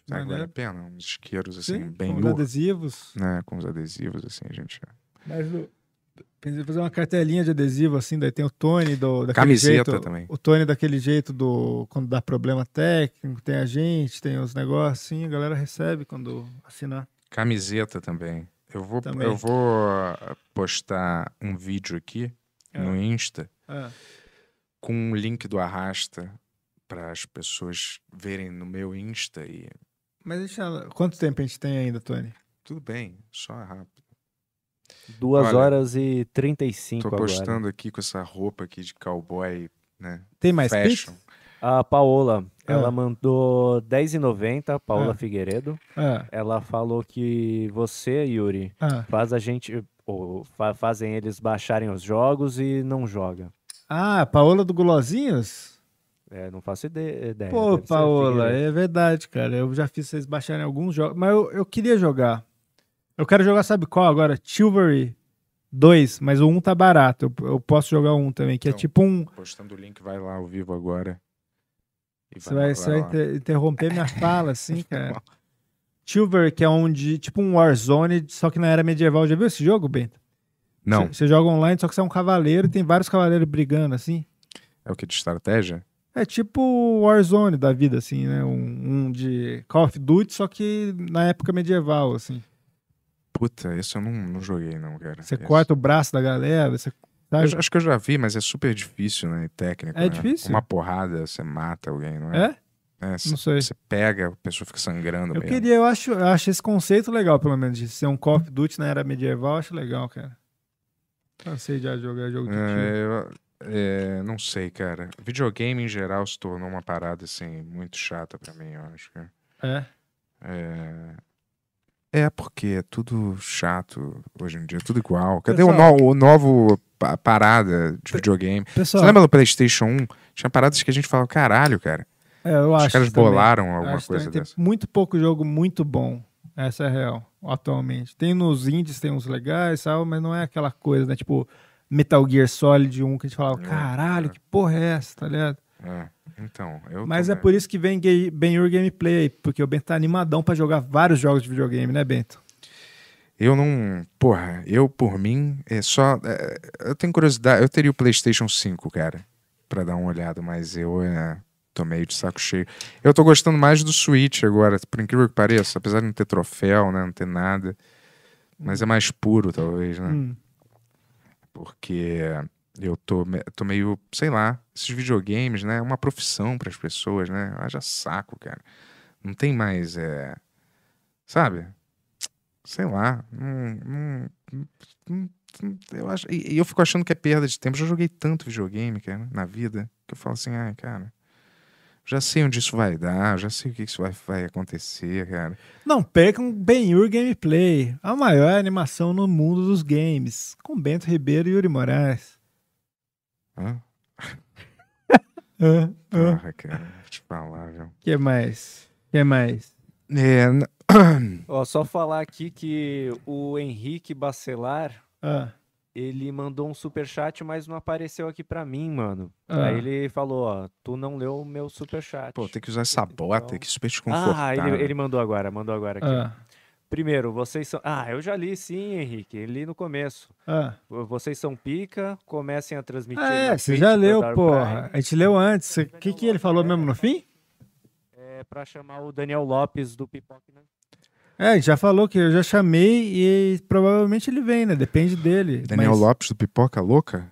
Que vale a Maneiro. pena? Uns isqueiros assim, Sim, bem com os adesivos. né? Com os adesivos, assim, a gente. Mas pensei fazer uma cartelinha de adesivo, assim, daí tem o Tony do, daquele Camiseta jeito, também. O Tony daquele jeito do quando dá problema técnico, tem a gente, tem os negócios, assim, a galera recebe quando assinar. Camiseta também. Eu vou, Também. eu vou ah, postar um vídeo aqui no Insta Ah. Com o link do Arrasta para as pessoas verem no meu Insta e Mas deixa, quanto tempo a gente tem ainda, Tony? tudo bem, só rápido. Duas Olha, horas e 35 Tô agora. postando aqui com essa roupa aqui de cowboy, né? Tem mais Fashion. A Paola, Ah. ela mandou R$10,90, Paola Ah. Figueiredo. Ah. Ela falou que você, Yuri, Ah. faz a gente. Ou fa- fazem eles baixarem os jogos e não joga. Ah, Paola do Gulosinhos? É, não faço ide- ideia. Pô, deve Paola, é verdade, cara. Eu já fiz vocês baixarem alguns jogos, mas eu, eu queria jogar. Eu quero jogar, sabe qual agora? Chivalry 2, mas o 1 tá barato. Eu, eu posso jogar um também, que é Então, tipo um. Postando o link, vai lá ao vivo agora. Você vai, você vai inter- interromper minha fala, assim, *laughs* cara. Chivalry, que é onde. Tipo um Warzone, só que na era medieval. Já viu esse jogo, Bento? Não. Você, joga online, só que você é um cavaleiro e tem vários cavaleiros brigando, assim. É o que de estratégia? É tipo Warzone da vida, assim, né? Um, um de Call of Duty, só que na época medieval, assim. Puta, esse eu não, não joguei, não, cara. Você corta o braço da galera, você. Eu acho que eu já vi, mas é super difícil, né? E técnico. É né? difícil? Uma porrada, você mata alguém, não é? É? É, Não sei. Você pega, a pessoa fica sangrando Eu mesmo. queria, eu acho, eu acho esse conceito legal, pelo menos, de ser um Call of Duty na era medieval, eu acho legal, cara. Cansei de jogar jogo de. É, é, não sei, cara. Videogame em geral se tornou uma parada assim muito chata pra mim, eu acho. cara. É? É, é porque é tudo chato hoje em dia, tudo igual. Cadê o, Pessoal- no, o novo pa- parada de videogame? Pessoal- Você lembra do PlayStation 1? Tinha paradas que a gente falava, caralho, cara. É, eu Os acho. caras também. bolaram alguma Acho coisa dessa. Muito pouco jogo muito bom. Essa é a real, atualmente. Tem nos indies, tem uns legais, tal, mas não é aquela coisa, né? Tipo, Metal Gear Solid 1, que a gente falava, caralho, que porra é essa, tá ligado? É, então, eu Mas tô- é por isso que vem gay- Ben-Hur Gameplay porque o Bento tá animadão pra jogar vários jogos de videogame, né, Bento? Eu não. Porra, eu por mim, é só. é, eu tenho curiosidade. Eu teria o PlayStation 5, cara, pra dar uma olhada, mas eu é, tô meio de saco cheio. Eu tô gostando mais do Switch agora, por incrível que pareça, apesar de não ter troféu, né, não ter nada. Mas é mais puro, talvez, né? Hum. Porque eu tô, tô meio, sei lá, esses videogames, né? É uma profissão para as pessoas, né? Haja saco, cara. Não tem mais, é, sabe? Sei lá. Não- não- eu acho, e, e eu fico achando que é perda de tempo. Eu já joguei tanto videogame, cara, na vida, que eu falo assim, ai, cara, já sei onde isso vai dar, já sei o que isso vai, vai acontecer, cara. Não percam Ben-Hur Gameplay, a maior animação no mundo dos games, com Bento Ribeiro e Yuri Moraes. Hã? *laughs* Porra, cara, vou te falar, viu? que mais? que mais? É, Ó, só falar aqui que o Henrique Bacelar, Ah. Ele mandou um superchat, mas não apareceu aqui pra mim, mano. Ah. Aí ele falou, ó, tu não leu o meu superchat. Pô, tem que usar essa bota, que super desconfortável. Ah, ele, ele mandou agora, mandou agora aqui. Ah. Primeiro, vocês são. Ah, eu já li sim, Henrique. Li no começo. Ah. Vocês são pica, comecem a transmitir. Ah, é, você já leu, porra. A gente leu antes. O que, que ele falou mesmo no fim? É pra chamar o Daniel Lopes do Pipoca, né? É, já falou que eu já chamei e provavelmente ele vem, né? Depende dele. Daniel mas- Lopes do Pipoca Louca?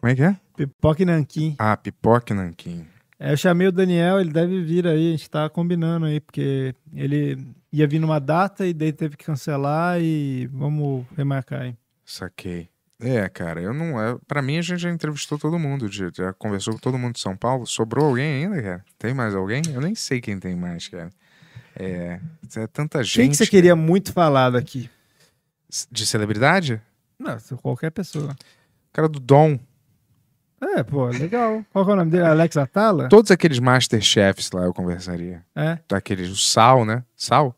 Como é que é? Pipoca e Nanquim. Ah, Pipoca e Nanquim. É, eu chamei o Daniel, ele deve vir aí, a gente tá combinando aí, porque ele ia vir numa data e daí teve que cancelar e vamos remarcar aí. Saquei. É, cara, eu não. É, pra mim, a gente já entrevistou todo mundo, já, já conversou com todo mundo de São Paulo. Sobrou alguém ainda, cara? Tem mais alguém? Eu nem sei quem tem mais, cara. É, é tanta gente. Quem que você queria muito falar daqui? De celebridade? Não, qualquer pessoa. O cara do Dom. É, pô, legal. Qual que é o nome dele? Alex Atala? Todos aqueles Masterchefs lá eu conversaria. É? Daqueles, o Sal, né? Sal?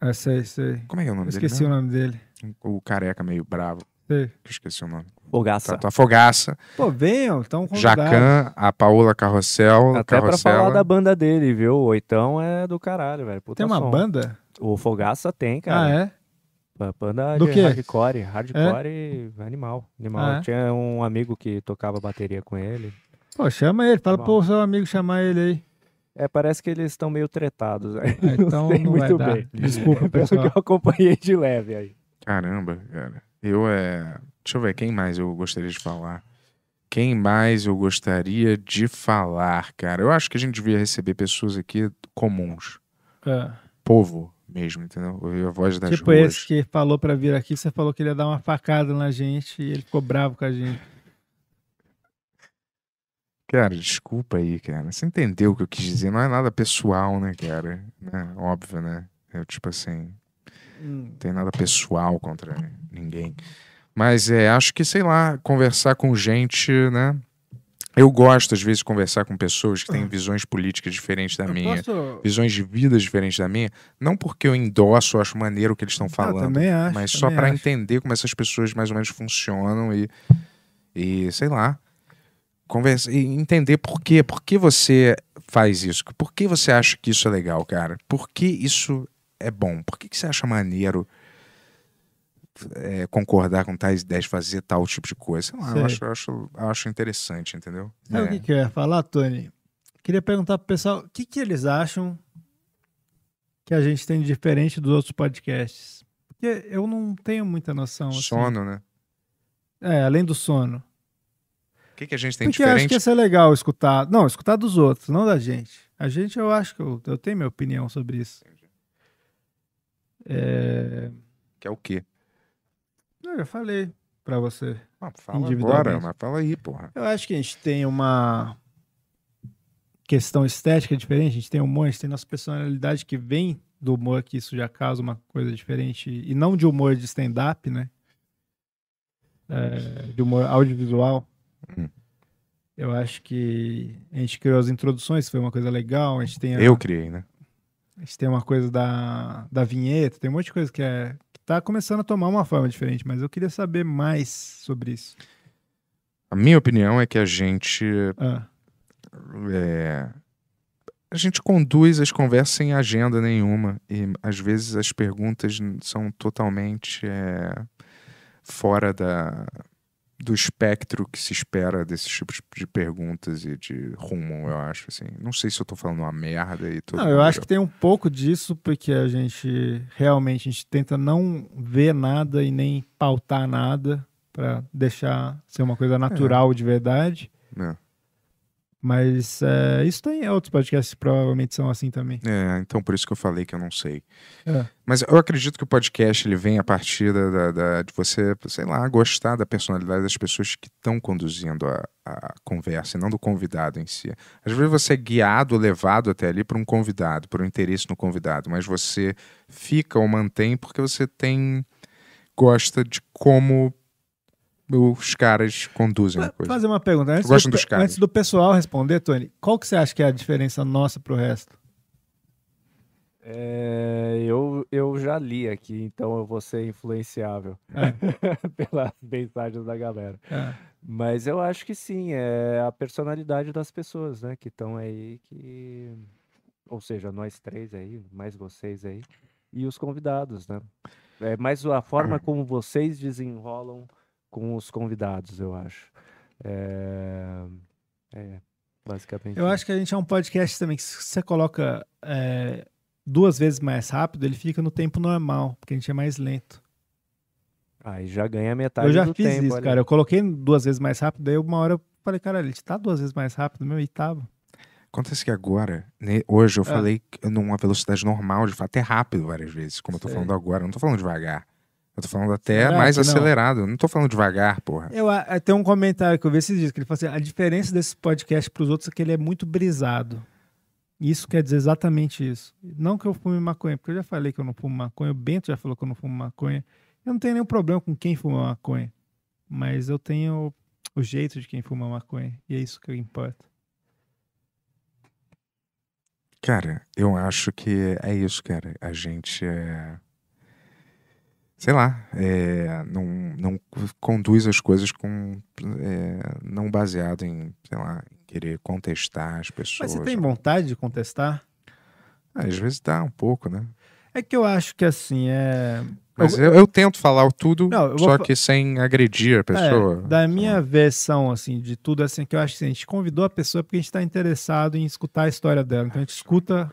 É, sei, sei. Como é que é o nome Eu dele? Esqueci o nome dele. O careca meio bravo. Sei. Eu esqueci o nome. Fogaça. Tá, tá Fogaça. Pô, venham, então convidados. Jacan, a Paola Carrossel. Até pra Carrossela. falar da banda dele, viu? O Oitão é do caralho, velho. Puta Tem uma som. banda? O Fogaça tem, cara. Ah, é? Ba- Banda Do de quê? hardcore. Hardcore animal. Animal. Ah, é? Tinha um amigo que tocava bateria com ele. Pô, chama ele. Fala Bom. pro seu amigo chamar ele aí. É, parece que eles estão meio tretados. Né? Ah, então *laughs* não vai muito dar. bem. Desculpa, *laughs* Pelo pessoal. que eu acompanhei de leve aí. Caramba, cara. Eu é. Deixa eu ver, quem mais eu gostaria de falar? Quem mais eu gostaria de falar, cara? Eu acho que a gente devia receber pessoas aqui comuns. É. Povo mesmo, entendeu? Ouvir a voz das Tipo ruas. esse que falou pra vir aqui, você falou que ele ia dar uma facada na gente e ele ficou bravo com a gente. Cara, desculpa aí, cara. Você entendeu o que eu quis dizer? Não é nada pessoal, né, cara? Né? Óbvio, né? Eu, tipo assim. Hum. Não tem nada pessoal contra ninguém. Mas é, acho que, sei lá, conversar com gente, né? Eu gosto, às vezes, de conversar com pessoas que têm visões políticas diferentes da minha, posso- visões de vida diferentes da minha. Não porque eu endosso, eu acho maneiro o que eles estão falando, também acho, mas só para entender como essas pessoas mais ou menos funcionam e, e sei lá, conversa, e entender por quê. Por que você faz isso? Por que você acha que isso é legal, cara? Por que isso é bom? Por que, que você acha maneiro é, concordar com tais ideias, fazer tal tipo de coisa? Sei lá, Sei. eu acho, eu acho, eu acho interessante, entendeu? Sabe o É. que, que eu ia falar, Tony? Queria perguntar pro pessoal o que, que eles acham que a gente tem de diferente dos outros podcasts. Porque eu não tenho muita noção. assim. Sono, né? É, além do sono. O que, que a gente tem Porque eu acho diferente? que ia ser legal escutar. Não, escutar dos outros, não da gente. A gente, eu acho que eu, eu tenho minha opinião sobre isso. É, Que é o quê? Eu já falei pra você. Ah, fala agora, mas fala aí, porra. Eu acho que a gente tem uma questão estética diferente, a gente tem humor, a gente tem nossa personalidade que vem do humor, que isso já causa uma coisa diferente, e não de humor de stand-up, né? É, de humor audiovisual. Hum. Eu acho que a gente criou as introduções, foi uma coisa legal, a gente tem a, Eu criei, né? a gente tem uma coisa da, da vinheta, tem um monte de coisa que é que tá começando a tomar uma forma diferente, mas eu queria saber mais sobre isso. A minha opinião é que a gente. Ah. é, a gente conduz as conversas sem agenda nenhuma. E às vezes as perguntas são totalmente é, fora da, do espectro que se espera desses tipos de perguntas e de rumo, eu acho. Assim. Não sei se eu tô falando uma merda e todo Não, eu acho que tem um pouco disso, porque a gente realmente a gente tenta não ver nada e nem pautar nada para deixar ser uma coisa natural de verdade. É. Mas é, isso tem outros podcasts que provavelmente são assim também. É, então por isso que eu falei que eu não sei. É. Mas eu acredito que o podcast ele vem a partir da, da- da- de você, sei lá, gostar da personalidade das pessoas que estão conduzindo a, a conversa, e não do convidado em si. Às vezes você é guiado, levado até ali por um convidado, por um interesse no convidado, mas você fica ou mantém porque você tem gosta de como os caras conduzem a coisa. Fazer uma pergunta. Antes do, dos caras. antes do pessoal responder, Tony, qual que você acha que é a diferença nossa pro resto? É, eu, eu já li aqui, então eu vou ser influenciável *laughs* pelas mensagens da galera. É. Mas eu acho que sim, é a personalidade das pessoas, né, que estão aí, que... Ou seja, nós três aí, mais vocês aí, e os convidados, né? É mais a forma como vocês desenrolam com os convidados, eu acho. É, é basicamente Eu acho que a gente é um podcast também que se você coloca é, duas vezes mais rápido, ele fica no tempo normal, porque a gente é mais lento. Aí já ganha metade eu já do fiz tempo isso, ali. cara. Eu coloquei duas vezes mais rápido, daí uma hora eu falei, cara, ele tá duas vezes mais rápido, meu, e tava. Acontece que agora, né, hoje eu Ah. falei numa velocidade normal, de fato, até rápido várias vezes, como eu tô Sei. falando agora, eu não tô falando devagar. Eu tô falando até Será mais que não? acelerado. Não tô falando devagar, porra. Eu, a- tem um comentário que eu vi esses dias, que ele falou assim, a diferença desse podcast pros outros é que ele é muito brisado. Isso quer dizer exatamente isso. Não que eu fume maconha, porque eu já falei que eu não fumo maconha, o Bento já falou que eu não fumo maconha. Eu não tenho nenhum problema com quem fuma maconha, mas eu tenho o jeito de quem fuma maconha, e é isso que importa. Cara, eu acho que é isso, cara. A gente é. Sei lá, é, não, não conduz as coisas com. é, não baseado em, sei lá, em querer contestar as pessoas. Mas você tem vontade de contestar? Ah, Às vezes dá um pouco, né? É que eu acho que assim, é... Mas eu, eu tento falar tudo, Não, só que sem agredir a pessoa. É, da minha versão, assim, de tudo, assim, que eu acho que assim, a gente convidou a pessoa porque a gente está interessado em escutar a história dela. Então a gente escuta.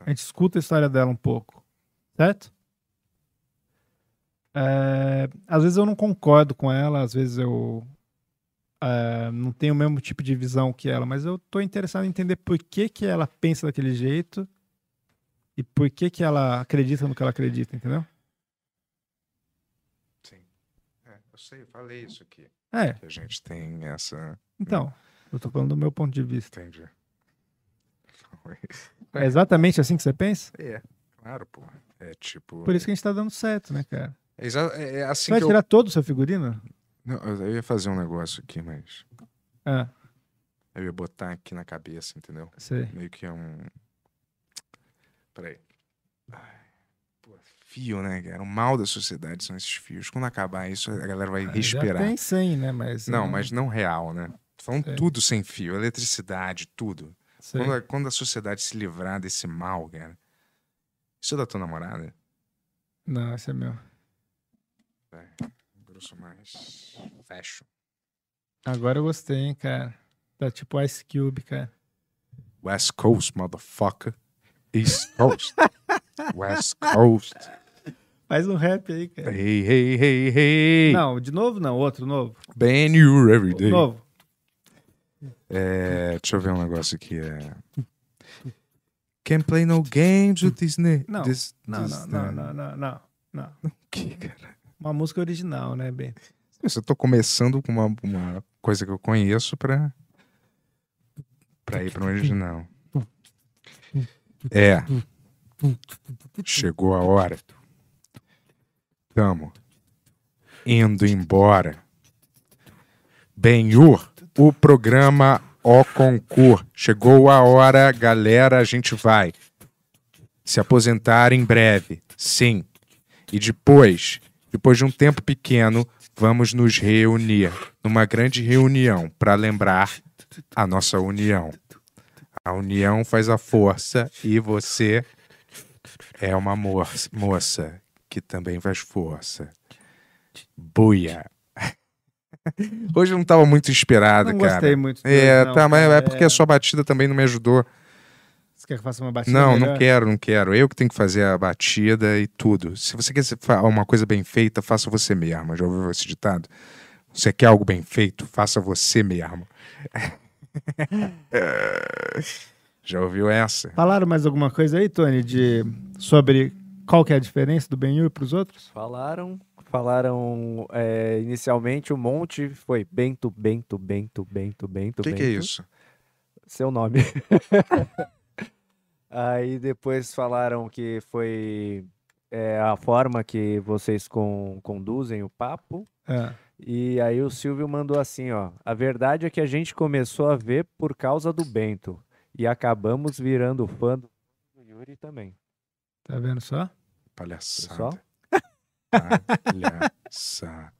A gente escuta a história dela um pouco. Certo? É, às vezes eu não concordo com ela, às vezes eu é, não tenho o mesmo tipo de visão que ela, mas eu tô interessado em entender por que, que ela pensa daquele jeito e por que, que ela acredita no que ela acredita, entendeu? É, eu sei, eu falei isso aqui. É. Que a gente tem essa. Então, eu tô falando do meu ponto de vista. Entendi. É exatamente assim que você pensa? É, claro, pô. É tipo. Por isso que a gente tá dando certo, né, cara? É, é- é assim Você vai que eu- tirar todo o seu figurino? Não, eu ia fazer um negócio aqui, mas. Ah. Eu ia botar aqui na cabeça, entendeu? Sei. Meio que é um. Peraí. Ai, Pô, fio, né, cara? O mal da sociedade são esses fios. Quando acabar isso, a galera vai Já respirar. tem 100, né? Mas, Não, ah, mas não real, né? Sei. tudo sem fio, eletricidade, tudo. Quando a, quando a sociedade se livrar desse mal, cara. Isso é da tua namorada? Não, esse é meu. Grosso mais. Fashion. Agora eu gostei, hein, cara. Tá tipo Ice Cube, cara. West Coast, motherfucker. East Coast. *laughs* West Coast. Faz um rap aí, cara. Hey, hey, hey, hey. Não, de novo não, outro novo. Ben you every day. Novo. É, deixa eu ver um negócio aqui. É... Can't play no games with this... ne- Não, this, não, this- não, não, não, não, não, não. Que, cara? Uma música original, né, Ben? Eu tô começando com uma, uma coisa que eu conheço pra, pra ir pro original. É. Chegou a hora. Tamo indo embora. Benhur, o programa O Concur. Chegou a hora, galera, a gente vai se aposentar em breve. Sim. E depois, depois de um tempo pequeno, vamos nos reunir numa grande reunião para lembrar a nossa união. A união faz a força e você é uma mo- moça que também faz força. Buia. *laughs* Hoje eu não estava muito inspirado, Não cara. gostei muito É, hoje, não, tá, mas é cara. porque a sua batida também não me ajudou. Você quer que eu faça uma batida Não, melhor? não quero, não quero. Eu que tenho que fazer a batida e tudo. Se você quer uma coisa bem feita, faça você mesmo. Já ouviu esse ditado? Você quer algo bem feito, faça você mesmo. *laughs* Já ouviu essa? Falaram mais alguma coisa aí, Tony, de sobre qual que é a diferença do Ben-Hur pros outros? Falaram, falaram é, inicialmente um monte, foi Bento, Bento, Bento, Bento, Bento, Que Bento. que é isso? Seu nome. *laughs* Aí depois falaram que foi é, a forma que vocês con- conduzem o papo. É. E aí o Silvio mandou assim, ó. A verdade é que a gente começou a ver por causa do Bento. E acabamos virando fã do Yuri também. Tá vendo só? Palhaçada. Palhaçada.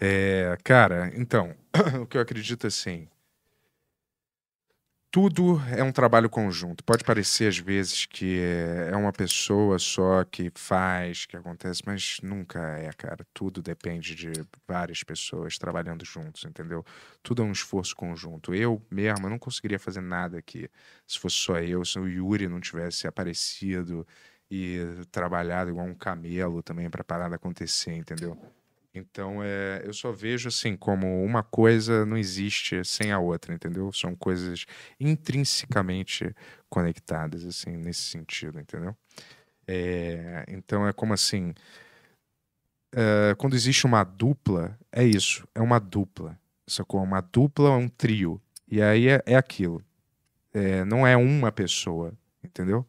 É, cara, então, *clears throat* o que eu acredito assim. Tudo é um trabalho conjunto. Pode parecer às vezes que é uma pessoa só que faz, que acontece, mas nunca é, cara. Tudo depende de várias pessoas trabalhando juntos, entendeu? Tudo é um esforço conjunto. Eu mesmo, não conseguiria fazer nada aqui se fosse só eu, se o Yuri não tivesse aparecido e trabalhado igual um camelo também para a parada acontecer, entendeu? Então, é, eu só vejo assim como uma coisa não existe sem a outra, entendeu? São coisas intrinsecamente conectadas, assim, nesse sentido, entendeu? É, então, é como assim, eh, quando existe uma dupla, é isso, é uma dupla. Sacou? Uma dupla é um trio. E aí é, é aquilo. É, não é uma pessoa, entendeu?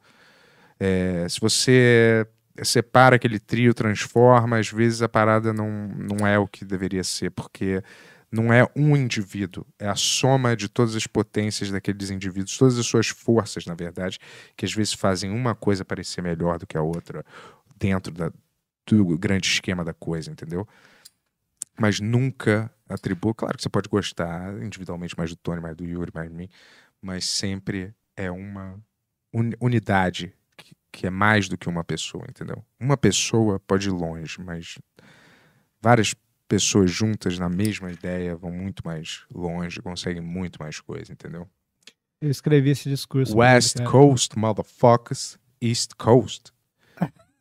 É, se você separa aquele trio, transforma, às vezes a parada não, não é o que deveria ser, porque não é um indivíduo, é a soma de todas as potências daqueles indivíduos, todas as suas forças, na verdade, que às vezes fazem uma coisa parecer melhor do que a outra dentro da, do grande esquema da coisa, entendeu? Mas nunca atribua. Claro que você pode gostar individualmente mais do Tony, mais do Yuri, mais de mim, mas sempre é uma uni- unidade que, é mais do que uma pessoa, entendeu? Uma pessoa pode ir longe, mas várias pessoas juntas na mesma ideia vão muito mais longe, conseguem muito mais coisa, entendeu? Eu escrevi esse discurso. ele, West cara. Coast, motherfuckers, East Coast.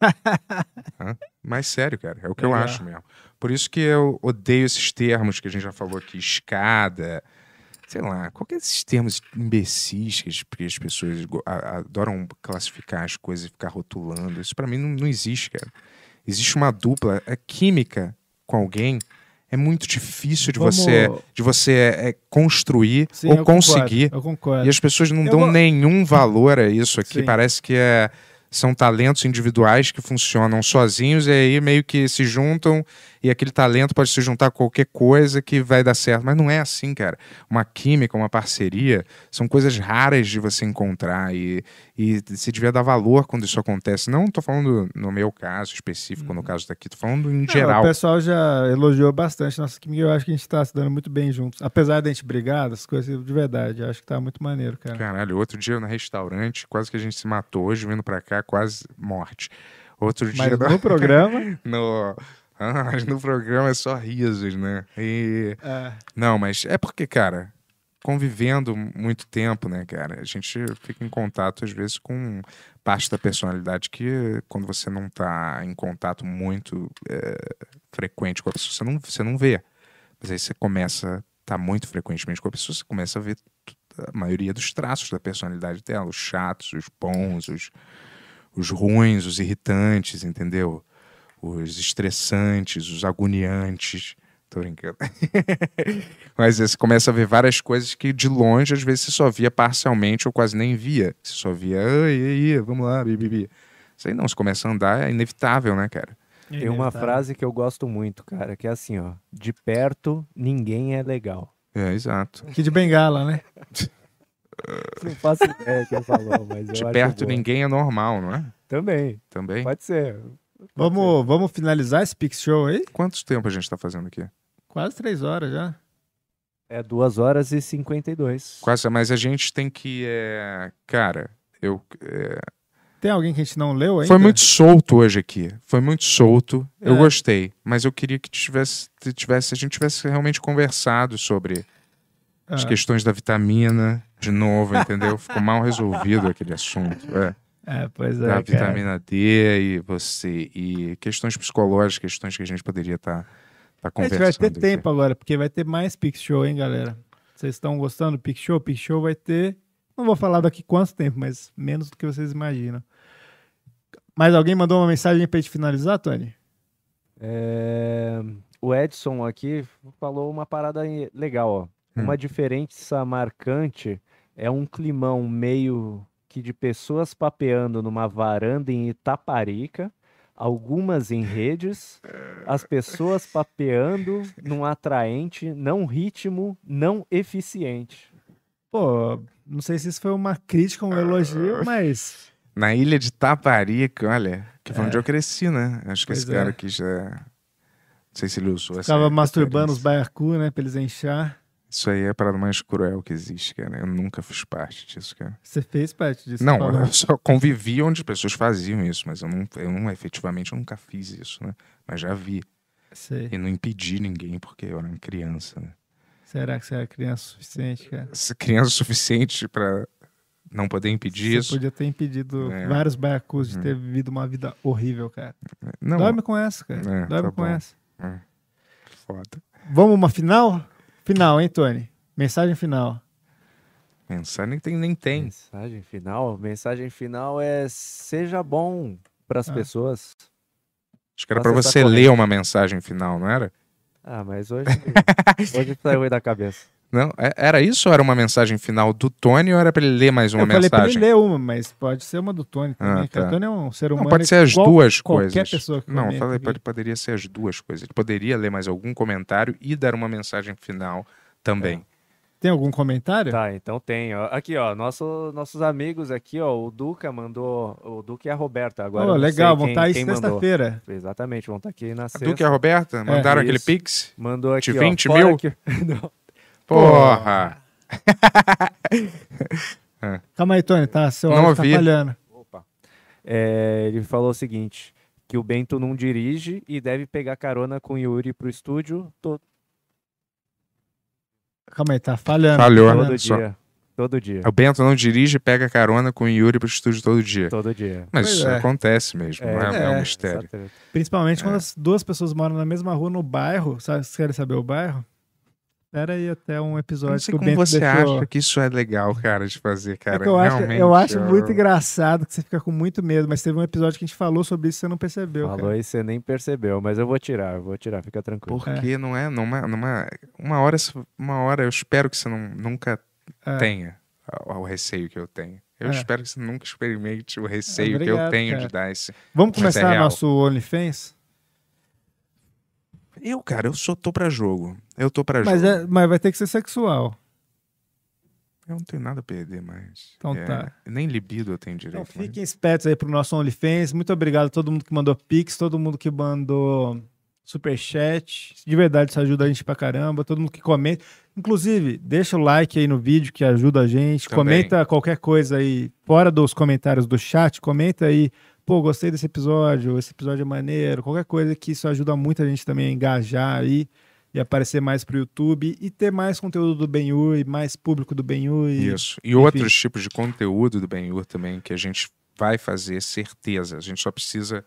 *laughs* Mas sério, cara, é o que eu Legal. acho mesmo. Por isso que eu odeio esses termos que a gente já falou aqui, escada, sei lá, qualquer desses termos imbecis que as, que as pessoas adoram classificar as coisas e ficar rotulando. Isso pra mim não, não existe, cara. Existe uma dupla, a química com alguém é muito difícil de Vamos- você de você é, construir Sim, ou concordo, conseguir. eu concordo. E as pessoas não Eu dão vou- nenhum valor a isso aqui. Sim. Parece que é, são talentos individuais que funcionam sozinhos e aí meio que se juntam e aquele talento pode se juntar a qualquer coisa que vai dar certo. Mas não é assim, cara. Uma química, uma parceria, são coisas raras de você encontrar e, e se devia dar valor quando isso acontece. Não tô falando no meu caso específico, no caso daqui, tô falando em Uhum. Não, geral. o pessoal já elogiou bastante nossa química. Eu acho que a gente tá se dando muito bem juntos. Apesar de a gente brigar, das coisas de verdade. Eu acho que tá muito maneiro, cara. Caralho, outro dia no restaurante, quase que a gente se matou. Hoje, vindo pra cá, quase morte. Outro Mas dia. no *laughs* programa? no... Ah, *laughs* mas no programa é só risos, né? E... É. Não, mas é porque, cara, convivendo muito tempo, né, cara, a gente fica em contato, às vezes, com parte da personalidade que, quando você não tá em contato muito é, frequente com a pessoa, você não, você não vê. Mas aí você começa a estar muito frequentemente com a pessoa, você começa a ver a maioria dos traços da personalidade dela, os chatos, os bons, os, os ruins, os irritantes, entendeu? Os estressantes, os agoniantes. Tô brincando. *laughs* Mas você começa a ver várias coisas que de longe, às vezes, você só via parcialmente ou quase nem via. Você só via, ai, ai, ai, vamos lá, bibibi. Isso aí não, você começa a andar, é inevitável, né, cara? Tem uma frase que eu gosto muito, cara, que é assim, ó. De perto, ninguém é legal. É, exato. Que de bengala, né? *laughs* Não faço ideia quem falou, mas eu De perto ninguém é normal, não é? Também. Também? Pode ser. Vamos, vamos finalizar esse Pix Show aí? Quanto tempo a gente tá fazendo aqui? Quase três horas já. É 2 horas e 52. Quase, mas a gente tem que. é, Cara, eu. é, Tem alguém que a gente não leu ainda? Foi muito solto hoje aqui. Foi muito solto. Eu É. gostei. Mas eu queria que tivesse, tivesse, a gente tivesse realmente conversado sobre as Ah. questões da vitamina de novo, entendeu? *laughs* Ficou mal resolvido aquele assunto. É. É, pois é, Da cara. vitamina D e você. E questões psicológicas, questões que a gente poderia estar tá, A conversando. gente vai ter tempo agora, porque vai ter mais Pix Show, hein, galera? Vocês estão gostando do Pix Show? Pix Show vai ter. Não vou falar daqui quanto tempo, mas menos do que vocês imaginam. Mas alguém mandou uma mensagem pra gente finalizar, Tony? É, O Edson aqui falou uma parada legal, ó. Hum. Uma diferença marcante é um climão meio que de pessoas papeando numa varanda em Itaparica, algumas em redes, as pessoas papeando num atraente, não ritmo, não eficiente. Pô, não sei se isso foi uma crítica ou um elogio, *laughs* mas. Na ilha de Taparica, olha, que foi É. onde eu cresci, né? Acho que Pois esse é. cara aqui já. Não sei se ele usou essa. Ficava masturbando os referência. baiacu, né? Pra eles enchar. Isso aí é a parada mais cruel que existe, cara. Eu nunca fiz parte disso, cara. Você fez parte disso? não, falou. eu só convivi onde as pessoas faziam isso, mas eu não, eu não efetivamente eu nunca fiz isso, né? Mas já vi. Sei. E não impedi ninguém porque eu era uma criança, né? Será que você era criança o suficiente, cara? Criança o suficiente pra não poder impedir Você isso. podia ter impedido É. vários baiacus de Uhum. ter vivido uma vida horrível, cara. Não. Dorme com essa, cara. É, Dorme tá com bom. essa. É. Foda. Vamos uma final? Final, hein, Tony? Mensagem final. Mensagem nem tem, nem tem. Mensagem final? Mensagem final é seja bom para as Ah. pessoas. Acho que era pra Nossa, você tá ler uma mensagem final, não era? Ah, mas hoje, *laughs* hoje saiu da cabeça. Não, é- era isso ou era uma mensagem final do Tony ou era pra ele ler mais uma eu falei pra mensagem? ele ler uma, mas pode ser uma do Tony também. Ah, que O tá. Tony é um ser Não, humano. pode ser as igual duas qualquer coisas. pessoa que não, falei, pode, poderia ser as duas coisas. Ele poderia ler mais algum comentário e dar uma mensagem final também. Tem algum comentário? Tá, então tem. Ó. Aqui, ó, nosso, nossos amigos aqui, ó, o Duca mandou, o Duca e a Roberta. Agora Oh, não legal, vão quem- tá aí sexta-feira. Exatamente, vão estar aqui na A sexta. Duque e a Roberta mandaram aquele Isso. pix? Mandou aqui, De ó, 20 fora mil? que- *laughs* Não. Porra! *laughs* Calma aí, Tony, tá? Seu Não áudio tá ouvi. falhando. É, ele falou o seguinte, que o Bento não dirige e deve pegar carona com o Yuri pro estúdio to- Calma aí, tá falhando. Falhou, tá né? falhando. todo Só- dia. Todo dia. O Bento não dirige e pega carona com o Yuri pro estúdio todo dia. Todo dia. Mas Pois isso é. acontece mesmo, não é, não é um É, mistério. exatamente. Principalmente É. quando as duas pessoas moram na mesma rua no bairro. Sabe, vocês querem saber o bairro? Espera aí até um Eu episódio não sei que o como Bento você deixou... acha que isso é legal, cara, de fazer, cara. É que eu, acho, Realmente, eu acho eu- muito engraçado que você fica com muito medo, mas teve um episódio que a gente falou sobre isso e você não percebeu. Falou cara. e você nem percebeu, mas eu vou tirar, eu vou tirar, fica tranquilo. Porque não é numa, numa uma hora uma hora eu espero que você não, nunca É. tenha o, o receio que eu tenho. Eu É. espero que você nunca experimente o receio que eu Obrigado, tenho cara. de dar esse. Vamos é começar nosso OnlyFans? Eu, cara, eu só tô pra jogo. Eu tô pra Mas, jogo. é, mas vai ter que ser sexual. Eu não tenho nada a perder mais. Então É, tá. Nem libido eu tenho Então direito. mas- fiquem espertos aí pro nosso OnlyFans. Muito obrigado a todo mundo que mandou Pix, todo mundo que mandou Superchat. De verdade, isso ajuda a gente pra caramba. Todo mundo que comenta. Inclusive, deixa o like aí no vídeo que ajuda a gente. Também. Comenta qualquer coisa aí, fora dos comentários do chat. Comenta aí, pô, gostei desse episódio, esse episódio é maneiro. Qualquer coisa que isso ajuda muito a gente também a engajar aí e aparecer mais pro YouTube e ter mais conteúdo do Benhu e mais público do Benhu. E, Isso. E enfim. outros tipos de conteúdo do Benhur também que a gente vai fazer, certeza. A gente só precisa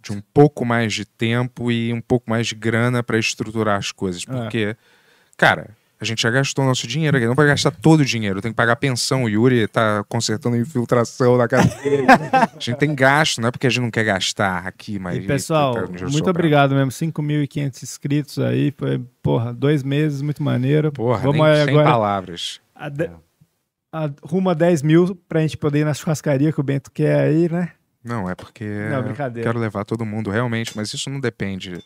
de um pouco mais de tempo e um pouco mais de grana para estruturar as coisas. É. Porque, cara, a gente já gastou nosso dinheiro aqui, não vai gastar todo o dinheiro, tem que pagar pensão. O Yuri tá consertando infiltração na casa dele. a gente tem gasto, não é porque a gente não quer gastar aqui, mas. E pessoal, tá muito obrigado mesmo. 5.500 inscritos aí. Foi, porra, dois meses, muito maneiro. Porra, Vamos nem, aí sem agora palavras. a de- a- rumo a 10 mil pra gente poder ir na churrascaria que o Bento quer aí, né? Não, é porque Não, eu brincadeira. quero levar todo mundo realmente, mas isso não depende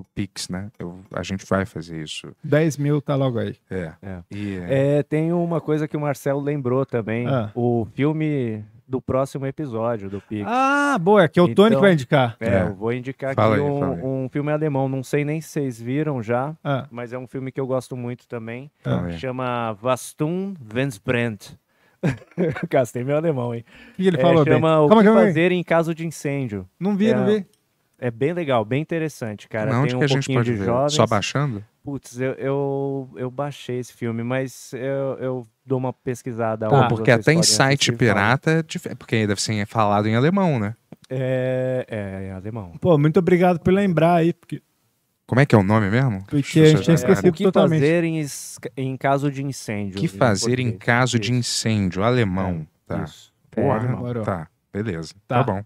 do Pix, né? Eu- a gente vai fazer isso. 10 mil tá logo aí. É. É. E, é, É, tem uma coisa que o Marcelo lembrou também. Ah. O filme do próximo episódio do Pix. Ah, boa, que é o Tony que vai indicar. É, É. eu vou indicar Fala aqui aí, um, aí. um filme alemão. Não sei nem se vocês viram já, Ah. mas é um filme que eu gosto muito também. Fala aí. Chama Was tun, wenn's brennt. *laughs* Gastei meu alemão, hein? Que ele É, falou, chama O Calma, que calma aí. fazer em caso de incêndio. Não vi, é, não vi. É bem legal, bem interessante, cara. Onde Tem um que a gente pode de ver? jovens. Só baixando? Putz, eu, eu, eu baixei esse filme, mas eu, eu dou uma pesquisada. Pô, onde porque até em site pirata, é dif- porque deve ser falado em alemão, né? É, é, é alemão. Pô, muito obrigado por lembrar aí, porque, Como é que é o nome mesmo? porque a gente tinha É, esquecido o que totalmente. fazer em, em caso de incêndio. O que fazer em caso de incêndio? Alemão. Tá. Isso. É, Porra, alemão. tá. Beleza. Tá. Tá bom.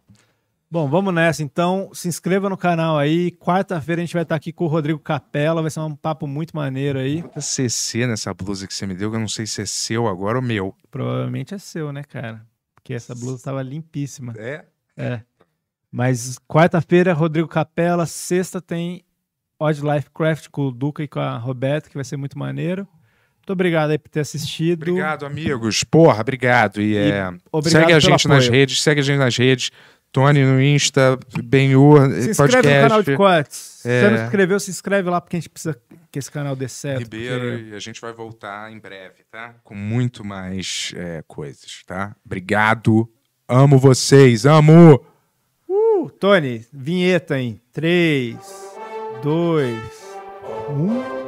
Bom, vamos nessa então. Se inscreva no canal aí. Quarta-feira a gente vai estar aqui com o Rodrigo Capella. Vai ser um papo muito maneiro aí. Bota CC nessa blusa que você me deu, que eu não sei se é seu agora ou meu. Provavelmente é seu, né, cara? Porque essa blusa estava limpíssima. É? É. Mas quarta-feira, Rodrigo Capella. Sexta tem Odd Life Craft com o Duca e com a Roberta, que vai ser muito maneiro. Muito obrigado aí por ter assistido. Obrigado, amigos. Porra, obrigado. E, é, obrigado segue a gente nas apoio. redes, segue a gente nas redes. Tony no Insta, Benhur, Se inscreve podcast. no canal de cortes. Se É. você não se inscreveu, se inscreve lá, porque a gente precisa que esse canal dê certo. Ribeiro, porque- e a gente vai voltar em breve, tá? Com muito mais é, coisas, tá? Obrigado. Amo vocês, amo! Uh, Tony, vinheta em 3, 2, 1.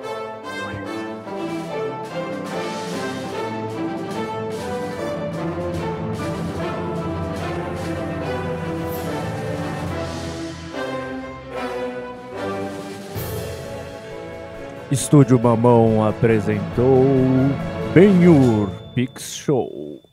Estúdio Mamão apresentou Benhur Pix Show.